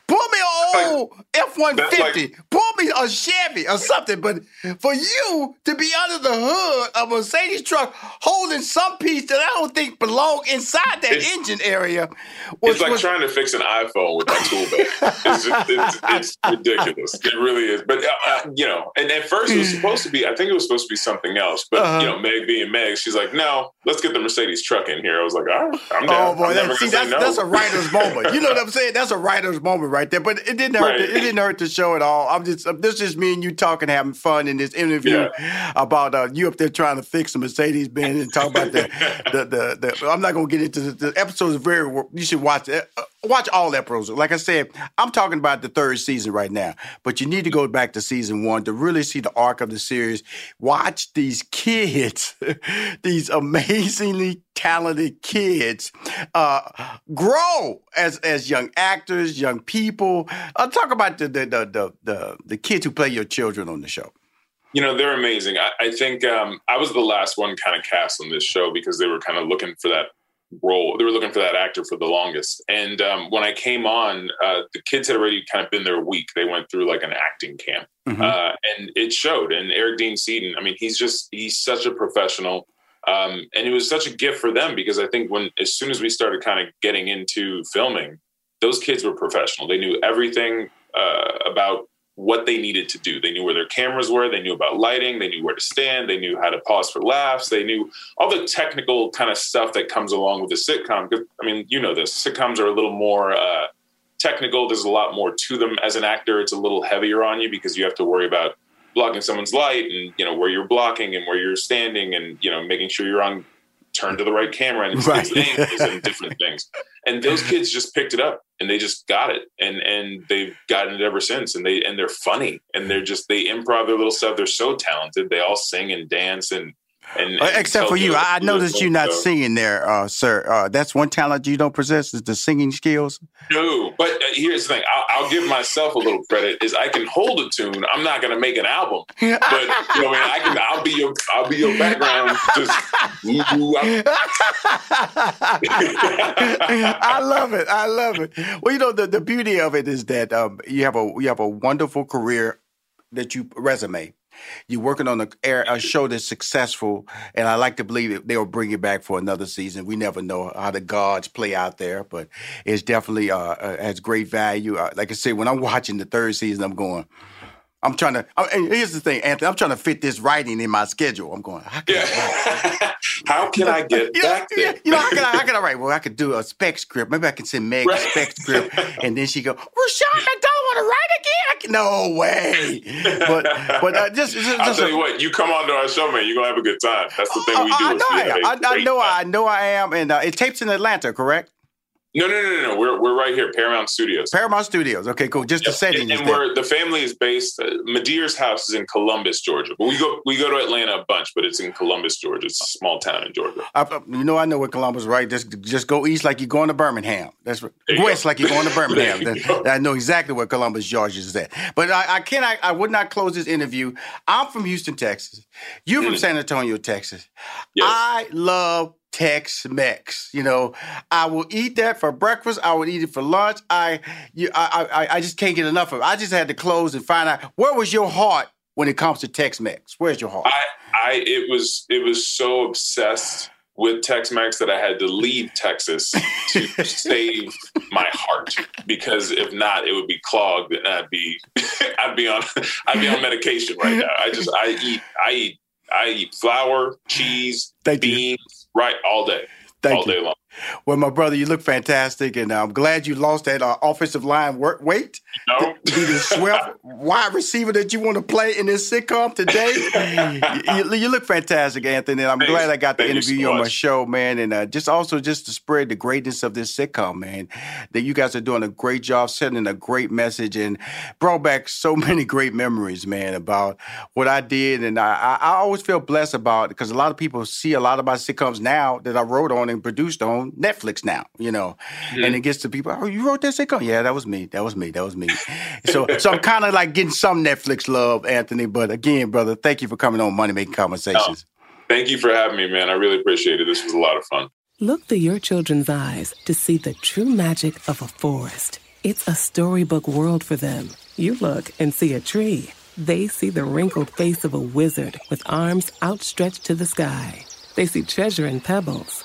Pull me an old F one fifty. Pull me a Chevy or something. But for you to be under the hood of a Mercedes truck holding some piece that I don't think belong inside that it's, engine area, was, it's like was, trying to fix an iPhone with that tool bag. It's, just, it's, it's, ridiculous. It really is. But uh, uh, you know, and at first it was supposed to be. I think it was supposed to be something else. But uh-huh. you know, Meg being Meg, she's like, no, let's get the Mercedes truck in here. I was like, all right, I'm down. Oh boy, that, see, that's, no. that's a writer's moment. You know what I'm saying? That's a writer's moment, right? Right there. But it didn't hurt. Right. The, it didn't hurt the show at all. I'm just this is me and you talking, having fun in this interview yeah. about uh, you up there trying to fix a Mercedes Benz and talk about the, *laughs* the, the the. I'm not gonna get into the, the episode is very. You should watch it. Uh, watch all that episodes. Like I said, I'm talking about the third season right now, but you need to go back to season one to really see the arc of the series. Watch these kids, *laughs* these amazingly talented kids, uh, grow as as young actors, young people. Uh, talk about the the, the the the kids who play your children on the show. You know, they're amazing. I, I think um, I was the last one kind of cast on this show because they were kind of looking for that role. They were looking for that actor for the longest. And um, when I came on, uh, the kids had already kind of been there a week. They went through like an acting camp, mm-hmm. uh, and it showed. And Eric Dean Seaton, I mean, he's just he's such a professional. Um, and it was such a gift for them because I think when as soon as we started kind of getting into filming, those kids were professional. They knew everything uh, about what they needed to do. They knew where their cameras were, they knew about lighting, they knew where to stand, they knew how to pause for laughs, they knew all the technical kind of stuff that comes along with a sitcom. Because I mean, you know this. Sitcoms are a little more uh, technical. There's a lot more to them. As an actor, it's a little heavier on you because you have to worry about blocking someone's light and you know where you're blocking and where you're standing and you know making sure you're on turn to the right camera and *laughs* Right. is different things. And those kids just picked it up and they just got it. And and they've gotten it ever since. And they and they're funny and they're just they improv their little stuff. They're so talented. They all sing and dance and and, Uh, and Except tell for you. I noticed you not So- singing there, uh, sir. Uh, that's one talent you don't possess is the singing skills. No, but uh, here's the thing. I'll, I'll give myself a little credit. Is I can hold a tune. I'm not going to make an album, but you know, I can. I'll be your. I'll be your background. Just woo, woo, I'm- I love it. I love it. Well, you know the, the beauty of it is that um, you have a you have a wonderful career that you resume. You're working on a, a show that's successful, and I like to believe that they'll bring you back for another season. We never know how the gods play out there, but it's definitely uh, uh, has great value. Uh, like I said, when I'm watching the third season, I'm going. I'm trying to. I, here's the thing, Anthony. I'm trying to fit this writing in my schedule. I'm going. How can I *laughs* How can I get you back there? You know, how can I, how *laughs* can I write? Well, I could do a spec script. Maybe I can send Meg a spec script, *laughs* and then she go, "Rushion, I don't want to write again." I can, no way. But but uh, just, just, I'll just tell you what. You come onto our show, man. You're gonna have a good time. That's the thing we do. I know I have am. a I, know. I know I am, and uh, it tapes in Atlanta, correct? No, no, no, no, no. We're we're right here, Paramount Studios. Paramount Studios. Okay, cool. Just the setting and, and we're the family is based. Uh, M'Dear's house is in Columbus, Georgia, but we go we go to Atlanta a bunch, but it's in Columbus, Georgia. It's a small town in Georgia. I, I- you know, I know where Columbus, is, right? Just just go east like you're going to Birmingham. That's west go. like you're going to *laughs* Birmingham. That- I know exactly where Columbus, Georgia is at. But I, I cannot, I would not close this interview. I'm from Houston, Texas. You're from Mm. San Antonio, Texas. Yes. I love Tex-Mex. You know, I will eat that for breakfast. I would eat it for lunch. I, you, I, I, I just can't get enough of it. I just had to close and find out where was your heart when it comes to Tex-Mex. Where's your heart? I, I it was it was so obsessed with Tex-Mex that I had to leave Texas to *laughs* save my heart because if not, it would be clogged and I'd be *laughs* I'd be on I'd be on medication right now. I just I eat I eat I eat flour, cheese, beans, right all day, Thank all you. day long. Well, my brother, you look fantastic, and I'm glad you lost that uh, offensive line work weight. No, to be the *laughs* swift wide receiver that you want to play in this sitcom today. *laughs* you, you look fantastic, Anthony. And I'm Thanks. glad I got to Thank you interview so you on my show, man. And uh, just also just to spread the greatness of this sitcom, man. That you guys are doing a great job sending a great message and brought back so *laughs* many great memories, man, about what I did. And I, I, I always feel blessed about because a lot of people see a lot of my sitcoms now that I wrote on and produced on Netflix now, you know. Mm-hmm. And it gets to people, oh, you wrote that sitcom? Yeah, that was me. That was me. That was me. so so I'm kind of like getting some Netflix love, Anthony. But again, brother, thank you for coming on Money Making Conversations. Thank you for having me, man. I really appreciate it. This was a lot of fun. Look through your children's eyes to see the true magic of a forest. It's a storybook world for them. You look and see a tree. They see the wrinkled face of a wizard with arms outstretched to the sky. They see treasure in pebbles.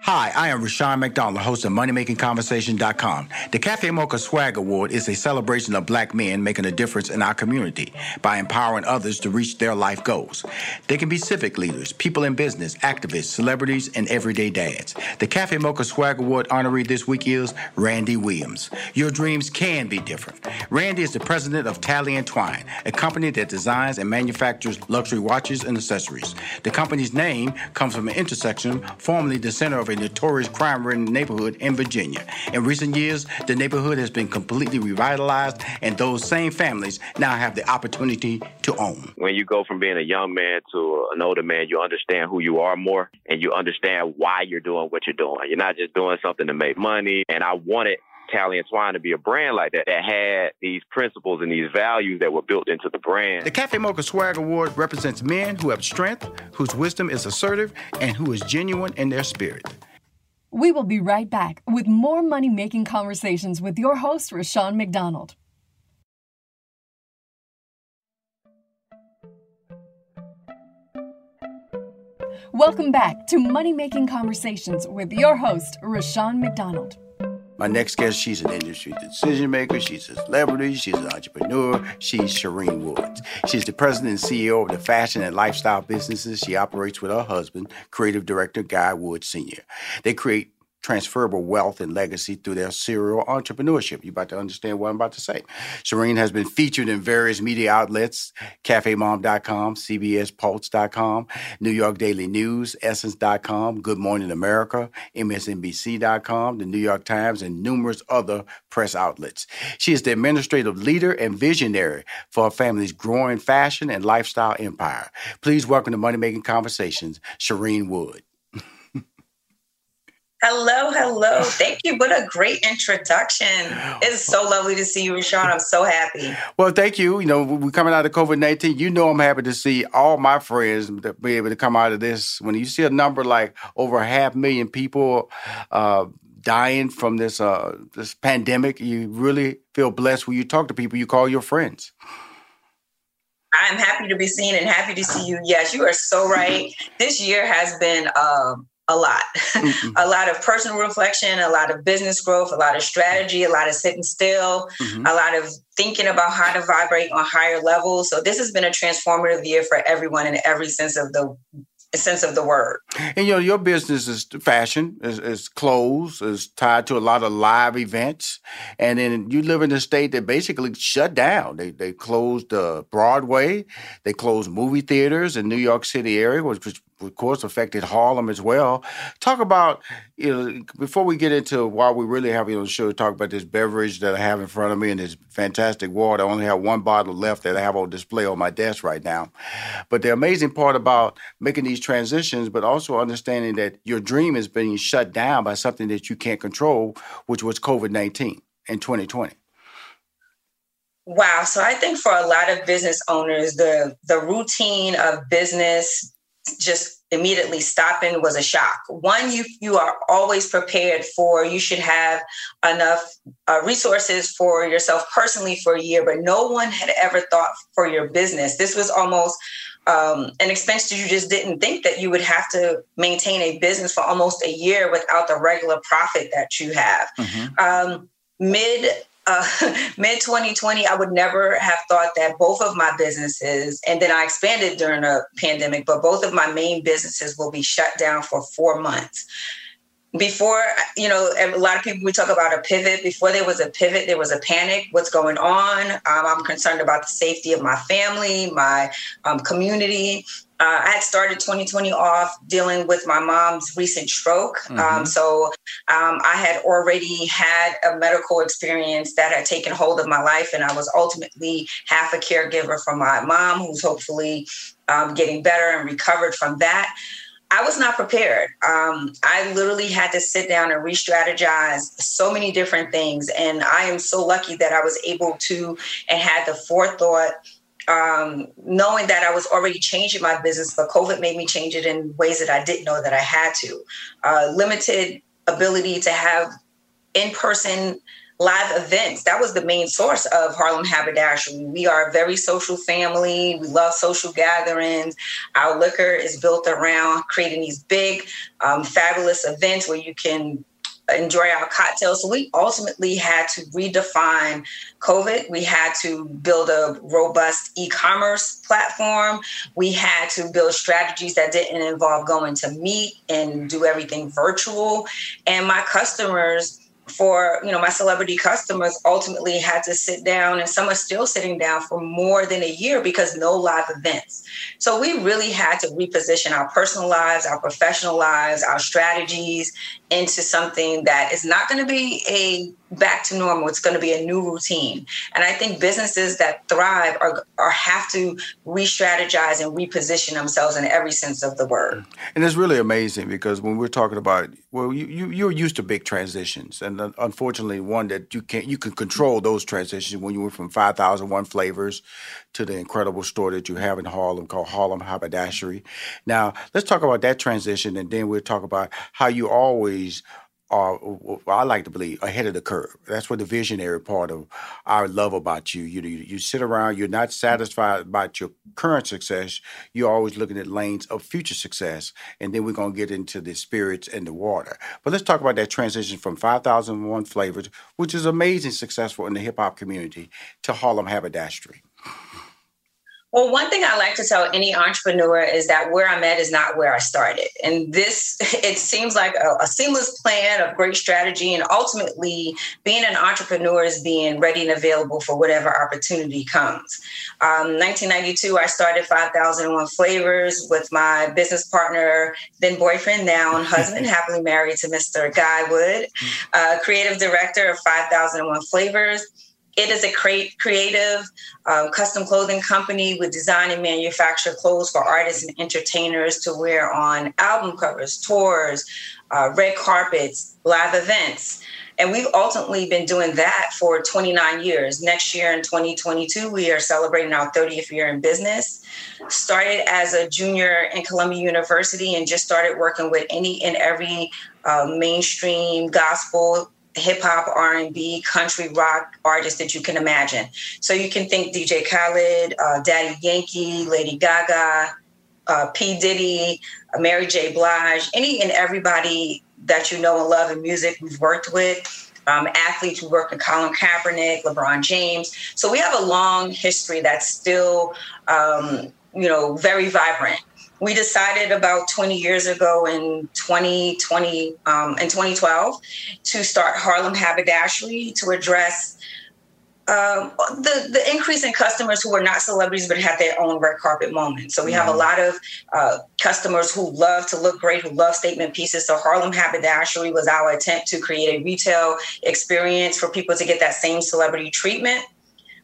Hi, I am Rushion McDonald, host of MoneyMakingConversation.com. The Cafe Mocha Swag Award is a celebration of black men making a difference in our community by empowering others to reach their life goals. They can be civic leaders, people in business, activists, celebrities, and everyday dads. The Cafe Mocha Swag Award honoree this week is Randy Williams. Your dreams can be different. Randy is the president of Talley and Twine, a company that designs and manufactures luxury watches and accessories. The company's name comes from an intersection formerly the center of a notorious crime-ridden neighborhood in Virginia. In recent years, the neighborhood has been completely revitalized, and those same families now have the opportunity to own. When you go from being a young man to an older man, you understand who you are more, and you understand why you're doing what you're doing. You're not just doing something to make money. And I wanted Talley and Twine to be a brand like that that had these principles and these values that were built into the brand. The Cafe Mocha Swag Award represents men who have strength, whose wisdom is assertive, and who is genuine in their spirit. We will be right back with more money making conversations with your host, Rushion McDonald. Welcome back to Money Making Conversations with your host, Rushion McDonald. My next guest, she's an industry decision maker. She's a celebrity. She's an entrepreneur. She's Sharene Woods. She's the president and CEO of the fashion and lifestyle businesses she operates with her husband, creative director Guy Woods Sr. They create transferable wealth and legacy through their serial entrepreneurship. You're about to understand what I'm about to say. Sharene has been featured in various media outlets, cafemom.com, cbspulse.com, New York Daily News, essence.com, Good Morning America, msnbc.com, the New York Times, and numerous other press outlets. She is the administrative leader and visionary for her family's growing fashion and lifestyle empire. Please welcome to Money Making Conversations, Sharene Wood. Hello, hello. *laughs* Thank you. What a great introduction. It's so lovely to see you, Rushion. I'm so happy. Well, thank you. You know, we're coming out of COVID 19. You know, I'm happy to see all my friends be able to come out of this. When you see a number like over a half million people uh, dying from this uh, this pandemic, you really feel blessed when you talk to people you call your friends. I'm happy to be seen and happy to see you. Yes, you are so right. This year has been. Um, a lot. Mm-hmm. *laughs* a lot of personal reflection, a lot of business growth, a lot of strategy, a lot of sitting still, mm-hmm. a lot of thinking about how to vibrate on higher levels. So this has been a transformative year for everyone in every sense of the sense of the word. And you know, your business is fashion, is, is clothes, is tied to a lot of live events, and then you live in a state that basically shut down. They they closed uh, Broadway, they closed movie theaters in New York City area, which, which of course affected Harlem as well. Talk about you know before we get into why we really have you on the show. Talk about this beverage that I have in front of me and this fantastic water. I only have one bottle left that I have on display on my desk right now. But the amazing part about making these transitions, but also understanding that your dream is being shut down by something that you can't control, which was COVID nineteen in 2020. Wow. So I think for a lot of business owners, the the routine of business just immediately stopping was a shock. One, you you are always prepared for. You should have enough uh, resources for yourself personally for a year, but no one had ever thought for your business. This was almost um, an expense that you just didn't think that you would have to maintain a business for almost a year without the regular profit that you have. Mm-hmm. Um, mid uh, *laughs* mid 2020, I would never have thought that both of my businesses, and then I expanded during a pandemic, but both of my main businesses will be shut down for four months. Before, you know, a lot of people, we talk about a pivot. Before there was a pivot, there was a panic. What's going on? Um, I'm concerned about the safety of my family, my um, community uh, I had started 2020 off dealing with my mom's recent stroke. Um, mm-hmm. Um, so um, I had already had a medical experience that had taken hold of my life, and I was ultimately half a caregiver for my mom, who's hopefully um, getting better and recovered from that. I was not prepared. Um, I literally had to sit down and re strategize so many different things. And I am so lucky that I was able to and had the forethought um, knowing that I was already changing my business, but COVID made me change it in ways that I didn't know that I had to. Uh, limited ability to have in person live events. That was the main source of Harlem Haberdashery. We are a very social family. We love social gatherings. Our liquor is built around creating these big, um, fabulous events where you can enjoy our cocktails. So we ultimately had to redefine COVID. We had to build a robust e commerce platform. We had to build strategies that didn't involve going to meet and do everything virtual. And my customers, for you know my celebrity customers ultimately had to sit down and some are still sitting down for more than a year because no live events. So we really had to reposition our personal lives our professional lives our strategies into something that is not going to be a back to normal. It's going to be a new routine. And i think businesses that thrive are, are have to re-strategize and reposition themselves in every sense of the word. And it's really amazing because when we're talking about well you, you you're used to big transitions. And uh, unfortunately one that you can't you can control those transitions when you went from 5001 flavors to the incredible store that you have in harlem called harlem haberdashery. Now let's talk about that transition and then we'll talk about how you always are, I like to believe, ahead of the curve. That's what the visionary part of I love about you. You you, you sit around, you're not satisfied about your current success. You're always looking at lanes of future success. And then we're going to get into the spirits and the water. But let's talk about that transition from 5001 Flavors, which is amazing successful in the hip hop community, to Harlem Haberdashery. Well, one thing I like to tell any entrepreneur is that where I'm at is not where I started. And this, *laughs* it seems like a, a, seamless plan of great strategy. And ultimately, being an entrepreneur is being ready and available for whatever opportunity comes. Um, 1992, I started 5001 Flavors with my business partner, then boyfriend, now husband, *laughs* happily married to Mr. Guy Wood, uh, creative director of 5001 Flavors. It is a creative uh, custom clothing company with design and manufacture clothes for artists and entertainers to wear on album covers, tours, uh, red carpets, live events. And we've ultimately been doing that for 29 years. Next year in 2022, we are celebrating our 30th year in business. Started as a junior in Columbia University and just started working with any and every uh, mainstream gospel hip hop, R and B, country rock artists that you can imagine. So you can think DJ Khaled, uh, Daddy Yankee, Lady Gaga, uh, P Diddy, Mary J. Blige, any and everybody that you know and love in music we've worked with. Um, athletes who work with Colin Kaepernick, LeBron James. So we have a long history that's still, um, you know, very vibrant we decided about 20 years ago in 2020 um, in 2012 to start Harlem Haberdashery to address um, the the increase in customers who are not celebrities but have their own red carpet moment. So we have a mm-hmm. lot of uh, customers who love to look great, who love statement pieces. So Harlem Haberdashery was our attempt to create a retail experience for people to get that same celebrity treatment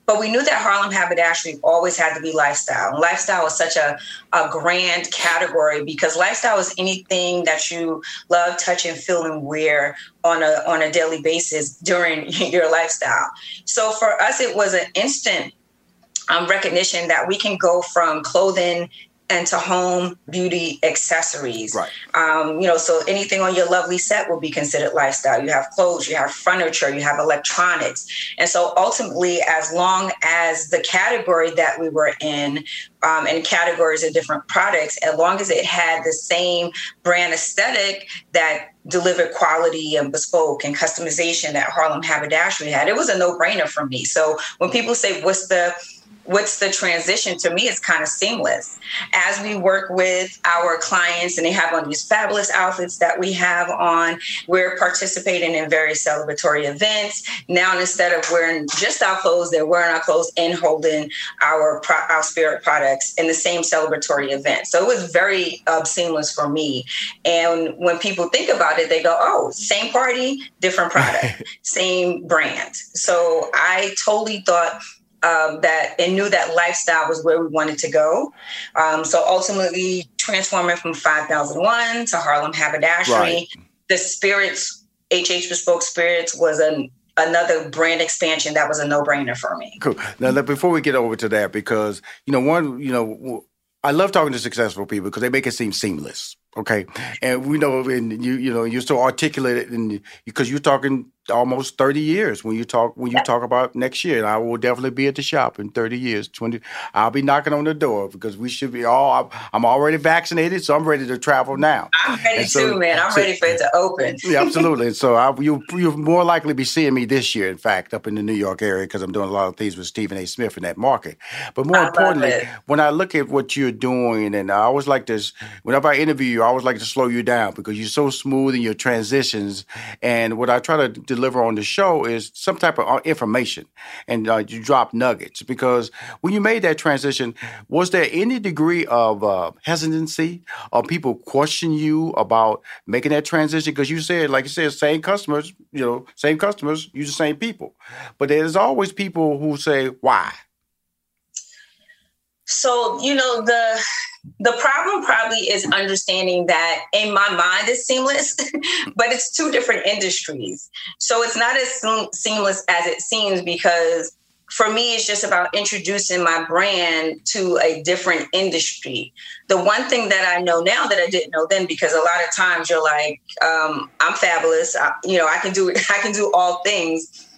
but we knew that Harlem Haberdashery always had to be lifestyle. And lifestyle is such a, a grand category because lifestyle is anything that you love, touch, and feel and wear on a on a daily basis during *laughs* your lifestyle. So for us, it was an instant um, recognition that we can go from clothing and to home beauty accessories. Right. Um, you know, so anything on your lovely set will be considered lifestyle. You have clothes, you have furniture, you have electronics. And so ultimately, as long as the category that we were in um, and categories of different products, as long as it had the same brand aesthetic that delivered quality and bespoke and customization that Harlem Haberdashery had, it was a no brainer for me. So when people say, what's the what's the transition? to me is kind of seamless. As we work with our clients and they have on these fabulous outfits that we have on we're participating in various celebratory events. Now instead of wearing just our clothes they're wearing our clothes and holding our our spirit in the same celebratory event so it was very uh, seamless for me and when people think about it they go oh same party different product same brand so i totally thought um, that and knew that lifestyle was where we wanted to go. Um, so ultimately, transforming from 5001 to Harlem Haberdashery, right. the Spirits, HH Bespoke Spirits was an another brand expansion that was a no-brainer for me. Cool. Now, before we get over to that, because you know, one, you know, I love talking to successful people because they make it seem seamless. Okay, and we know, and you, you know, you're so articulate, and because you're talking almost 30 years when you talk when you talk about next year. And I will definitely be at the shop in 30 years. 20 I'll be knocking on the door because we should be all I'm, I'm already vaccinated, so I'm ready to travel now. I'm ready so- too, man. I'm so- ready for it to open. yeah, *laughs* absolutely. And so I, you you'll more likely be seeing me this year, in fact, up in the New York area because I'm doing a lot of things with Stephen A. Smith in that market. But more I importantly, when I look at what you're doing, and I always like this, whenever I interview you, I always like to slow you down because you're so smooth in your transitions. And what I try to deliver on the show is some type of uh, information, and uh, you drop nuggets. Because when you made that transition, was there any degree of uh, hesitancy or people question you about making that transition? Because you said, like you said, same customers, you know, same customers, use the same people. But there's always people who say, why? So, you know, the the problem probably is understanding that in my mind it's seamless, *laughs* but it's two different industries. So it's not as seamless as it seems because for me it's just about introducing my brand to a different industry. The one thing that I know now that I didn't know then because a lot of times you're like um, I'm fabulous, I, you know, I can do *laughs* I can do all things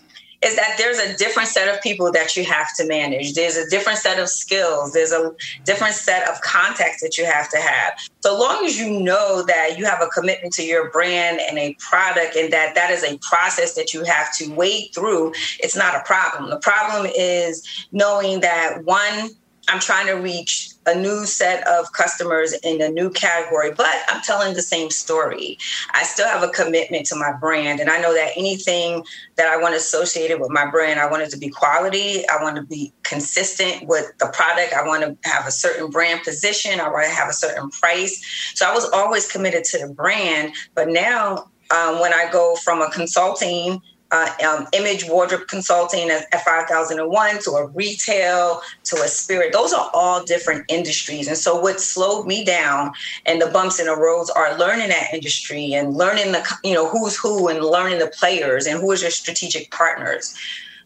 is that there's a different set of people that you have to manage. There's a different set of skills. There's a different set of contacts that you have to have. So long as you know that you have a commitment to your brand and a product and that that is a process that you have to wade through, it's not a problem. The problem is knowing that one, I'm trying to reach a new set of customers in a new category, but I'm telling the same story. I still have a commitment to my brand. And I know that anything that I want associated with my brand, I want it to be quality. I want to be consistent with the product. I want to have a certain brand position. I want to have a certain price. So I was always committed to the brand. But now, um, when I go from a consulting uh, um, image wardrobe consulting at, at 5001 to a retail to a spirit. Those are all different industries. And so what slowed me down and the bumps in the roads are learning that industry and learning the you know who's who and learning the players and who is your strategic partners.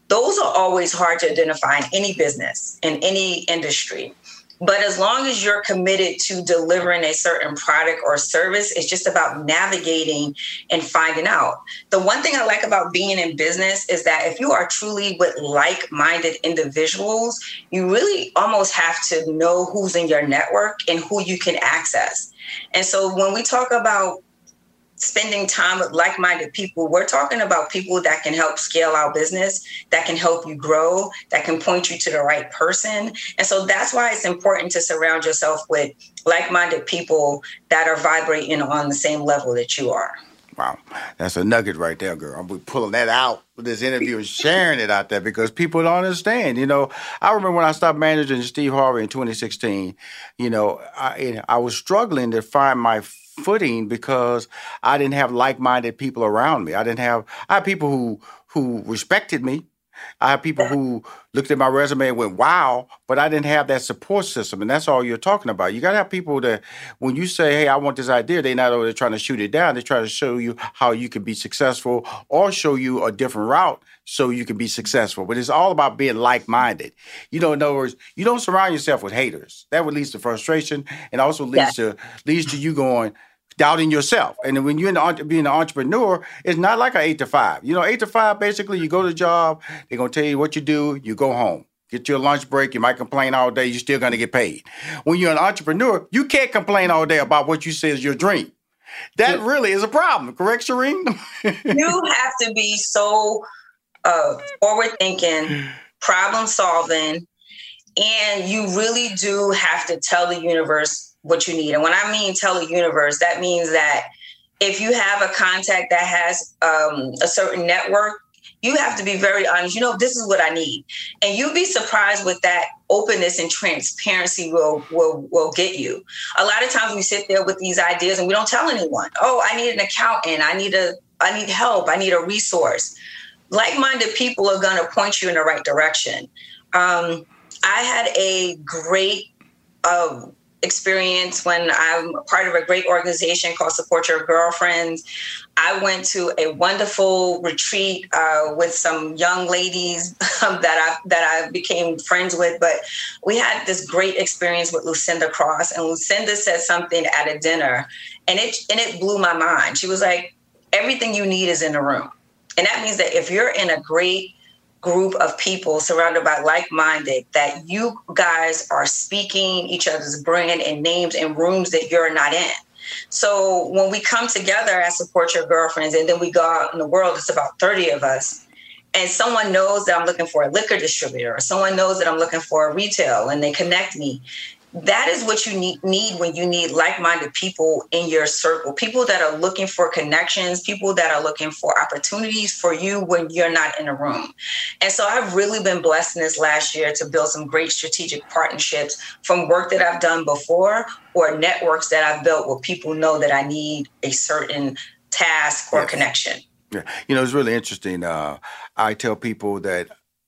Those are always hard to identify in any business in any industry but as long as you're committed to delivering a certain product or service, it's just about navigating and finding out. The one thing I like about being in business is that if you are truly with like minded individuals, you really almost have to know who's in your network and who you can access. And so when we talk about spending time with like-minded people. We're talking about people that can help scale our business that can help you grow that can point you to the right person. And so that's why it's important to surround yourself with like-minded people that are vibrating on the same level that you are Wow, that's a nugget right there, girl. I'm pulling that out with this interview and sharing it out there because people don't understand. You know, I remember when I stopped managing Steve Harvey in 2016. You know, I I was struggling to find my footing because I didn't have like-minded people around me. I didn't have I had people who who respected me. I have people who looked at my resume and went, wow, but I didn't have that support system. And that's all you're talking about. You got to have people that, when you say, hey, I want this idea, they're not only trying to shoot it down, they're trying to show you how you can be successful or show you a different route so you can be successful. But it's all about being like minded. You know, in other words, you don't surround yourself with haters. That would lead to frustration and also leads to leads to you going, doubting yourself. And when you're in the, being an entrepreneur, it's not like an eight to five. You know, eight to five, basically, you go to the job, they're going to tell you what you do, you go home. Get your lunch break. You might complain all day. You're still going to get paid. When you're an entrepreneur, you can't complain all day about what you say is your dream. That really is a problem. Correct, Sharene? *laughs* you have to be so uh, forward thinking, problem solving, and you really do have to tell the universe what you need. And when I mean tell the universe, that means that if you have a contact that has um, a certain network, you have to be very honest. You know, this is what I need, and you'll be surprised with that openness and transparency will will will get you. A lot of times we sit there with these ideas and we don't tell anyone. Oh, I need an accountant. I need a I need help. I need a resource. Like-minded people are going to point you in the right direction. Um, I had a great uh, experience when I'm part of a great organization called Support Your Girlfriends. I went to a wonderful retreat uh, with some young ladies *laughs* um, that I that I became friends with. But we had this great experience with Lucinda Cross, and Lucinda said something at a dinner, and it and it blew my mind. She was like, "Everything you need is in the room." And that means that if you're in a great group of people surrounded by like-minded that you guys are speaking each other's brand and names in rooms that you're not in. So when we come together as support your girlfriends and then we go out in the world it's about 30 of us and someone knows that i'm looking for a liquor distributor or someone knows that i'm looking for a retail and they connect me that is what you need, need when you need like-minded people in your circle people that are looking for connections people that are looking for opportunities for you when you're not in a room and so i've really been blessed in this last year to build some great strategic partnerships from work that i've done before or networks that i've built where people know that i need a certain task or connection Yeah, you know, it's really interesting. Uh, I tell people that,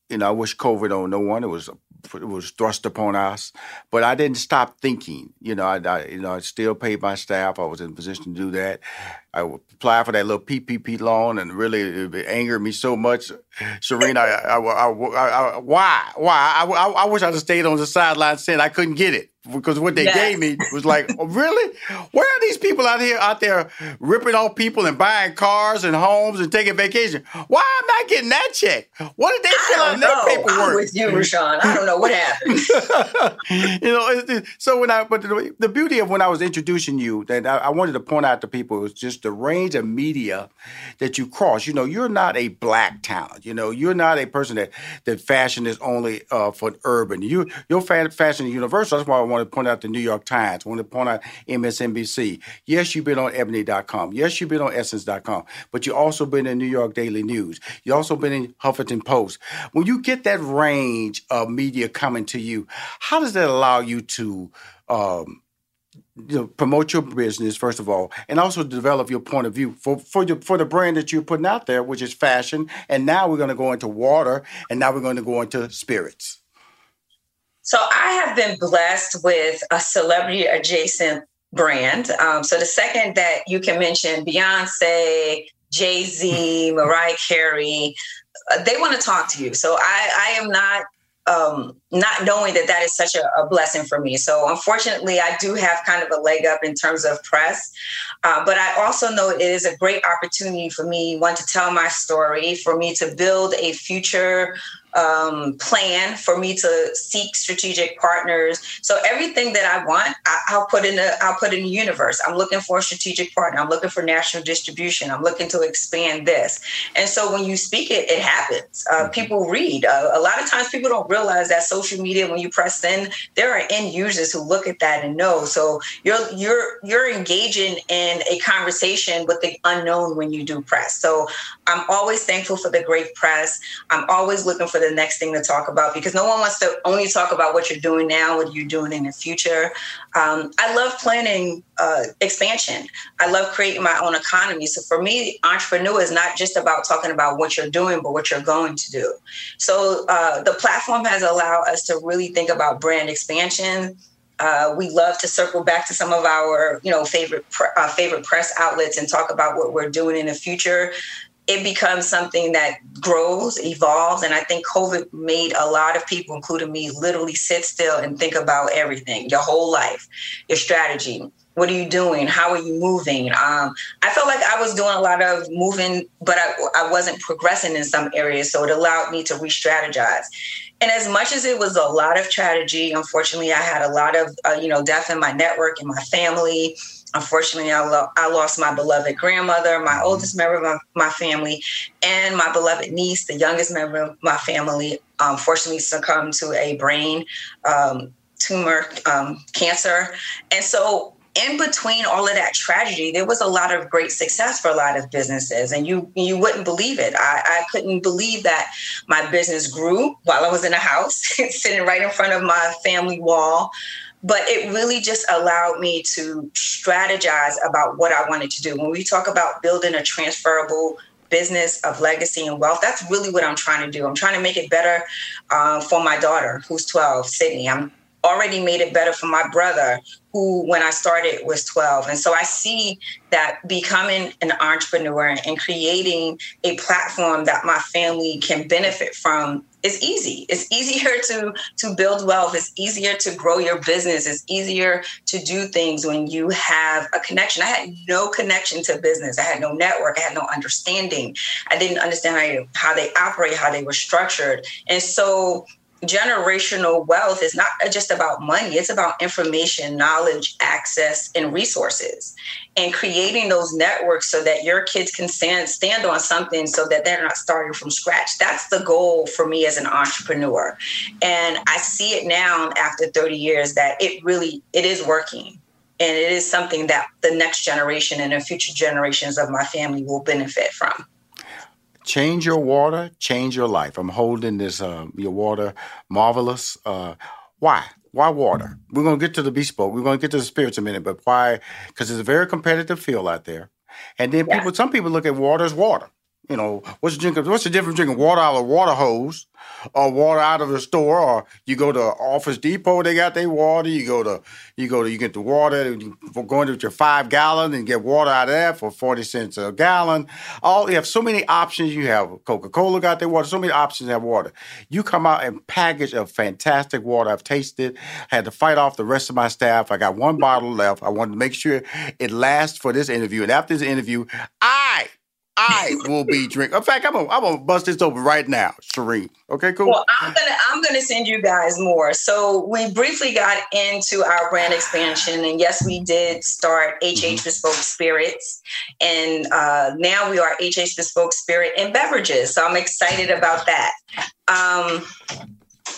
you know, I wish COVID on no one. It was was thrust upon us, but I didn't stop thinking. You know, I, I you know I still paid my staff. I was in a position to do that. I would apply for that little PPP loan, and really it angered me so much, Serena. I, I, I, I, I- why, why? I, I, I wish I'd have stayed on the sideline saying I couldn't get it because what they Yes. gave me was like, oh, really? Where are these people out here out there ripping off people and buying cars and homes and taking vacation? Why am I getting that check? What did they fill out in their paperwork? I'm with you, Rushion. I don't know what happened. *laughs* you know, it- it- so when I, but the, the beauty of when I was introducing you, that I, I wanted to point out to people was just the range of media that you cross. You know, you're not a black talent. You know, you're not a person that that fashion is only uh, for urban. You, your fashion is universal. That's why I want to point out the New York Times. I want to point out MSNBC. Yes, you've been on Ebony.com. Yes, you've been on Essence.com. But you also been in New York Daily News. You also been in Huffington Post. When you get that range of media coming to you, how does that allow you to um, you know, promote your business first of all, and also develop your point of view for for your, for the brand that you're putting out there, which is fashion. And now we're going to go into water, and now we're going to go into spirits. So I have been blessed with a celebrity adjacent brand. Um, so the second that you can mention Beyonce, Jay Z, Mariah Carey, uh, they want to talk to you. So I, I am not um, not knowing that that is such a, a blessing for me. So unfortunately, I do have kind of a leg up in terms of press, uh, but I also know it is a great opportunity for me, one to tell my story, for me to build a future um, plan for me to seek strategic partners. So everything that I want, I, I'll put in the I'll put in the universe. I'm looking for a strategic partner. I'm looking for national distribution. I'm looking to expand this. And so when you speak it, it happens. Uh, people read. Uh, a lot of times people don't realize that social media, when you press in, there are end users who look at that and know. So you're you're you're engaging in a conversation with the unknown when you do press. So I'm always thankful for the great press. I'm always looking for the next thing to talk about because no one wants to only talk about what you're doing now, what you're doing in the future. Um, I love planning uh, expansion. I love creating my own economy. So for me, entrepreneur is not just about talking about what you're doing, but what you're going to do. So uh, the platform has allowed us to really think about brand expansion. Uh, we love to circle back to some of our, you know, favorite pre- uh, favorite press outlets and talk about what we're doing in the future it becomes something that grows, evolves. And I think COVID made a lot of people, including me, literally sit still and think about everything, your whole life, your strategy. What are you doing? How are you moving? Um, I felt like I was doing a lot of moving, but I, I wasn't progressing in some areas. So it allowed me to re strategize. And as much as it was a lot of tragedy, unfortunately, I had a lot of, uh, you know, death in my network, in my family. Unfortunately, I, lo- I lost my beloved grandmother, my oldest member of my, my family, and my beloved niece, the youngest member of my family, unfortunately succumbed to a brain um, tumor, um, cancer. And so in between all of that tragedy, there was a lot of great success for a lot of businesses, and you you wouldn't believe it. I, I couldn't believe that my business grew while I was in a house, *laughs* sitting right in front of my family wall. But it really just allowed me to strategize about what I wanted to do. When we talk about building a transferable business of legacy and wealth, that's really what I'm trying to do. I'm trying to make it better uh, for my daughter, who's 12, Sydney. I'm already made it better for my brother who when I started was 12. And so I see that becoming an entrepreneur and creating a platform that my family can benefit from is easy. It's easier to to build wealth. It's easier to grow your business. It's easier to do things when you have a connection. I had no connection to business. I had no network. I had no understanding. I didn't understand how, how they operate, how they were structured. And so generational wealth is not just about money, it's about information, knowledge, access, and resources. And creating those networks so that your kids can stand, stand on something so that they're not starting from scratch. That's the goal for me as an entrepreneur. And I see it now after 30 years that it really it is working. And it is something that the next generation and the future generations of my family will benefit from. Change your water, change your life. I'm holding this uh, your water marvelous. Uh, why? Why water? We're gonna get to the bespoke. We're gonna get to the spirits in a minute, but why? Because it's a very competitive field out there. And then people, some people look at water as water. You know, what's the drink? What's the difference drinking water out of a water hose, or water out of the store, or you go to Office Depot, they got their water. You go to, you go to, you get the water. You go into your five gallon and get water out of that for forty cents a gallon. All you have so many options. You have Coca Cola got their water. So many options have water. You come out and package a fantastic water. I've tasted. Had to fight off the rest of my staff. I got one bottle left. I wanted to make sure it lasts for this interview. And after this interview, I I will be drinking. In fact, I'm gonna, I'm gonna bust this open right now, Sharene. Okay, cool. Well, I'm gonna I'm gonna send you guys more. So we briefly got into our brand expansion, and yes, we did start HH Mm-hmm. Bespoke Spirits, and uh, now we are HH Bespoke Spirit and Beverages. So I'm excited about that. Um,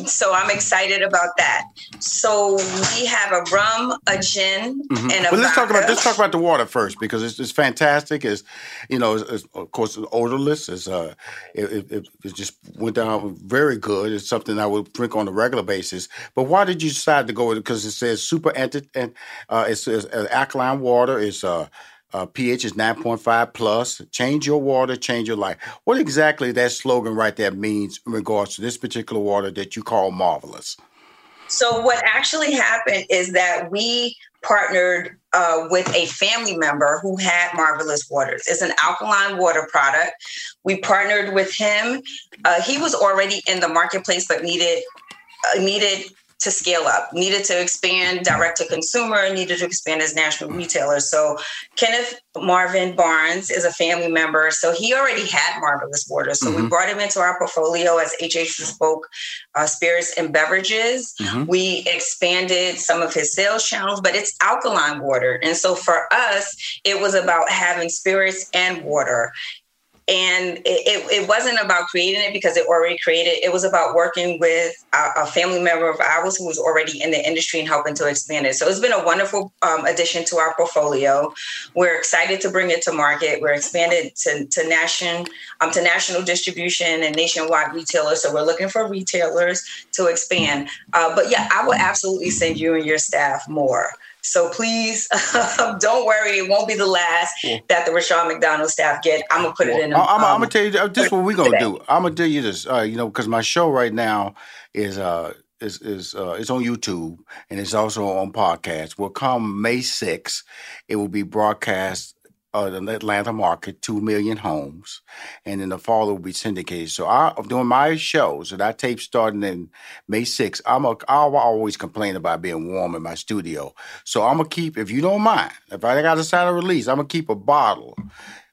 so I'm excited about that. So we have a rum, a gin, Mhm. and a But let's talk about let's talk about the water first because it's, it's fantastic. It's you know, it's, it's, of course, it's odorless. It's uh, it, it, it- it just went down very good. It's something I would drink on a regular basis. But why did you decide to go with it? Because it says super anti and uh, it's, it's uh, alkaline water. It's uh. Uh, pH is 9.5 plus. Change your water, change your life. What exactly that slogan right there means in regards to this particular water that you call marvelous? So what actually happened is that we partnered uh, with a family member who had Marvelous Waters. It's an alkaline water product. We partnered with him. Uh, he was already in the marketplace, but needed uh, needed to scale up, needed to expand direct to consumer, needed to expand as national retailers. So Kenneth Marvin Barnes is a family member. So he already had Marvelous Waters. So we Mhm. brought him into our portfolio as HH Bespoke uh, Spirits and Beverages. Mhm. We expanded some of his sales channels, but it's alkaline water. And so for us, it was about having spirits and water. And it, it, it wasn't about creating it because it already created. It was about working with a, a family member of ours who was already in the industry and helping to expand it. So it's been a wonderful um, addition to our portfolio. We're excited to bring it to market. We're expanded to, to national um, to national distribution and nationwide retailers. So we're looking for retailers to expand. Uh, but yeah, I will absolutely send you and your staff more. So please *laughs* don't worry, it won't be the last that the Rushion McDonald staff get. I'm gonna put it in. A, I'm, I'm, um, gonna tell you this. is what we're gonna do. I'm gonna tell you this. Uh, you know, because my show right now is uh is is uh, it's on YouTube and it's also on podcast. Will come May 6th. It will be broadcast. Uh, the Atlanta market, two million homes, and in the fall it will be syndicated. So I'm doing my shows that I tape starting in May 6th. I'm a, I always complain about being warm in my studio, so I'm gonna keep, if you don't mind, if I got to sign a release, I'm gonna keep a bottle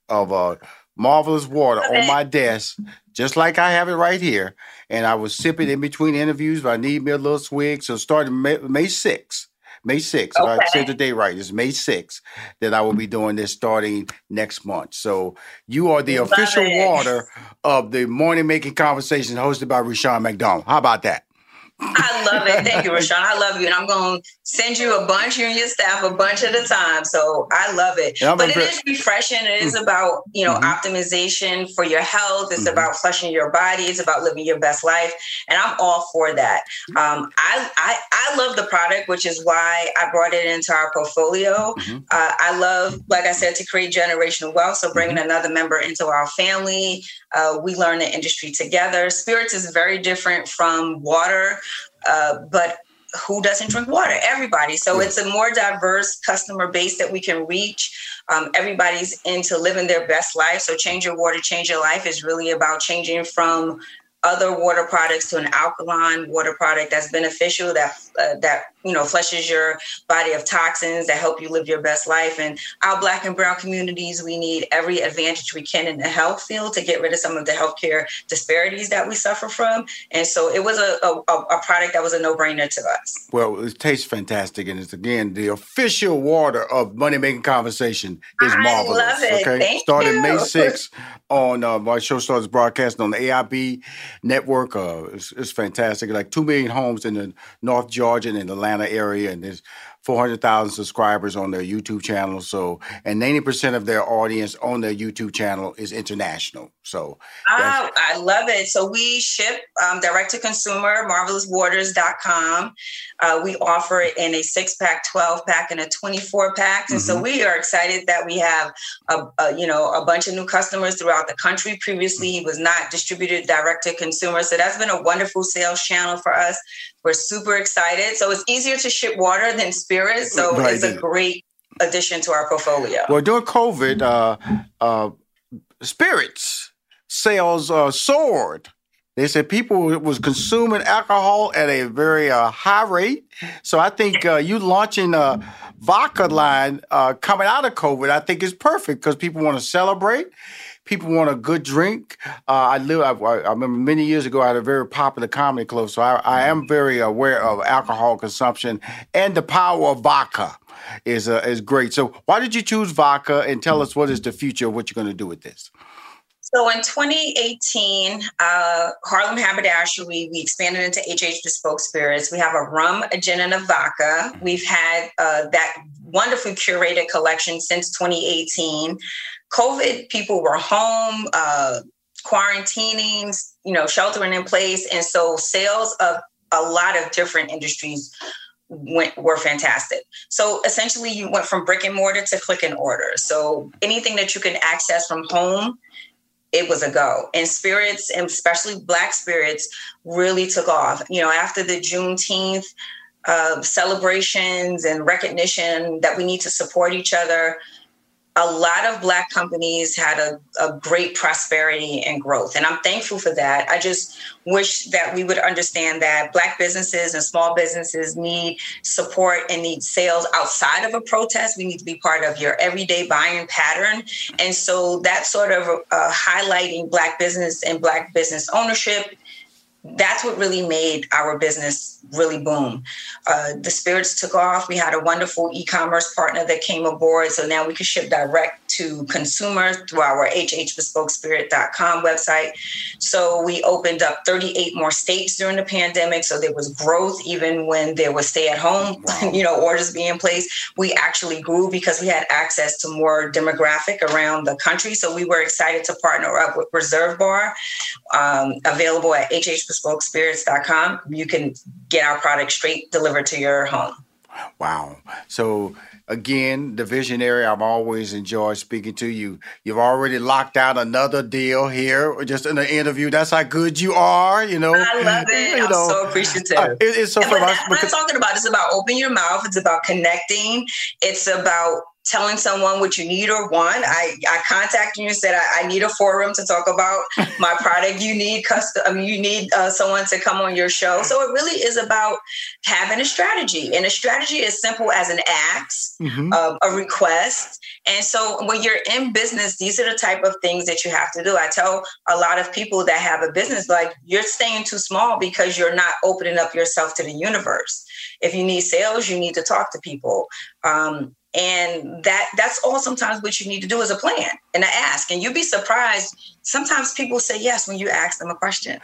of uh, marvelous water on my desk, just like I have it right here. And I will sip it in between interviews if I need me a little swig. So starting May, May 6th, May 6th, if I said the day right, it's May 6th that I will be doing this starting next month. So you are the Love official it. water of the morning making conversation hosted by Rushion McDonald. How about that? I love it. Thank you, Rushion. I love you. And I'm going to send you a bunch, you and your staff, a bunch at a time. So I love it. Yeah, but it is refreshing. It is about, you know, optimization for your health. It's about flushing your body. It's about living your best life. And I'm all for that. Um, I, I, I love the product, which is why I brought it into our portfolio. Uh, I love, like I said, to create generational wealth. So bringing another member into our family, uh, we learn the industry together. Spirits is very different from water, uh, but who doesn't drink water? Everybody. So it's a more diverse customer base that we can reach. Um, everybody's into living their best life. So change your water, change your life is really about changing from other water products to an alkaline water product that's beneficial that uh, that you know flushes your body of toxins that help you live your best life and our black and brown communities we need every advantage we can in the health field to get rid of some of the healthcare disparities that we suffer from and so it was a, a, a product that was a no-brainer to us Well, it tastes fantastic, and it's again the official water of Money Making Conversation is I marvelous. love it. Okay, Thank started May you. 6th on uh, my show starts broadcasting on the AIB network. Uh, it's fantastic. Like two million homes in the North Georgia and Atlanta area, and there's 400,000 subscribers on their YouTube channel. So, and 90% of their audience on their YouTube channel is international. So, Oh, I love it. So we ship um, direct to consumer, marvelouswaters.com. Uh, we offer it in a six pack, 12 pack, and a 24 pack. And so Mhm. we are excited that we have, a, a, you know, a bunch of new customers throughout the country. Previously, it was not distributed direct to consumer. So that's been a wonderful sales channel for us. We're super excited. So it's easier to ship water than spirits. So Right. it's a great addition to our portfolio. Well, during COVID, uh, uh, spirits sales uh, soared. They said people was consuming alcohol at a very uh, high rate. So I think uh, you launching a vodka line uh, coming out of COVID, I think is perfect because people want to celebrate. People want a good drink. Uh, I live. I, I remember many years ago, I had a very popular comedy club, so I, I am very aware of alcohol consumption and the power of vodka is uh, is great. So, why did you choose vodka? And tell us what is the future of what you're going to do with this. So in 2018, uh, Harlem Haberdashery, we expanded into HH Bespoke Spirits. We have a rum, a gin, and a vodka. We've had uh, that wonderfully curated collection since 2018. COVID, people were home, uh, quarantining, you know, sheltering in place. And so sales of a lot of different industries went were fantastic. So essentially you went from brick and mortar to click and order. So anything that you can access from home it was a go. And spirits, and especially black spirits, really took off. You know, after the Juneteenth uh, celebrations and recognition that we need to support each other, a lot of black companies had a, a great prosperity and growth. And I'm thankful for that. I just wish that we would understand that black businesses and small businesses need support and need sales outside of a protest. We need to be part of your everyday buying pattern. And so that sort of uh, highlighting black business and black business ownership that's what really made our business really boom. Uh, the spirits took off. We had a wonderful e-commerce partner that came aboard, so now we can ship direct to consumers through our hhbespokespirit.com website. So we opened up 38 more states during the pandemic, so there was growth even when there was stay-at-home, *laughs* you know, orders being placed. We actually grew because we had access to more demographic around the country. So we were excited to partner up with Reserve Bar, um, available at hhbespokespirits.com. You can get our product straight delivered to your home. Wow. So again, the visionary, I've always enjoyed speaking to you. You've already locked out another deal here, just in the interview. That's how good you are, you know. I love it. You I'm know, so appreciative. uh, it- it's so And fun. what I'm talking about. It's about open your mouth. It's about connecting. It's about telling someone what you need or want. I, I contacted you and said I, I need a forum to talk about *laughs* my product. You need custom. I mean, you need uh, someone to come on your show. So it really is about having a strategy, and a strategy is simple as an ask, Mhm. uh, a request. And so when you're in business, these are the type of things that you have to do. I tell a lot of people that have a business, like you're staying too small because you're not opening up yourself to the universe. If you need sales, you need to talk to people. Um, and that that's all sometimes what you need to do is a plan and to ask. And you'd be surprised. Sometimes people say yes when you ask them a question.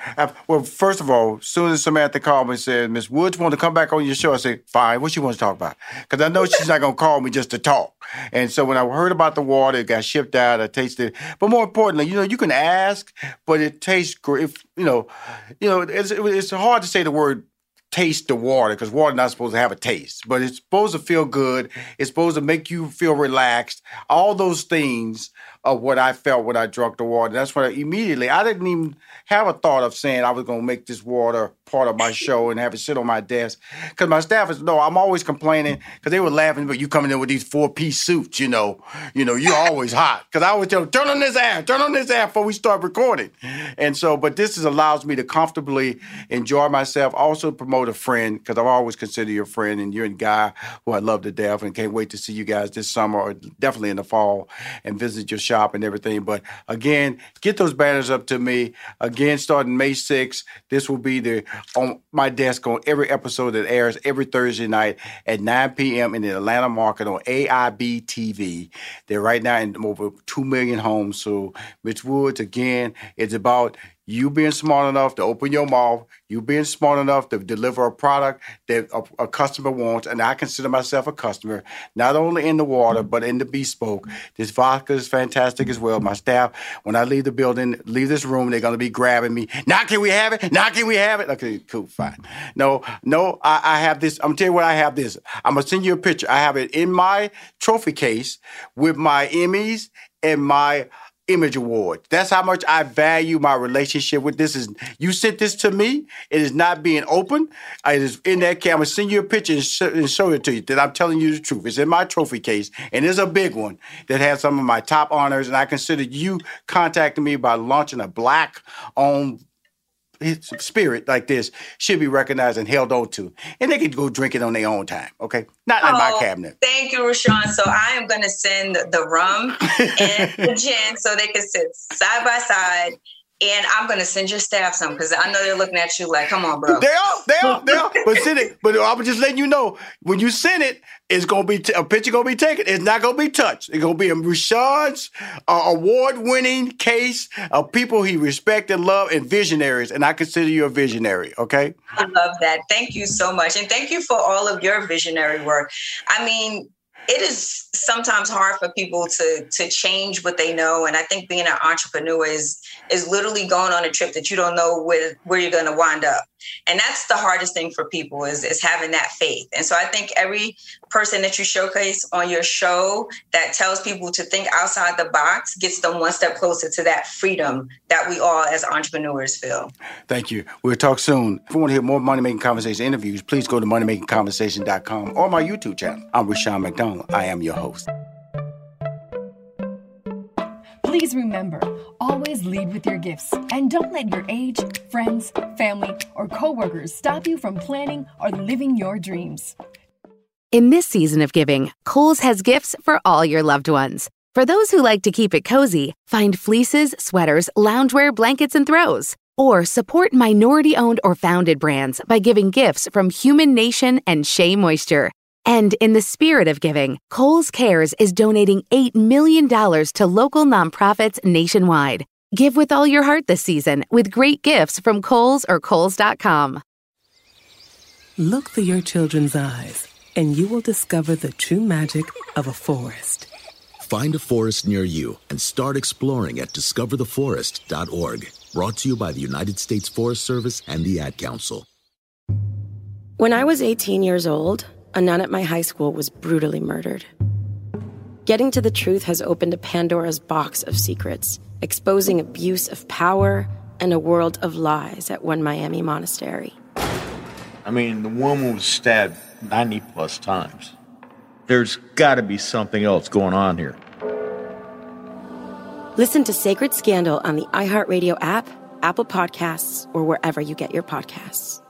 Well, first of all, as soon as Samantha called me and said, Miss Woods want to come back on your show, I said, fine, what she wants to talk about? Because I know she's not going to call me just to talk. And so when I heard about the water, it got shipped out, I tasted it. But more importantly, you know, you can ask, but it tastes great. If, you know, you know, it's, it's hard to say the word taste the water because water not supposed to have a taste, but it's supposed to feel good. It's supposed to make you feel relaxed. All those things of what I felt when I drank the water. That's when I, immediately I didn't even have a thought of saying I was going to make this water part of my show and have it sit on my desk. Because my staff is no, I'm always complaining because they were laughing, but you coming in with these four piece suits, you know, you know, you're always hot. Because I always tell them, turn on this air, turn on this app before we start recording. And so, but this is, allows me to comfortably enjoy myself. Also promote a friend because I've always considered you a friend, and you're a guy who I love to death, and can't wait to see you guys this summer or definitely in the fall and visit your shop and everything. But again, get those banners up to me. Again, starting May 6th, this will be the on my desk on every episode that airs every Thursday night at 9 p.m. in the Atlanta market on AIB TV. They're right now in over 2 million homes. So, Mitch Woods, again, it's about you being smart enough to open your mouth, you being smart enough to deliver a product that a, a, customer wants, and I consider myself a customer, not only in the water but in the bespoke. This vodka is fantastic as well. My staff, when I leave the building, leave this room, they're gonna be grabbing me. Now can we have it? Now can we have it? Okay, cool, fine. No, no, I, I have this. I'm tell you what I have. This. I'm gonna send you a picture. I have it in my trophy case with my Emmys and my Image Award. That's how much I value my relationship with this. Is you sent this to me? It is not being open. It is in that camera. Send you a picture and show, and show it to you that I'm telling you the truth. It's in my trophy case, and it's a big one that has some of my top honors. And I consider you contacting me by launching a black-owned his spirit like this should be recognized and held on to. And they can go drink it on their own time, okay? Not in my Oh, cabinet. Thank you, Rushion. So I am going to send the rum and the *laughs* gin so they can sit side by side. And I'm to send your staff some because I know they're looking at you like, come on, bro. They are, they are, they are. But send it. But I'm just letting you know when you send it, it's gonna be t- a picture gonna be taken. It's not gonna be touched. It's gonna be a Rashad's uh, award-winning case of people he respect and love and visionaries. And I consider you a visionary. Okay. I love that. Thank you so much. And thank you for all of your visionary work. I mean, it is sometimes hard for people to to change what they know. And I think being an entrepreneur is is literally going on a trip that you don't know where, where you're gonna wind up. And that's the hardest thing for people is, is having that faith. And so I think every person that you showcase on your show that tells people to think outside the box gets them one step closer to that freedom that we all as entrepreneurs feel. Thank you. We'll talk soon. If you want to hear more Money Making Conversation interviews, please go to moneymakingconversation.com or my YouTube channel. I'm Rushion McDonald. I am your host. Please remember, always lead with your gifts and don't let your age, friends, family, or coworkers stop you from planning or living your dreams. In this season of giving, Kohl's has gifts for all your loved ones. For those who like to keep it cozy, find fleeces, sweaters, loungewear, blankets, and throws. Or support minority owned or founded brands by giving gifts from Human Nation and Shea Moisture. And in the spirit of giving, Kohl's Cares is donating $8 million to local nonprofits nationwide. Give with all your heart this season with great gifts from Kohl's or Kohl's.com. Look through your children's eyes, and you will discover the true magic of a forest. Find a forest near you and start exploring at discovertheforest.org. Brought to you by the United States Forest Service and the Ad Council. When I was 18 years old, a nun at my high school was brutally murdered. Getting to the truth has opened a Pandora's box of secrets, exposing abuse of power and a world of lies at one Miami monastery. I mean, the woman was stabbed 90 plus times. There's got to be something else going on here. Listen to Sacred Scandal on the iHeartRadio app, Apple Podcasts, or wherever you get your podcasts.